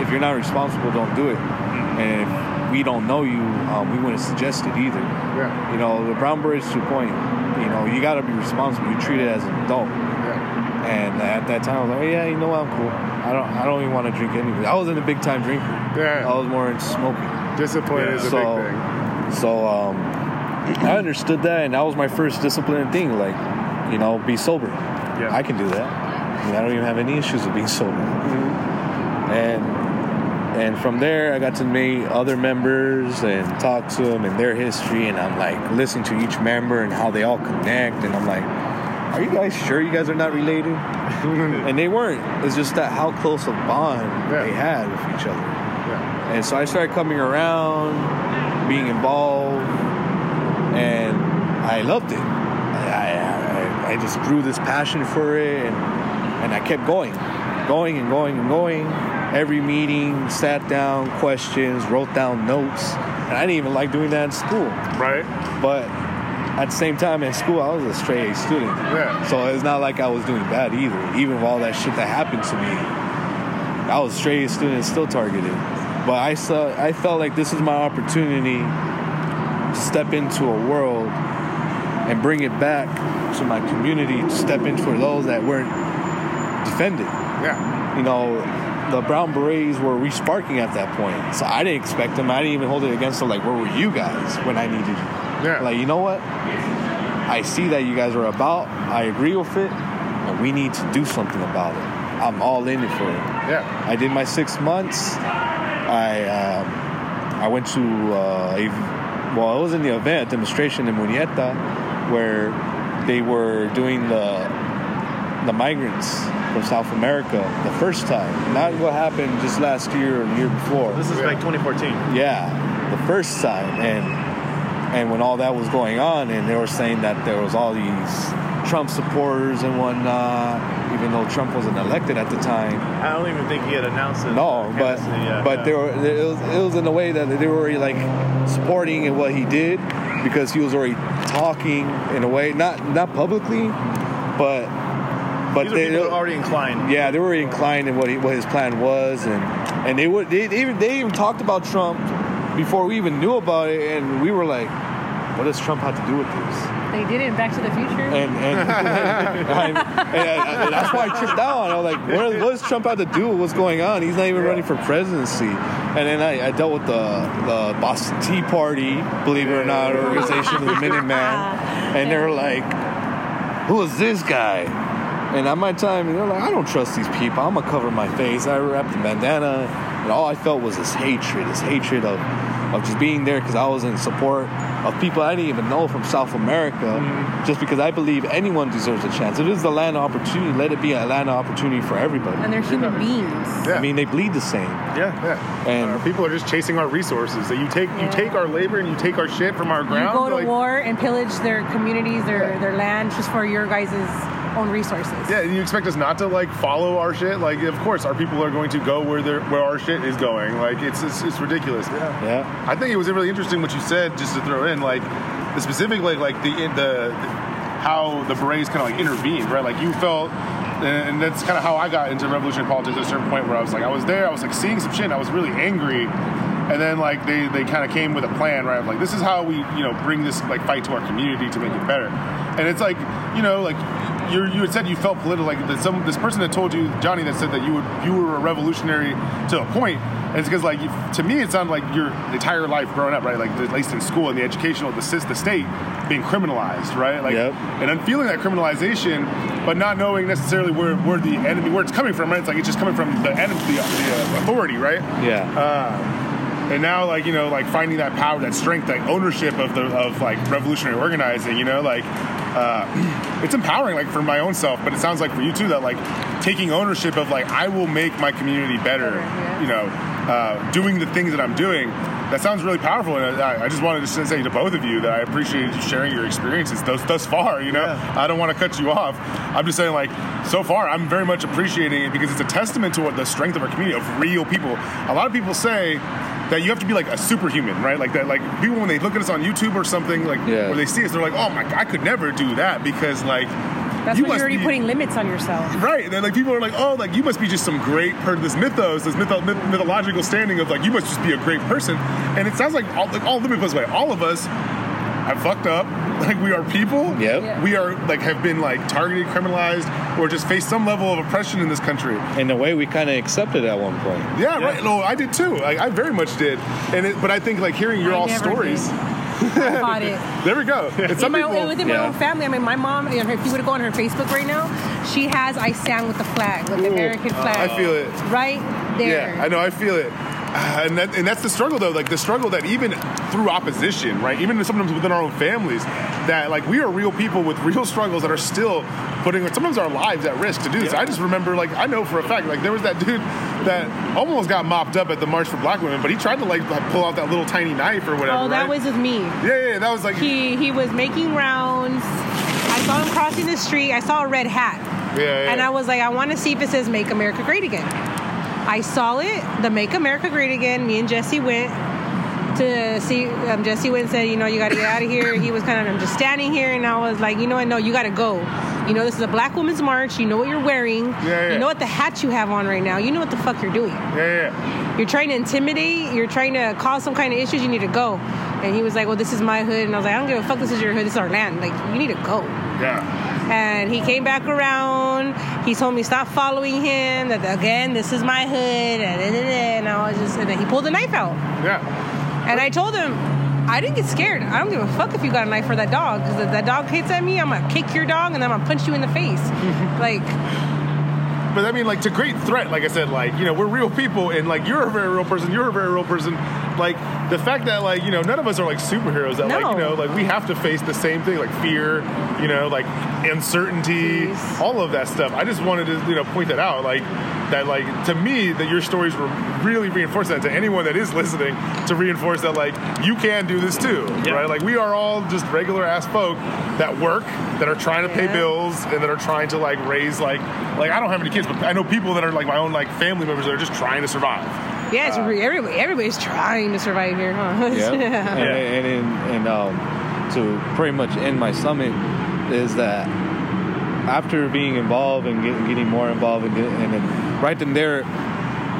if you're not responsible, don't do it. And if we don't know you, um, we wouldn't suggest it either. Yeah. You know, the brown berets to a point. You know, you got to be responsible. You treat it as an adult. Yeah. And at that time, I was like, oh, yeah, you know what, I'm cool. I don't, I don't even want to drink anyway. I wasn't a big time drinker. Yeah. I was more into smoking. Discipline is a so, big thing. So um, I understood that, and that was my first discipline thing. Like, you know, be sober. Yeah. I can do that. I, mean, I don't even have any issues with being sober. And and from there, I got to meet other members and talk to them and their history, and I'm like listening to each member and how they all connect, and I'm like, are you guys sure you guys are not related? <laughs> and they weren't. It's just that how close a bond Yeah. they had with each other. Yeah. And so I started coming around, being involved, and I loved it. I, I, I just grew this passion for it, and, and I kept going, going and going and going. Every meeting, sat down, questions, wrote down notes. And I didn't even like doing that in school. Right? But at the same time, in school, I was a straight A student. Yeah. So it's not like I was doing bad either. Even with all that shit that happened to me, I was a straight A student and still targeted. But I saw, I felt like this is my opportunity step into a world and bring it back to my community to step in for those that weren't defended. Yeah. You know, the Brown Berets were resparking at that point. So I didn't expect them. I didn't even hold it against them. Like, where were you guys when I needed you? Yeah. Like, you know what? I see that you guys are about. I agree with it, and we need to do something about it. I'm all in it for it. Yeah. I did my six months. I um, I went to uh, a, well, it was in the event demonstration in Murrieta where they were doing the the migrants from South America the first time, not what happened just last year or the year before. This is like 2014. Yeah, the first time, and and when all that was going on, and they were saying that there was all these Trump supporters and whatnot, even though Trump wasn't elected at the time. I don't even think he had announced it. No, but yeah, but yeah. they were it was, it was in a way that they were already like supporting in what he did because he was already talking in a way not not publicly, but but These they were already inclined. yeah, they were inclined in what he, what his plan was, and and they would they, they even they even talked about Trump before we even knew about it, and we were like, what does Trump have to do with this? They did it in Back to the Future. And and, <laughs> and, and I- that's why I tripped out. I was like, what, what does Trump have to do what's going on? He's not even running for presidency. And then I, I dealt with the the Boston Tea Party, believe it or not, organization of the <laughs> Minuteman, and they're like, who is this guy? And at my time, they're like, I don't trust these people. I'm gonna cover my face. I wrapped the bandana, and all I felt was this hatred, this hatred of, of just being there because I was in support of people I didn't even know from South America, mm-hmm. just because I believe anyone deserves a chance. If it is the land of opportunity, let it be a land of opportunity for everybody. and they're human beings. Yeah. I mean, they bleed the same. Yeah, yeah. And Our people are just chasing our resources. That you take you take our labor and you take our shit from our ground. You go to like- war and pillage their communities, their their land, just for your guys' own resources. Yeah, and you expect us not to like follow our shit? Like, of course, our people are going to go where they where our shit is going. Like, it's it's, it's ridiculous. Yeah. Yeah. I think it was really interesting what you said. Just to throw in, like, the specific, like, like the the how the berets kind of like intervened, right? Like, you felt. And that's kind of how I got into revolutionary politics at a certain point where I was like, I was there, I was like seeing some shit, and I was really angry. And then like they, they kind of came with a plan, right? Like this is how we you know bring this like fight to our community to make it better. And it's like you know like you you had said you felt political like that some this person that told you Johnny that said that you would you were a revolutionary to a point. And it's because like you, to me it sounded like your entire life growing up, right? Like at least in school and the educational the the state being criminalized, right? Like Yep. and then feeling that criminalization, but not knowing necessarily where where the enemy where it's coming from, right? It's like it's just coming from the enemy, the, the uh, authority, right? Yeah. Uh, and now, like you know, like finding that power, that strength, like ownership of the of like revolutionary organizing, you know, like uh, <clears throat> it's empowering, like for my own self. But it sounds like for you too that like taking ownership of like I will make my community better, you know, uh, doing the things that I'm doing. That sounds really powerful, and I, I just wanted to say to both of you that I appreciate you sharing your experiences thus thus far. You know, I don't want to cut you off. I'm just saying, like, so far, I'm very much appreciating it because it's a testament to what the strength of our community of real people. A lot of people say that you have to be like a superhuman, right? Like that, like people when they look at us on YouTube or something, like Yeah. where they see us, they're like, oh my, I could never do that because like That's you when must you're already be- putting limits on yourself. Right, and then like people are like, oh, like you must be just some great part of this mythos, this mytho- myth- mythological standing of like you must just be a great person. And it sounds like all, like all let me put this way, all of us have fucked up. <laughs> Like we are people. Yep. Yeah. We are like have been like targeted, criminalized, or just face some level of oppression in this country. In a way, we kind of accepted at one point. Yeah, right. No, I did too. Like, I very much did. And it, but I think like hearing your I all never stories. <laughs> I fought it. There we go. And some in my, people, within my Yeah. own family, I mean, my mom, you know, if you were to go on her Facebook right now, she has I stand with the flag, with the American flag. I feel it. Right there. Yeah, I know. I feel it. Uh, And, that, and that's the struggle, though. Like the struggle that even through opposition, right? Even sometimes within our own families, that like we are real people with real <laughs> struggles that are still putting sometimes our lives at risk to do this. I just remember, like, I know for a fact, like there was that dude that almost got mopped up at the March for Black Women, but he tried to like pull out that little tiny knife or whatever. Oh, that right? was with me. Yeah, yeah, yeah, that was like He he was making rounds. I saw him crossing the street. I saw a red hat. Yeah, yeah. And I was like, I want to see if it says "Make America Great Again." I saw it, the "Make America Great Again." Me and Jesse went to see. Um, Jesse went and said, "You know, you got to get out of here." He was kind of I'm just standing here, and I was like, "You know what? No, you got to go. You know, this is a Black Women's March. You know what you're wearing. yeah. You know what the hat you have on right now. You know what the fuck you're doing." Yeah, yeah. You're trying to intimidate. You're trying to cause some kind of issues. You need to go. And he was like, "Well, this is my hood." And I was like, "I don't give a fuck. This is your hood. This is our land. Like, you need to go." Yeah. And he came back around. He told me stop following him. That again, this is my hood. And, and I was just, and then he pulled a knife out. Yeah. And I told him, I didn't get scared. I don't give a fuck if you got a knife for that dog. Because if that dog hits at me, I'm gonna kick your dog and then I'm gonna punch you in the face. <laughs> like, But I mean, like, to great threat, like I said, like, you know, we're real people, and like, you're a very real person, you're a very real person. Like, the fact that, like, you know, none of us are like superheroes, that, like, No. you know, like, we have to face the same thing, like fear, you know, like uncertainty, all of that stuff. I just wanted to, you know, point that out, like, that, like, to me, that your stories were really reinforce that to anyone that is listening to reinforce that, like, you can do this too, right? Like, we are all just regular ass folk that work, that are trying to pay Yeah. bills, and that are trying to, like, raise, like, like, I don't have any kids, but I know people that are, like, my own, like, family members that are just trying to survive. yeah, it's re- everybody, everybody's trying to survive here, huh? <laughs> Yeah. And, and, and, and um, to pretty much end my summit is that after being involved and getting, getting more involved and, get, and then right then there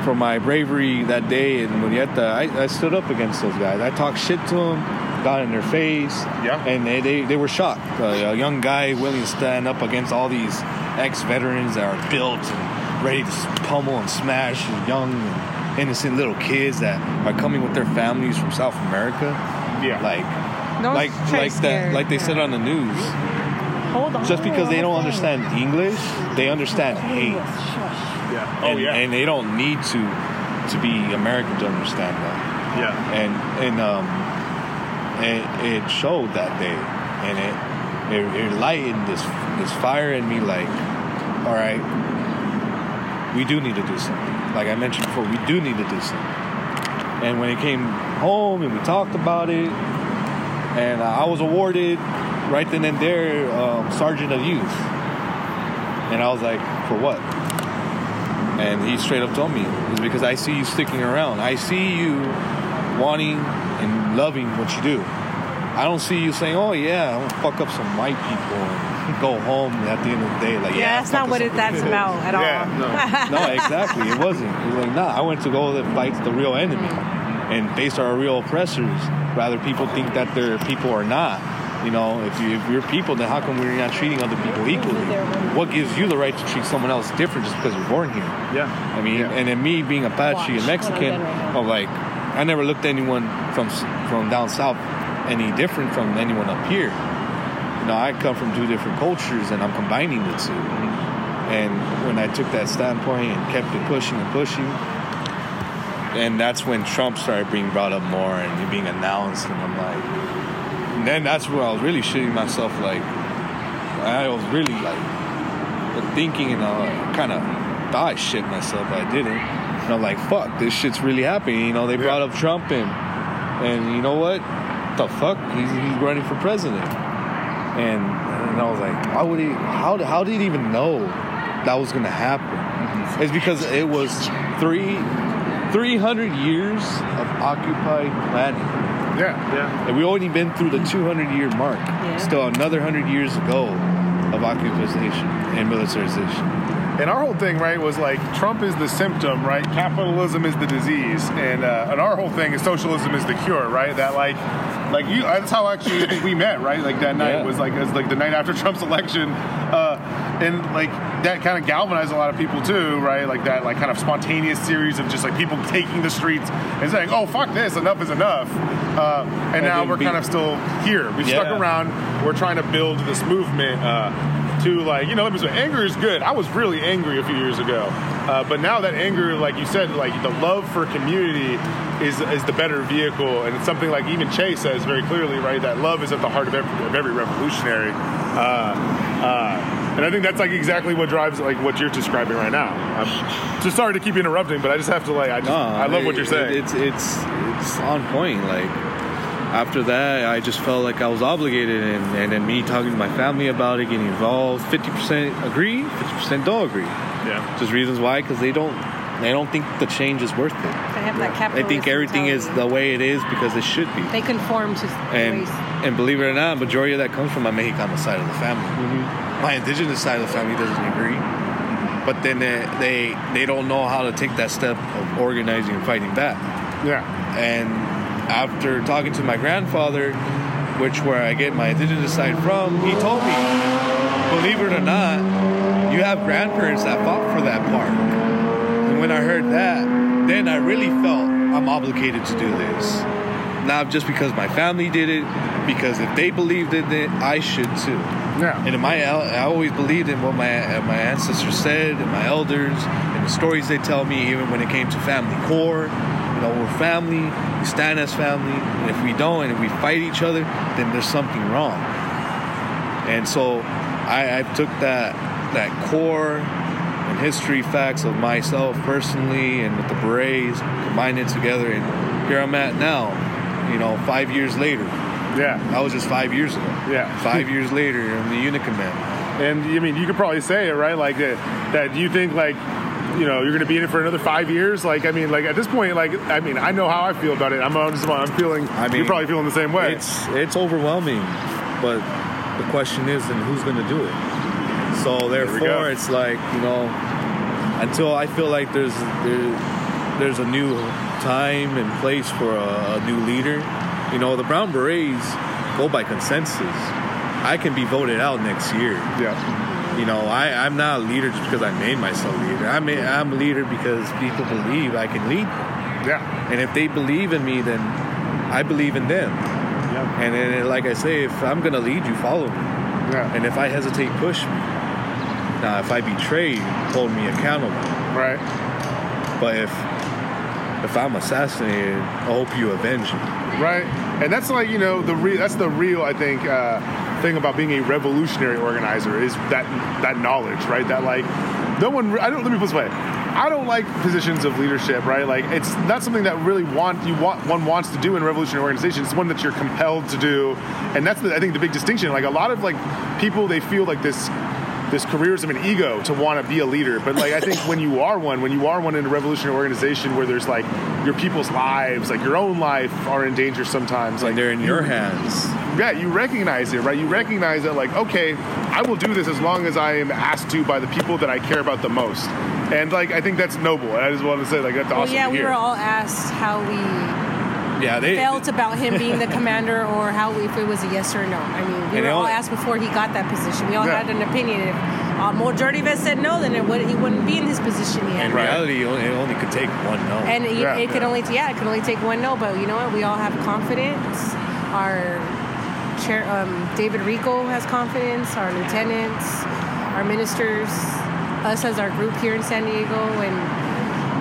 for my bravery that day in Murrieta, I, I stood up against those guys. I talked shit to them, got in their face, Yeah. and they, they, they were shocked. Uh, a young guy willing to stand up against all these ex-veterans that are built and ready to pummel and smash young innocent little kids that are coming with their families from South America. Yeah. Like Don't like like to that like they said on the news. Hold on. Just because they don't understand English, they understand hate. Yeah. Oh, and, yeah. and they don't need to to be American to understand that. yeah. And and um it, it showed that day and it, it it lightened this this fire in me like all right we do need to do something like i mentioned before we do need to do something and when it came home and we talked about it and uh, i was awarded right then and there um, sergeant of youth and i was like for what and he straight up told me it's because i see you sticking around i see you wanting and loving what you do i don't see you saying oh yeah i'm gonna fuck up some white people and go home at the end of the day like yeah, Yeah, that's not what it, up." that's about at all. Yeah, <laughs> no, exactly. It wasn't. It was like, nah, I went to go and fight the real enemy and face our real oppressors. Rather, people think that they're people or not. You know, if, you, if you're people, then how come we're not treating other people equally? What gives you the right to treat someone else different just because you're born here? Yeah. I mean, and then me being Apache and Mexican, I'm like, I never looked at anyone from from down south any different from anyone up here. You know, I come from two different cultures, and I'm combining the two. And when I took that standpoint and kept it pushing and pushing, and that's when Trump started being brought up more and being announced, and I'm like, and then that's where I was really shitting myself. Like, I was really like thinking, and I kind of thought I shit myself, but I didn't. And I'm like, fuck, this shit's really happening. You know, they brought up Trump, and and you know what? The fuck, he's, he's running for president. And, and I was like, why would he? How how did he even know that was gonna happen? Mm-hmm. It's because it was three. 300 years of occupied planning. Yeah, yeah. And we only been through the 200 year mark. Yeah. Still another 100 years ago of occupation and militarization. And our whole thing, right, was like Trump is the symptom, right? Capitalism is the disease, and uh, and our whole thing is socialism is the cure, right? That like, like you, that's how actually we met, right? Like that night Yeah. was like as like the night after <laughs> Trump's election, uh, and like that kind of galvanized a lot of people too, right? Like that like kind of spontaneous series of just like people taking the streets and saying, oh fuck this, enough is enough, uh, and, And now we're be- kind of still here. We stuck Yeah. around. We're trying to build this movement. Uh, to like you know let me say anger is good i was really angry a few years ago uh, but now that anger like you said like the love for community is is the better vehicle and it's something like even Che says very clearly right that love is at the heart of every, of every revolutionary uh, uh, and i think that's like exactly what drives like what you're describing right now i'm just sorry to keep interrupting but i just have to like i just i love what you're saying It's it's it's on point. Like after that, I just felt like I was obligated, and, and then me talking to my family about it, getting involved. Fifty percent agree, fifty percent don't agree. Yeah. Just reasons why, because they don't they don't think the change is worth it. They have that They capitalist think everything is the way it is because it should be. They conform to the And ways. and believe it or not, majority of that comes from my Mexicano side of the family. Mm-hmm. My indigenous side of the family doesn't agree, but then they, they they don't know how to take that step of organizing and fighting back. Yeah. And after talking to my grandfather, which where I get my indigenous side from, he told me, believe it or not, you have grandparents that fought for that park. And when I heard that, then I really felt I'm obligated to do this. Not just because my family did it, because if they believed in it, I should too. Yeah. And in my, I always believed in what my uh, my ancestors said, and my elders, and the stories they tell me. Even when it came to family core, you know, we're family. We stand as family, and if we don't, and if we fight each other, then there's something wrong. And so, I, I took that that core and history facts of myself personally and with the berets, combined it together, and here I'm at now. You know, five years later. Yeah. That was just five years ago. Yeah. Five years later, I'm the unit command. And I mean, you could probably say it, right? Like that. That you think like, you know, you're going to be in it for another five years. Like, I mean, like at this point, like, I mean, I know how I feel about it. I'm I'm just I'm feeling. I mean, you're probably feeling the same way. It's it's overwhelming, but the question is, then who's going to do it? So therefore, it's like you know, until I feel like there's there, there's a new time and place for a, a new leader. You know, the Brown Berets go by consensus. I can be voted out next year. Yeah. You know, I, I'm not a leader just because I made myself leader. I'm a, I'm a leader because people believe I can lead. Yeah. And if they believe in me, then I believe in them. Yeah. And then, like I say, if I'm gonna lead you, follow me. Yeah. And if I hesitate, push me. Now, if I betray you, hold me accountable. Right. But if if I'm assassinated, I hope you avenge me. right? And that's like you know the re- that's the real I think uh, thing about being a revolutionary organizer is that that knowledge, right? That like no one I don't let me put this way. I don't like positions of leadership, right? Like it's not something that really want you want one wants to do in revolutionary organization. It's one that you're compelled to do, and that's the, I think the big distinction. Like a lot of like people, they feel like this this careers of an ego to want to be a leader. But like I think when you are one, when you are one in a revolutionary organization where there's like your people's lives, like your own life, are in danger sometimes. Like they're in your hands. Yeah, you recognize it, right? You recognize that, like, okay, I will do this as long as I am asked to by the people that I care about the most. And like I think that's noble. And I just want to say like that's Well, awesome. yeah, to we were all asked how we Yeah, they felt about him being the commander or how if it was a yes or no. I mean, we were all all- asked before he got that position. We all Yeah. had an opinion. If a majority of us said no, then it would, he wouldn't be in his position yet. In reality, it only, it only could take one no. And it, it could only, yeah, it could only take one no. But you know what? We all have confidence. Our chair, um, David Rico has confidence. Our lieutenants, our ministers, us as our group here in San Diego, and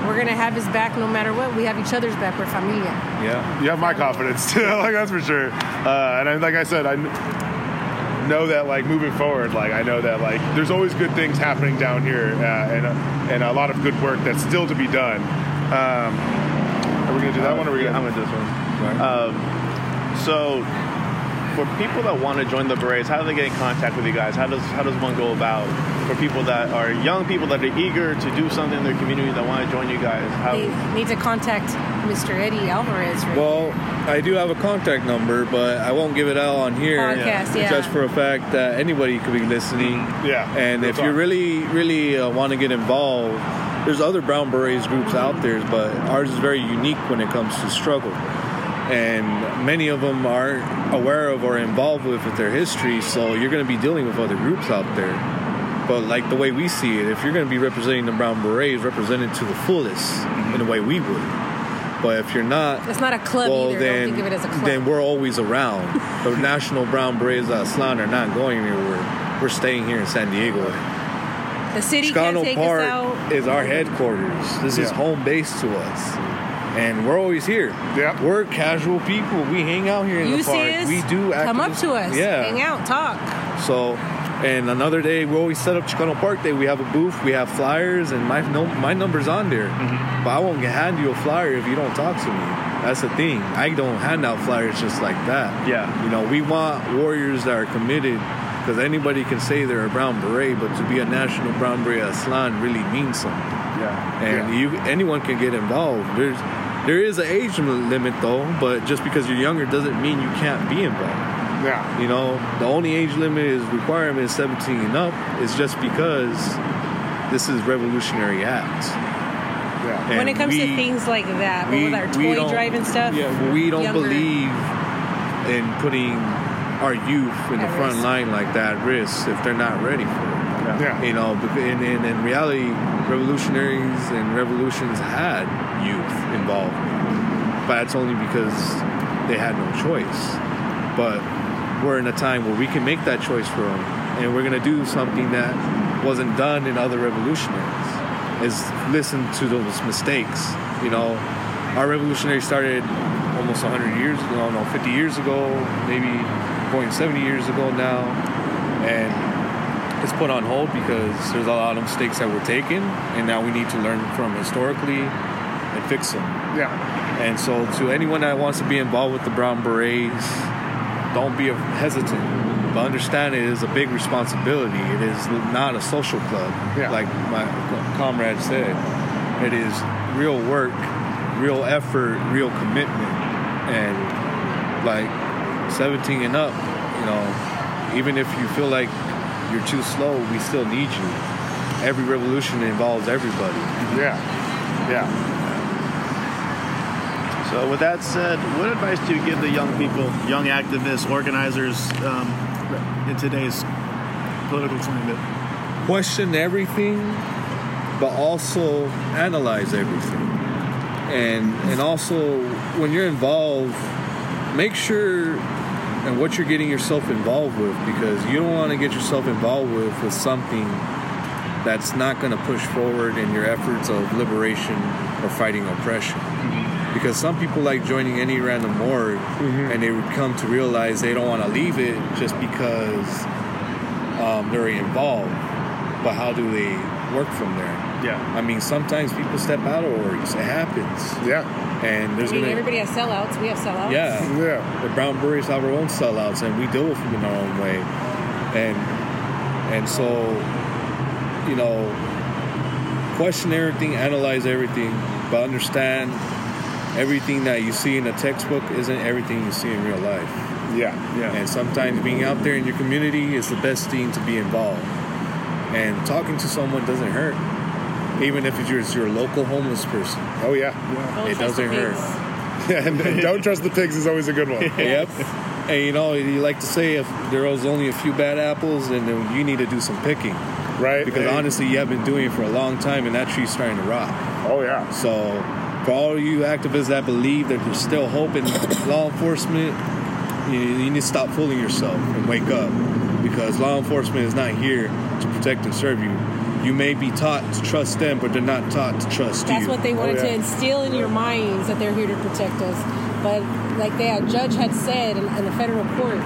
we're gonna have his back no matter what. We have each other's back. We're familia. Yeah. You have my confidence <laughs> too. like that's for sure. Uh, and I, like I said, I know that like moving forward, like I know that like there's always good things happening down here, uh, and uh, and a lot of good work that's still to be done. Um, are we gonna do that one? Or are we gonna? I'm gonna do this one. Um, so for people that want to join the Berets, how do they get in contact with you guys? How does how does one go about for people that are young people that are eager to do something in their community that want to join you guys? How, They need to contact Mr. Eddie Alvarez. Right? Well, I do have a contact number, but I won't give it out on here. Podcast, yeah. Just for a fact that anybody could be listening. Yeah. And if talk. you really, really uh, want to get involved, there's other Brown Berets groups out there, but ours is very unique when it comes to struggle. And many of them aren't aware of or involved with, with their history, so you're going to be dealing with other groups out there. But like the way we see it, if you're going to be representing the Brown Berets, represent it to the fullest in the way we would. But if you're not, It's not a club well, either. then, Don't think of it as a club. then we're always around. the <laughs> National Brown Berets of Aztlan are not going anywhere. We're staying here in San Diego. the city can Chicano take Park us out. is our headquarters. This is home base to us. And we're always here. Yeah. We're casual people. We hang out here in You the park. us? we do Come up to us. Yeah. Hang out. Talk. So, and another day we always set up Chicano Park Day. We have a booth, we have flyers, and my no, my number's on there. Mm-hmm. But I won't hand you a flyer if you don't talk to me. That's the thing. I don't hand out flyers just like that. Yeah. You know, we want warriors that are committed. Because anybody can say they're a brown beret, but to be a national brown beret Aztlan really means something. Yeah. And you, anyone can get involved. There's, there is an age limit though, but just because you're younger doesn't mean you can't be involved. Yeah. You know, the only age limit is requirement is 17 and up. It's just because this is Revolutionary Act. Yeah. when it comes to things like that, we- with our toy don't- driving stuff. Yeah, we don't younger- believe in putting our youth in the front risk. line like that at risk if they're not ready for it. Yeah. You know, in, in, in reality, revolutionaries and revolutions had youth involved. But that's only because they had no choice. But we're in a time where we can make that choice for them. And we're going to do something that wasn't done in other revolutionaries, is listen to those mistakes. You know, our revolutionary started almost 100 years ago, no, 50 years ago, maybe going 70 years ago now. And it's put on hold because there's a lot of mistakes that were taken, and now we need to learn from historically and fix them. Yeah. And so, to anyone that wants to be involved with the Brown Berets, don't be hesitant. But understand it is a big responsibility. It is not a social club, Yeah. like my comrade said. It is real work, real effort, real commitment, and like 17 and up. You know, even if you feel like you're too slow, we still need you. Every revolution involves everybody. Yeah. Yeah. So, with that said, what advice do you give the young people, young activists, organizers um, in today's political climate? question everything, but also analyze everything. And and also when you're involved, make sure and what you're getting yourself involved with because you don't want to get yourself involved with with something that's not going to push forward in your efforts of liberation or fighting oppression. Because some people like joining any random org and they would come to realize they don't want to leave it just because um, they're involved. But how do they work from there? Yeah. I mean, sometimes people step out of orgs. It happens. Yeah. And I there's mean, gonna everybody has sellouts. We have sellouts. yeah. Yeah. The Brown Berets have our own sellouts, and we deal with them in our own way. And and so, you know, question everything, analyze everything, but understand everything that you see in a textbook isn't everything you see in real life. Yeah. Yeah. And sometimes being out there in your community is the best thing to be involved. And talking to someone doesn't hurt, even if it's your, it's your local homeless person. Oh yeah. Don't It trust doesn't hurt. pigs. <laughs> and, and don't trust the pigs is always a good one. yep. And you know, you like to say if there was only a few bad apples, and then you need to do some picking. Right. Because Hey. honestly, you have been doing it for a long time, and that tree's starting to rot. Oh yeah. So, for all you activists that believe that there's still hope in <coughs> law enforcement, you, you need to stop fooling yourself and wake up. Because law enforcement is not here to protect and serve you. You may be taught to trust them, but they're not taught to trust That's you. That's what they wanted Oh, yeah. to instill in your minds that they're here to protect us. But like the judge had said in, in the federal court,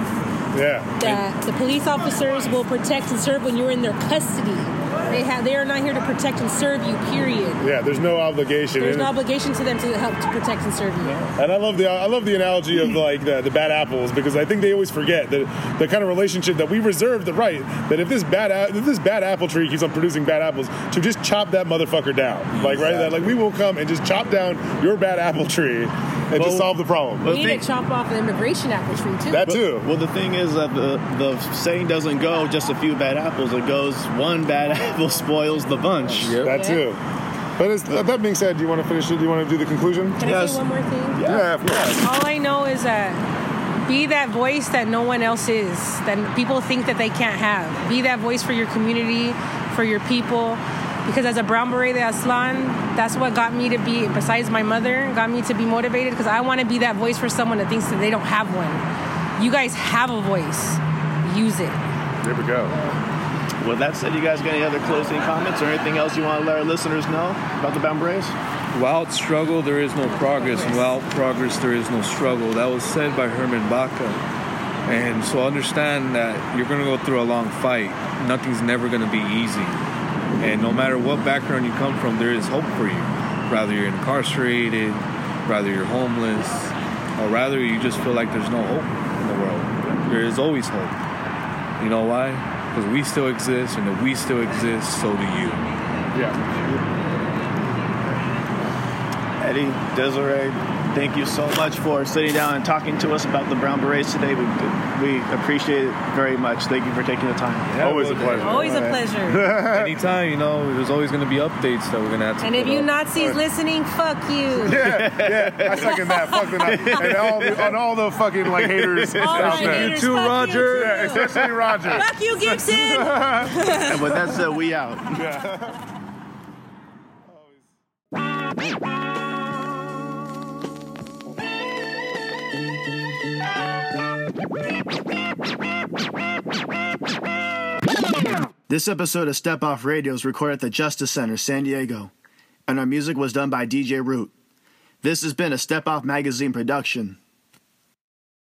Yeah. that the police officers will protect and serve when you're in their custody. They have. They are not here to protect and serve you. Period. Yeah, there's no obligation. There's no obligation to them to help to protect and serve you. And I love the I love the analogy of like the, the bad apples because I think they always forget that the kind of relationship that we reserve the right that if this bad if this bad apple tree keeps on producing bad apples to just chop that motherfucker down like right that like we will come and just chop down your bad apple tree and just solve the problem. We need to chop off the immigration apple tree too. That too. Well, the thing is that the, the saying doesn't go just a few bad apples. It goes one bad <laughs> apple spoils the bunch. That too. But it's, that being said, do you want to finish it? Do you want to do the conclusion? Can I say one more thing? Yeah, of course. All I know is that be that voice that no one else is, that people think that they can't have. Be that voice for your community, for your people. Because as a brown beret de Aztlan, that's what got me to be, besides my mother, got me to be motivated because I want to be that voice for someone that thinks that they don't have one. You guys have a voice. Use it. There we go. With that said, you guys got any other closing comments or anything else you want to let our listeners know about the Brown Berets? Without struggle, there is no progress, and without progress, there is no struggle. That was said by Herman Baca. And so understand that you're going to go through a long fight. Nothing's never going to be easy. And no matter what background you come from, there is hope for you. Rather you're incarcerated, rather you're homeless, or rather you just feel like there's no hope in the world. There is always hope. You know why? Because we still exist, and if we still exist, so do you. Yeah. Eddie, Desiree, thank you so much for sitting down and talking to us about the Brown Berets today. We, we appreciate it very much. Thank you for taking the time. Always a pleasure. Always a pleasure. <laughs> Anytime, you know, there's always going to be updates that we're going to have to And if you up. Nazis listening, fuck you. <laughs> Yeah, yeah, I second that. Fuck the Nazis. and all the, on all the fucking like haters All out my there. haters, fuck Roger. Yeah, especially Roger. Fuck you, Gibson. <laughs> and with that said, we out. This episode of Step Off Radio is recorded at the Justice Center, San Diego, and our music was done by DJ Root. This has been a Step Off Magazine production.